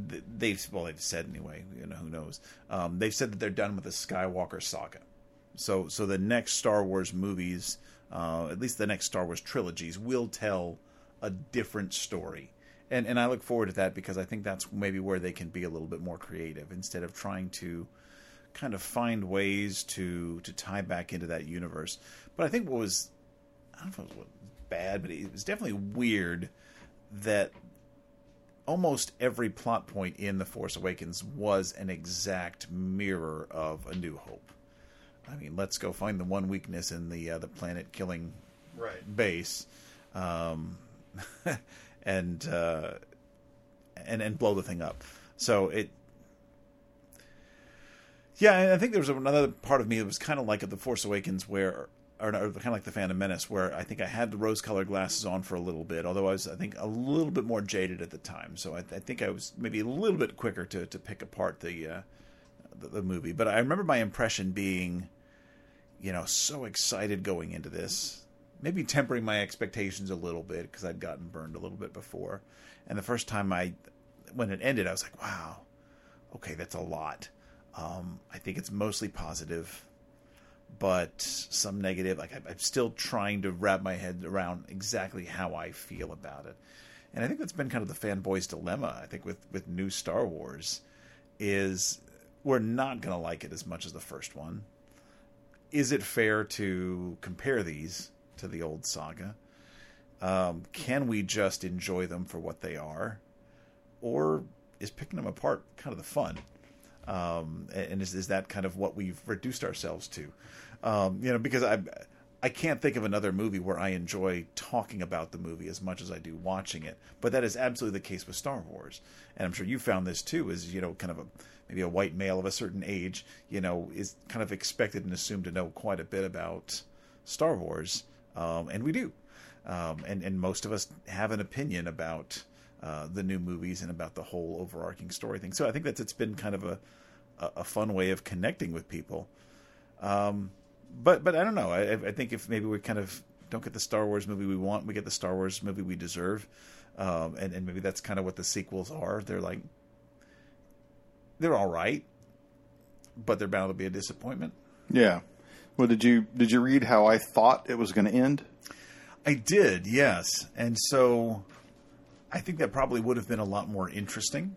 th- they've well they've said anyway, you know who knows. Um, they've said that they're done with the Skywalker saga. So so the next Star Wars movies, uh, at least the next Star Wars trilogies, will tell a different story. And and I look forward to that because I think that's maybe where they can be a little bit more creative instead of trying to kind of find ways to to tie back into that universe. But I think what was I don't know if it was bad, but it was definitely weird that almost every plot point in The Force Awakens was an exact mirror of A New Hope. I mean, let's go find the one weakness in the uh, the planet killing Right. base, um, and uh, and and blow the thing up. So it, yeah, I think there was another part of me that was kind of like at the Force Awakens, where or, or kind of like the Phantom Menace, where I think I had the rose-colored glasses on for a little bit, although I was I think a little bit more jaded at the time. So I, I think I was maybe a little bit quicker to to pick apart the, uh, the the movie. But I remember my impression being, you know, so excited going into this maybe tempering my expectations a little bit because I'd gotten burned a little bit before. And the first time I, when it ended, I was like, wow, okay, that's a lot. Um, I think it's mostly positive, but some negative. Like I, I'm still trying to wrap my head around exactly how I feel about it. And I think that's been kind of the fanboy's dilemma. I think with with new Star Wars, is we're not going to like it as much as the first one. Is it fair to compare these? to the old saga? Um, can we just enjoy them for what they are, or is picking them apart kind of the fun? Um, and is, is that kind of what we've reduced ourselves to? Um, you know, because I I can't think of another movie where I enjoy talking about the movie as much as I do watching it. But that is absolutely the case with Star Wars, and I'm sure you found this too. Is you know, kind of a maybe a white male of a certain age, you know, is kind of expected and assumed to know quite a bit about Star Wars um, and we do. Um, and and most of us have an opinion about uh, the new movies and about the whole overarching story thing. So I think that it's been kind of a a fun way of connecting with people. Um, but but I don't know. I, I think if maybe we kind of don't get the Star Wars movie we want, we get the Star Wars movie we deserve, um, and and maybe that's kind of what the sequels are. They're like they're all right, but they're bound to be a disappointment. Yeah. Well, did you did you read how I thought it was going to end? I did, yes. And so I think that probably would have been a lot more interesting.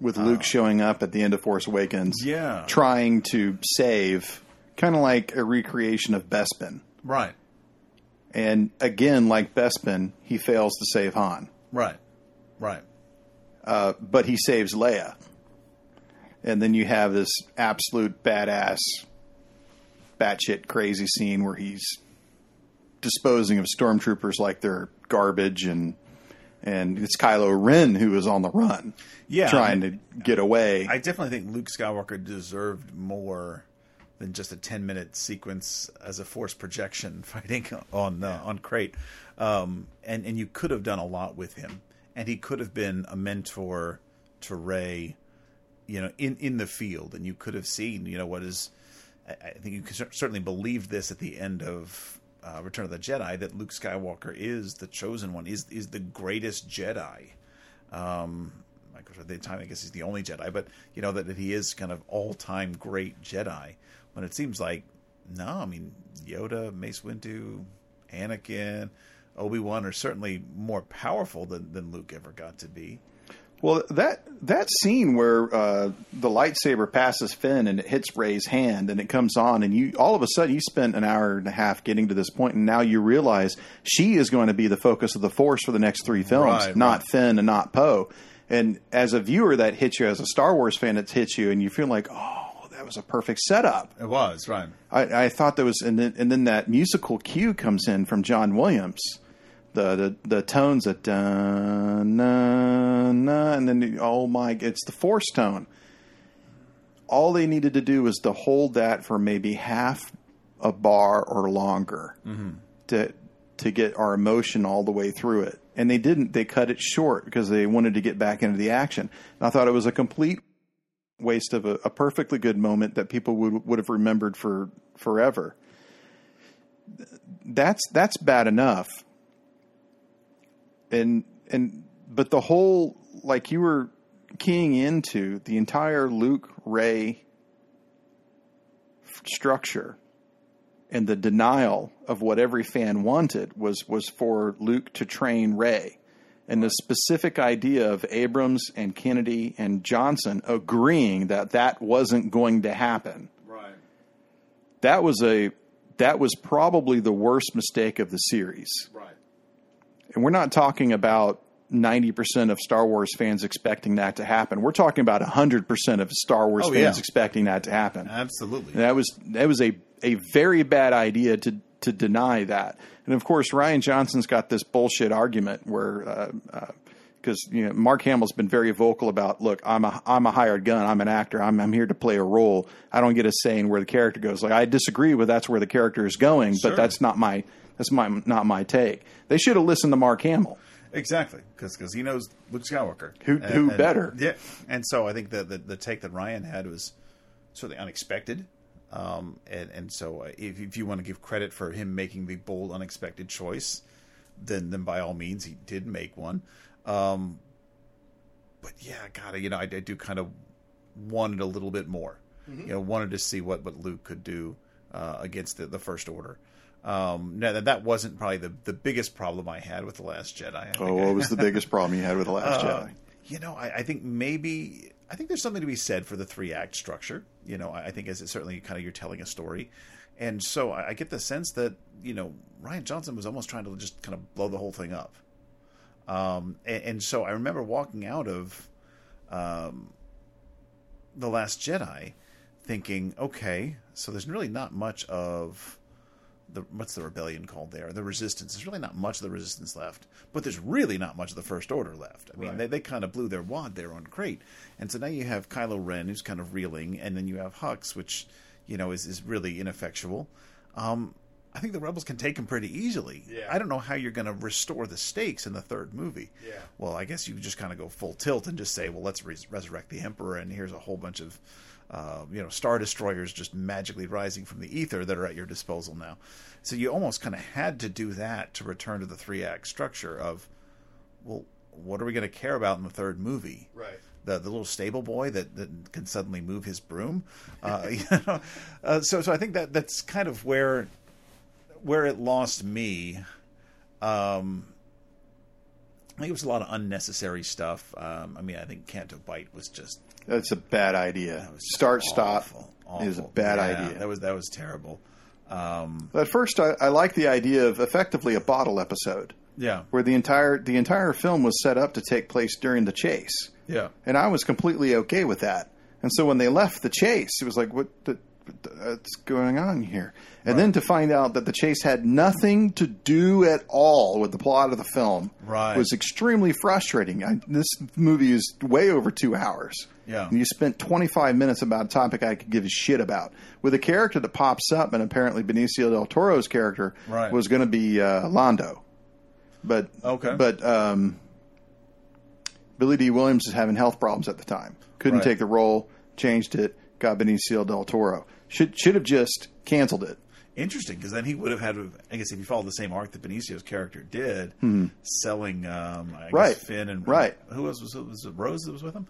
With Luke showing up at the end of Force Awakens, Yeah. trying to save, kind of like a recreation of Bespin. Right. And again, like Bespin, he fails to save Han, Right. Right. uh, but he saves Leia. And then you have this absolute badass, batshit crazy scene where he's disposing of stormtroopers like they're garbage, and and it's Kylo Ren who is on the run, Yeah. trying to get away. I definitely think Luke Skywalker deserved more than just a 10 minute sequence as a force projection fighting on uh, on Crait. Um, and and you could have done a lot with him and he could have been a mentor to Rey you know in in the field and you could have seen you know what is I, I think you certainly believe this at the end of uh, Return of the Jedi that Luke Skywalker is the chosen one is is the greatest Jedi um, like at the time, I guess he's the only Jedi, but you know that, that he is kind of all-time great Jedi. When it seems like, no, I mean Yoda, Mace Windu, Anakin, Obi Wan are certainly more powerful than, than Luke ever got to be. Well, that that scene where uh, the lightsaber passes Finn and it hits Rey's hand and it comes on, and you all of a sudden you spent an hour and a half getting to this point, and now you realize she is going to be the focus of the Force for the next three films, Right, not right. Finn and not Poe. And as a viewer, that hits you. As a Star Wars fan, it hits you, and you feel like, oh, that was a perfect setup. It was right. I, I thought that was, and then, and then that musical cue comes in from John Williams, the the, the tones that na, na, and then oh my, it's the force tone. All they needed to do was to hold that for maybe half a bar or longer mm-hmm. to to get our emotion all the way through it, and they didn't. They cut it short because they wanted to get back into the action. And I thought it was a complete waste of a, a perfectly good moment that people would would have remembered for forever. That's that's bad enough. And and but the whole like you were keying into the entire Luke Rey structure and the denial of what every fan wanted was was for Luke to train Rey. And the specific idea of Abrams and Kennedy and Johnson agreeing that that wasn't going to happen. Right. That was a that was probably the worst mistake of the series. Right. And we're not talking about ninety percent of Star Wars fans expecting that to happen. We're talking about hundred percent of Star Wars Oh, fans yeah. expecting that to happen. Absolutely. That was that was a a very bad idea to to deny that. And of course, Rian Johnson's got this bullshit argument where uh, uh, because you know Mark Hamill's been very vocal about, look, I'm a I'm a hired gun, I'm an actor, I'm I'm here to play a role. I don't get a say in where the character goes. Like I disagree with that's where the character is going, Sure. but that's not my that's my not my take. They should have listened to Mark Hamill. Exactly, because he knows Luke Skywalker. Who- who better? Yeah, and so I think that the, the take that Rian had was certainly unexpected. Um, and and so uh, if, if you want to give credit for him making the bold, unexpected choice, then then by all means he did make one. Um, but yeah, God, you know, I, I do kind of wanted a little bit more. You know, wanted to see what what Luke could do uh, against the, the First Order. Um, no, that that wasn't probably the, the biggest problem I had with the Last Jedi. I Oh, what was the biggest problem you had with the Last uh, Jedi? You know, I, I think maybe I think there's something to be said for the three act structure. You know, I, I think as it's certainly kind of you're telling a story, and so I, I get the sense that you know Rian Johnson was almost trying to just kind of blow the whole thing up. Um, and, and so I remember walking out of um, the Last Jedi, thinking, okay, so there's really not much of the what's the rebellion called there? The resistance. There's really not much of the resistance left, but there's really not much of the First Order left. I mean, Right. they, they kind of blew their wad there on Crait, and so now you have Kylo Ren who's kind of reeling, and then you have Hux, which you know is is really ineffectual. Um, I think the rebels can take him pretty easily. Yeah. I don't know how you're going to restore the stakes in the third movie. Yeah. Well, I guess you just kind of go full tilt and just say, well, let's res- resurrect the Emperor, and here's a whole bunch of, uh, you know, star destroyers just magically rising from the ether that are at your disposal now. So you almost kind of had to do that to return to the three act structure of, well, what are we going to care about in the third movie? Right. The, the little stable boy that, that can suddenly move his broom, uh, you know, uh, so so I think that that's kind of where where it lost me. Um, I think it was a lot of unnecessary stuff. Um, I mean, I think Canto Bight was just That's a bad idea. Start awful, stop is a bad Yeah, idea. That was that was terrible. Um, At first, I, I like the idea of effectively a bottle episode, yeah, where the entire the entire film was set up to take place during the chase, yeah, and I was completely okay with that. And so when they left the chase, it was like, what the, what's going on here? And then to find out that the chase had nothing to do at all with the plot of the film Right. was extremely frustrating. I, this movie is way over two hours. Yeah. And you spent 25 minutes about a topic I could give a shit about. With a character that pops up, and apparently Benicio del Toro's character Right. was going to be uh, Lando. But Okay. but um, Billy Dee Williams was having health problems at the time. Couldn't Right. take the role, changed it, got Benicio del Toro. Should should have just canceled it. interesting because then he would have had. I guess if you followed the same arc that Benicio's character did, selling um, I guess Hmm. Right. Finn and Right. who else was was it Rose that was with him?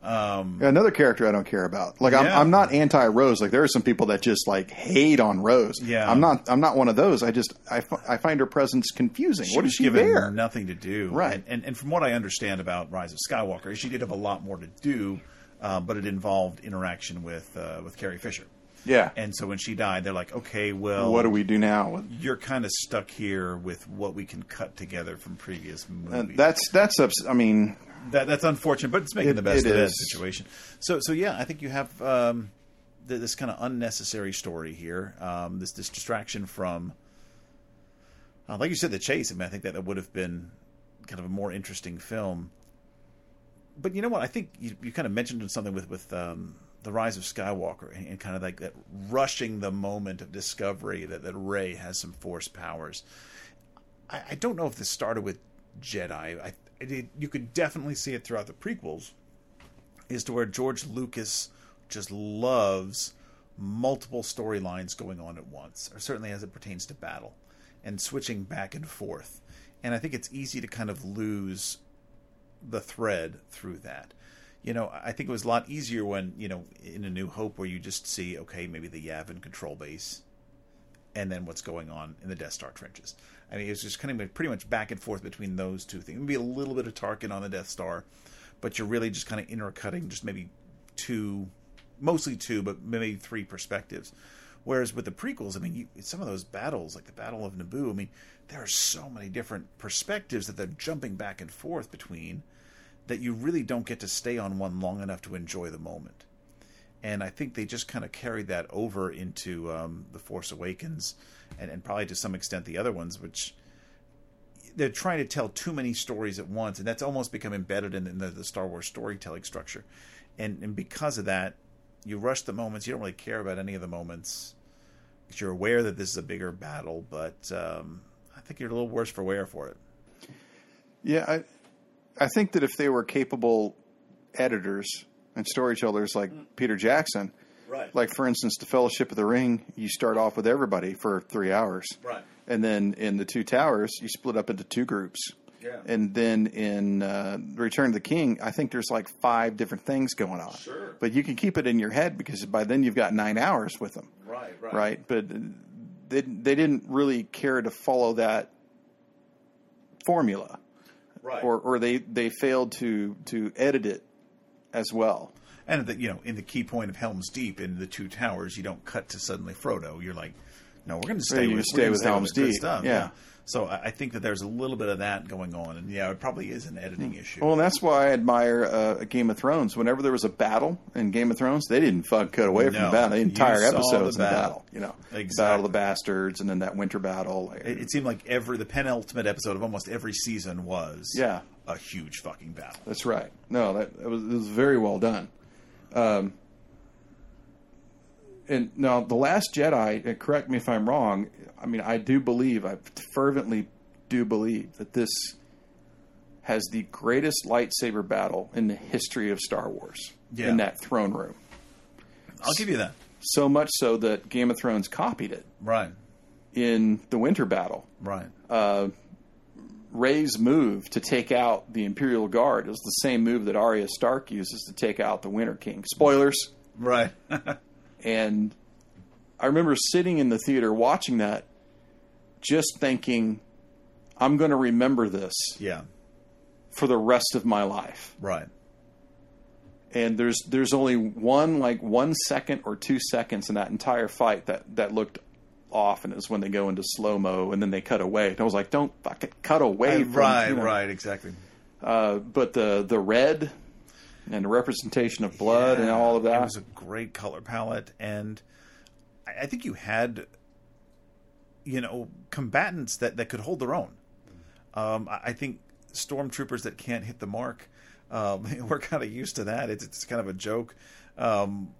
Um, yeah, Another character I don't care about. Like I'm, Yeah. I'm not anti Rose. Like there are some people that just like hate on Rose. Yeah. I'm not. I'm not one of those. I just I, I find her presence confusing. she what is she there? nothing to do, Right. And, and and from what I understand about Rise of Skywalker, she did have a lot more to do, uh, but it involved interaction with uh, with Carrie Fisher. Yeah. And so when she died, they're like, okay, well, what do we do now? You're kind of stuck here with what we can cut together from previous movies. And that's that's. Ups- I mean, that, that's unfortunate, but it's making It- the best of that is. situation. So, so yeah, I think you have um, th- this kind of unnecessary story here. Um, this this distraction from, uh, like you said, the chase. I mean, I think that would have been kind of a more interesting film. But you know what? I think you, you kind of mentioned something with with um, the rise of Skywalker and, and kind of like that rushing the moment of discovery that that Rey has some Force powers. I, I don't know if this started with Jedi. I, it, you could definitely see it throughout the prequels, is to where George Lucas just loves multiple storylines going on at once, or certainly as it pertains to battle, and switching back and forth. And I think it's easy to kind of lose the thread through that. You know, I think it was a lot easier when, you know, in A New Hope, where you just see, okay, maybe the Yavin control base, and then what's going on in the Death Star trenches. I mean, it's just kind of pretty much back and forth between those two things. Maybe a little bit of Tarkin on the Death Star, but you're really just kind of intercutting just maybe two, mostly two, but maybe three perspectives. Whereas with the prequels, I mean, you, some of those battles, like the Battle of Naboo, I mean, there are so many different perspectives that they're jumping back and forth between that you really don't get to stay on one long enough to enjoy the moment. And I think they just kind of carried that over into um, the Force Awakens, and, and probably to some extent the other ones, which they're trying to tell too many stories at once, and that's almost become embedded in, in the, the, Star Wars storytelling structure. And and because of that, you rush the moments. You don't really care about any of the moments. You're aware that this is a bigger battle, but um, I think you're a little worse for wear for it. Yeah, I I think that if they were capable editors and storytellers like mm. Peter Jackson, right? Like for instance, the Fellowship of the Ring, you start off with everybody for three hours, right? And then in the Two Towers, you split up into two groups. Yeah. And then in uh, Return of the King, I think there's like five different things going on. Sure. But you can keep it in your head because by then you've got nine hours with them. Right, right. Right. But they, they didn't really care to follow that formula. Right. Or, or they, they failed to, to edit it as well. And the, you know, in the key point of Helm's Deep in the Two Towers, you don't cut to suddenly Frodo. You're like, no, we're going to stay with stay with Helm's Deep. Stuff. Yeah. yeah. So I think that there's a little bit of that going on, and yeah, it probably is an editing mm. issue. Well, that's why I admire uh, Game of Thrones. Whenever there was a battle in Game of Thrones, they didn't fuck cut away from the battle. The entire episode was the battle. battle. You know, exactly. Battle of the Bastards, and then that winter battle. It, it, seemed like every the penultimate episode of almost every season was yeah a huge fucking battle. That's right. No, that it was, it was very well done. Um, and now the Last Jedi. Correct me if I'm wrong. I mean, I do believe, I fervently do believe that this has the greatest lightsaber battle in the history of Star Wars yeah. in that throne room. I'll give you that. So much so that Game of Thrones copied it. Right. In the winter battle. Right. Uh, Rey's move to take out the Imperial Guard is the same move that Arya Stark uses to take out the Winter King. Spoilers. Right. and I remember sitting in the theater watching that, just thinking, I'm going to remember this. Yeah. For the rest of my life. Right. And there's there's only one like one second or two seconds in that entire fight that that looked off, and it was when they go into slow mo and then they cut away. And I was like, don't fucking cut away. From, right. You know. Right. Exactly. Uh, but the the red and the representation of blood yeah, and all of that. It was a great color palette, and I think you had, you know, combatants that, that could hold their own. Um, I think stormtroopers that can't hit the mark, um, we're kind of used to that. It's, it's kind of a joke. Um,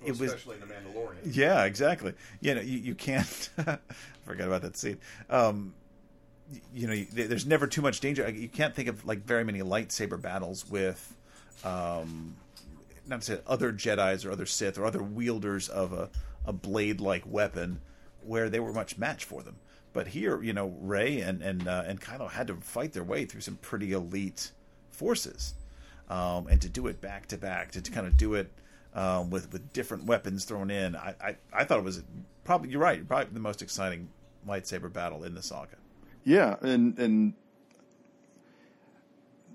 well, it especially was, in the Mandalorian. Yeah, exactly. You know, you, you can't. forget about that scene. Um, you know, there's never too much danger. You can't think of like very many lightsaber battles with um, not to say other Jedi's or other Sith or other wielders of a, a blade like weapon where they were much match for them. But here, you know, Rey and and uh, and Kylo had to fight their way through some pretty elite forces, um, and to do it back to back, to, to kind of do it um, with with different weapons thrown in, I, I, I thought it was probably you're right, probably the most exciting lightsaber battle in the saga. Yeah, and and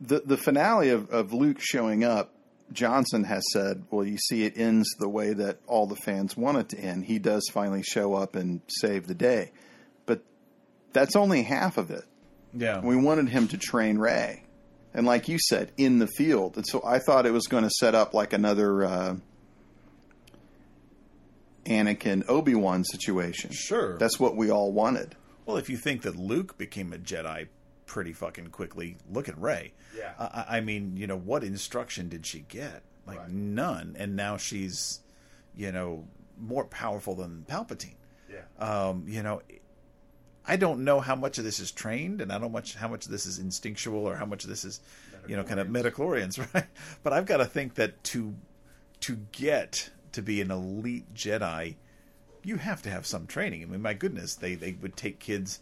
the the finale of, of Luke showing up, Johnson has said, "Well, you see, it ends the way that all the fans want it to end. He does finally show up and save the day, but that's only half of it. Yeah, we wanted him to train Rey. and like you said, in the field. And so I thought it was going to set up like another." Uh, Anakin Obi Wan situation. Sure. That's what we all wanted. Well, if you think that Luke became a Jedi pretty fucking quickly. Look at Rey. Yeah. I, I mean, you know, what instruction did she get? Like right. none. And now she's, you know, more powerful than Palpatine. Yeah. Um, you know, I don't know how much of this is trained, and I don't much how much of this is instinctual, or how much of this is, you know, kind of midi-chlorians, right? But I've got to think that to to get to be an elite Jedi, you have to have some training. I mean, my goodness, they they would take kids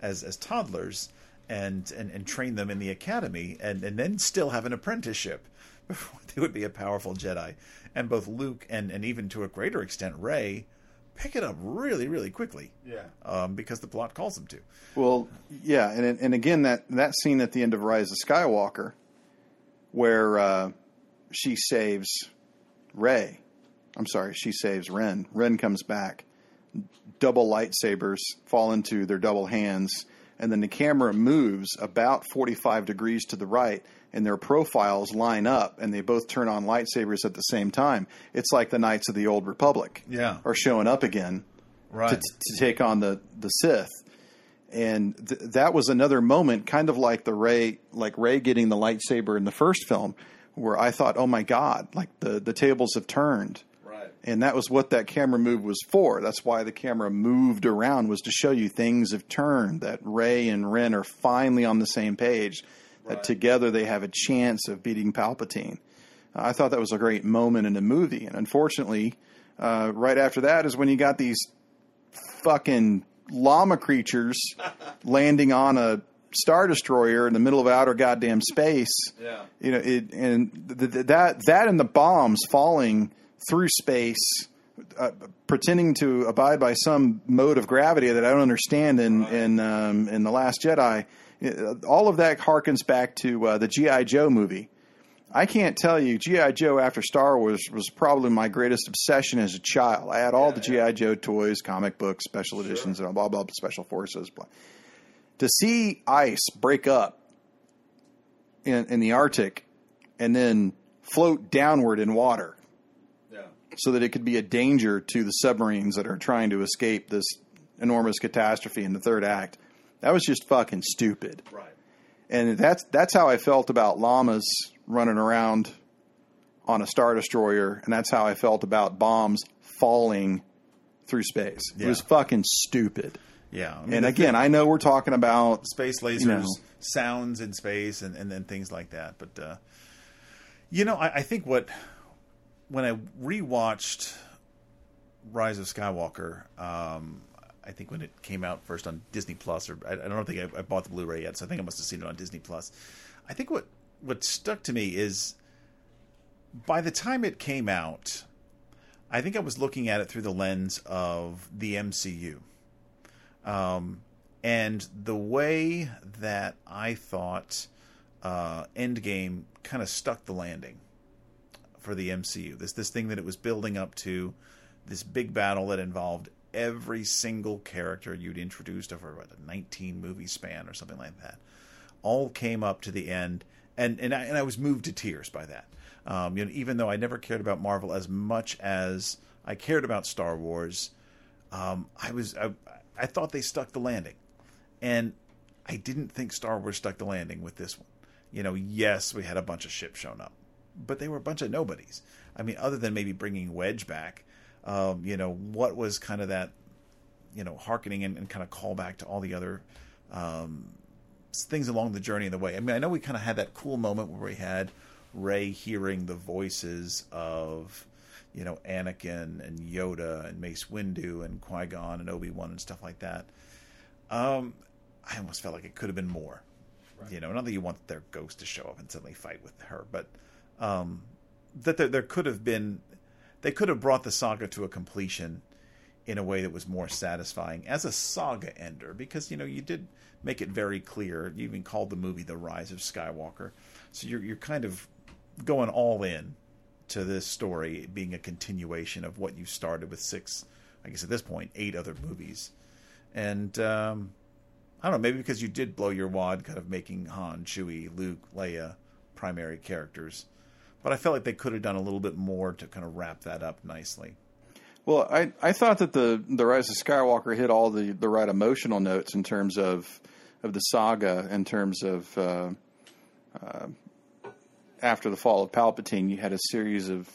as as toddlers and, and, and train them in the academy and, and then still have an apprenticeship before they would be a powerful Jedi. And both Luke and, and even to a greater extent Rey pick it up really, really quickly. Yeah. Um, because the plot calls them to. Well, yeah, and and again that that scene at the end of Rise of Skywalker, where uh, she saves Rey. I'm sorry, she saves Ren. Ren comes back, double lightsabers fall into their double hands, and then the camera moves about 45 degrees to the right, and their profiles line up, and they both turn on lightsabers at the same time. It's like the Knights of the Old Republic Yeah. are showing up again Right. to, to take on the the Sith. And th- that was another moment, kind of like the Rey, like Rey getting the lightsaber in the first film, where I thought, "Oh my God!" Like the the tables have turned. And that was what that camera move was for. That's why the camera moved around was to show you things have turned. That Rey and Ren are finally on the same page. That Right. together they have a chance of beating Palpatine. I thought that was a great moment in the movie, and unfortunately, uh, right after that is when you got these fucking llama creatures landing on a star destroyer in the middle of outer goddamn space. Yeah. You know, it, and th- th- that that and the bombs falling through space, uh, pretending to abide by some mode of gravity that I don't understand in in um, in the Last Jedi. Uh, All of that harkens back to uh, the GI Joe movie. I can't tell you, GI Joe after Star Wars was probably my greatest obsession as a child. I had all the GI Joe toys, comic books, special editions, and blah blah blah, special forces. Blah. To see ice break up in, in the Arctic and then float downward in water Yeah. So that it could be a danger to the submarines that are trying to escape this enormous catastrophe in the third act. That was just fucking stupid. Right. And that's that's how I felt about llamas running around on a star destroyer, and that's how I felt about bombs falling through space. It was fucking stupid. Yeah. I mean, And again, I know we're talking about space lasers, you know. sounds in space, and, and then things like that. But uh, you know, I, I think what when I rewatched Rise of Skywalker, um, I think when it came out first on Disney Plus, or I, I don't think I, I bought the Blu-ray yet, so I think I must have seen it on Disney Plus. I think what what stuck to me is by the time it came out, I think I was looking at it through the lens of the MCU. Um, and the way that I thought uh, Endgame kind of stuck the landing for the MCU. This this thing that it was building up to, this big battle that involved every single character you'd introduced over what, a 19 movie span or something like that, all came up to the end, and and I, and I was moved to tears by that. Um, you know, even though I never cared about Marvel as much as I cared about Star Wars, um, I was I, I thought they stuck the landing, and I didn't think Star Wars stuck the landing with this one. You know, yes, we had a bunch of ships showing up, but they were a bunch of nobodies. I mean, other than maybe bringing Wedge back, um, you know, what was kind of that, you know, harkening and, and kind of callback to all the other um, things along the journey and the way. I mean, I know we kind of had that cool moment where we had Rey hearing the voices of, you know, Anakin and Yoda and Mace Windu and Qui Gon and Obi Wan and stuff like that. Um, I almost felt like it could have been more. You know, not that you want their ghost to show up and suddenly fight with her, but um, that there, there could have been, they could have brought the saga to a completion in a way that was more satisfying as a saga ender because you know you did make it very clear. You even called the movie the rise of skywalker. So you're you're kind of going all in to this story being a continuation of what you started with six i guess at this point eight other movies. And um i don't know maybe because you did blow your wad kind of making han chewie luke leia primary characters but i felt like they could have done a little bit more to kind of wrap that up nicely Well, I, I thought that the the Rise of Skywalker hit all the, the right emotional notes in terms of of the saga, in terms of uh, uh, after the fall of Palpatine, you had a series of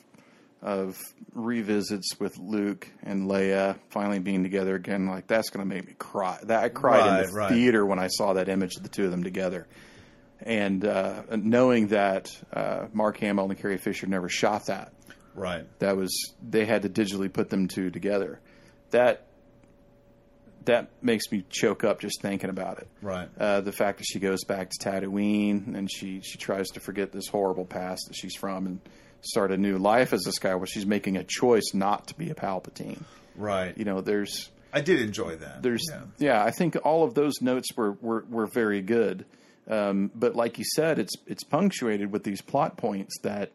of revisits with Luke and Leia finally being together again. Like that's going to make me cry. That I cried in the right. theater when I saw that image of the two of them together. And uh, knowing that uh, Mark Hamill and Carrie Fisher never shot that, right that was they had to digitally put them two together. That that makes me choke up just thinking about it. right Uh, the fact that she goes back to Tatooine and she she tries to forget this horrible past that she's from and start a new life as a Skywalker. She's making a choice not to be a Palpatine. right You know, there's I did enjoy that. there's yeah. yeah. I think all of those notes were were, were very good. Um, but like you said, it's it's punctuated with these plot points that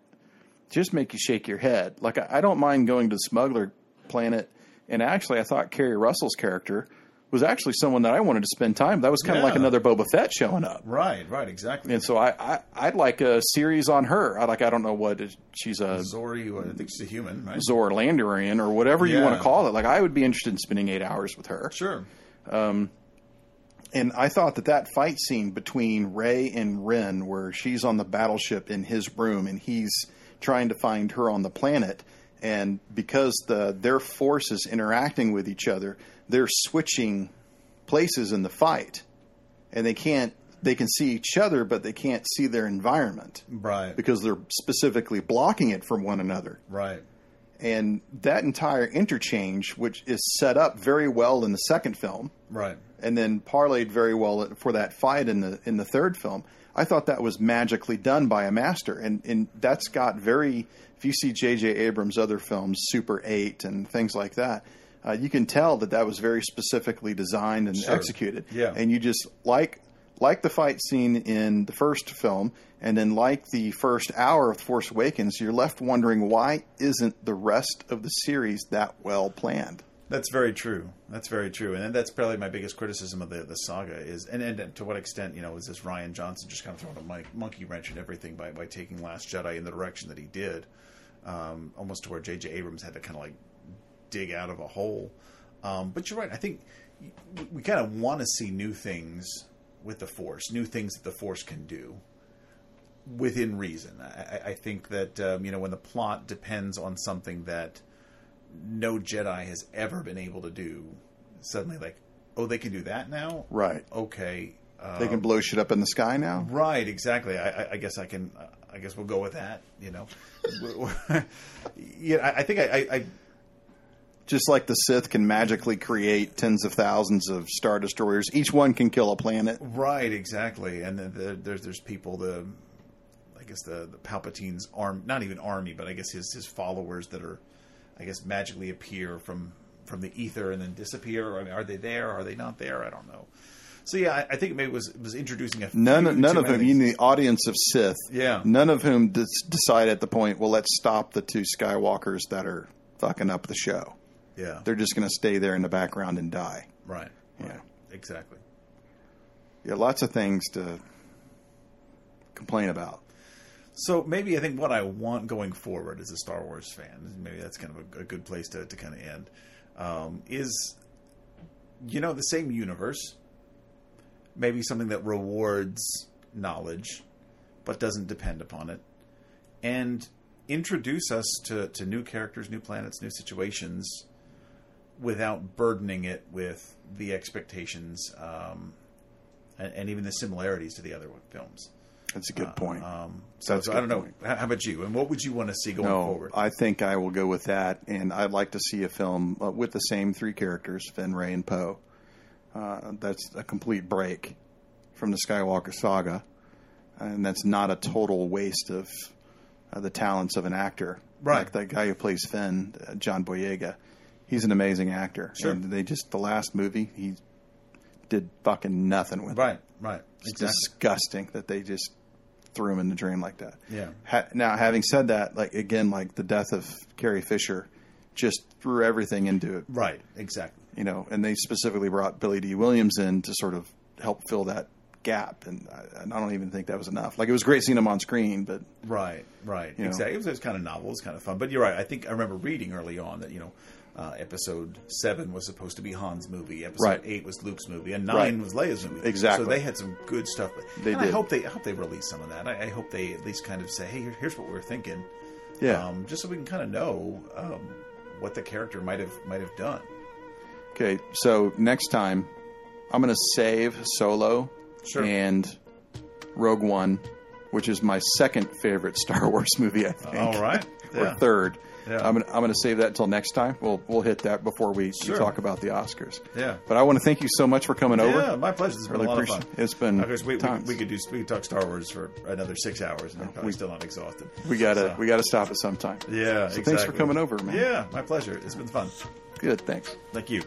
just make you shake your head. Like I, I don't mind going to the smuggler planet And actually, I thought Keri Russell's character was actually someone that I wanted to spend time. That was kind of Yeah. like another Boba Fett showing up. Right, right, exactly. And so I, I I'd like a series on her. I like I don't know what she's a Zorii, I think she's a human, right? Zorlanderian or whatever you want to call it. Like I would be interested in spending eight hours with her. Sure. And I thought that that fight scene between Rey and Ren, where she's on the battleship in his room and he's trying to find her on the planet, and because the their forces interacting with each other, they're switching places in the fight, and they can't they can see each other, but they can't see their environment Right, because they're specifically blocking it from one another. right. And that entire interchange, which is set up very well in the second film, Right. And then parlayed very well for that fight in the in the third film. I thought that was magically done by a master, and and that's got very. If you see J.J. Abrams' other films, Super Eight and things like that, uh, you can tell that that was very specifically designed and Sure. executed. Yeah. and you just like like the fight scene in the first film, and then like the first hour of Force Awakens, you're left wondering why isn't the rest of the series that well planned. That's very true. That's very true, and that's probably my biggest criticism of the the saga is, and, and to what extent, you know, is this Rian Johnson just kind of throwing a mon- monkey wrench in everything by by taking Last Jedi in the direction that he did, um, almost to where J.J. Abrams had to kind of like dig out of a hole. Um, but you're right. I think we, kind of want to see new things with the Force, new things that the Force can do within reason. I- I think that um, you know when the plot depends on something that no Jedi has ever been able to do, suddenly like, oh, they can do that now. Right. Okay. Uh, They can blow shit up in the sky now. Right. Exactly. I, I, I guess I can. I guess we'll go with that. You know. yeah. I, I think I, I, Just like the Sith can magically create tens of thousands of star destroyers, each one can kill a planet. Right, exactly. And then the, there's there's people the I guess the the Palpatine's arm not even army, but I guess his his followers that are I guess magically appear from from the ether and then disappear. I mean, are they there? Are they not there? I don't know. So yeah, I, I think maybe it was it was introducing a None, few none of whom, in the audience of Sith, Yeah. none of whom des- decide at the point, well, let's stop the two Skywalkers that are fucking up the show. yeah, They're just going to stay there in the background and die. right, Yeah. right. exactly. Yeah, lots of things to complain about. So maybe I think what I want going forward as a Star Wars fan, maybe that's kind of a, a good place to, to kind of end, um, is you know the same universe, maybe something that rewards knowledge, but doesn't depend upon it, and introduce us to, to new characters, new planets, new situations, without burdening it with the expectations um, and, and even the similarities to the other films. That's a good point. Um, so, so I don't know. point. How about you? And what would you want to see going no, forward? I think I will go with that, and I'd like to see a film uh, with the same three characters, Finn, Rey, and Poe. Uh, that's a complete break from the Skywalker saga, and that's not a total waste of uh, the talents of an actor. Right. Like that guy who plays Finn, uh, John Boyega. He's an amazing actor. Sure. And they just the last movie he did fucking nothing with. it. right, right, It's exactly. disgusting that they just threw him in the dream like that. Yeah. Ha- now, having said that, like again, like the death of Carrie Fisher, just threw everything into it. Right, exactly. You know, and they specifically brought Billy Dee Williams in to sort of help fill that gap, and I, I don't even think that was enough. Like it was great seeing him on screen, but Right, right, You know. exactly. It was, it was kind of novel. It was kind of fun. But you're right. I think I remember reading early on that you know, uh, episode seven was supposed to be Han's movie. Episode Right. eight was Luke's movie, and nine Right. was Leia's movie. Exactly. So they had some good stuff. But They and I hope they I hope they release some of that. I, I hope they at least kind of say, hey, here- here's what we're thinking. yeah. Um, just so we can kind of know um, what the character might have might have done. okay, so next time I'm going to save Solo Sure. and Rogue One, which is my second favorite Star Wars movie. I think. All right. or Yeah. third. Yeah. I'm gonna I'm gonna save that until next time. We'll we'll hit that before we, Sure. talk about the Oscars. Yeah. But I want to thank you so much for coming over. Yeah, my pleasure. It's been Really a lot of appreciate fun. It's been Of course, we, we, we could do we could talk Star Wars for another six hours, and I'm still not exhausted. we gotta So- we gotta stop at some time. Yeah, So thanks for coming over, man. Yeah, my pleasure. It's been fun. Good. Thanks. Thank you.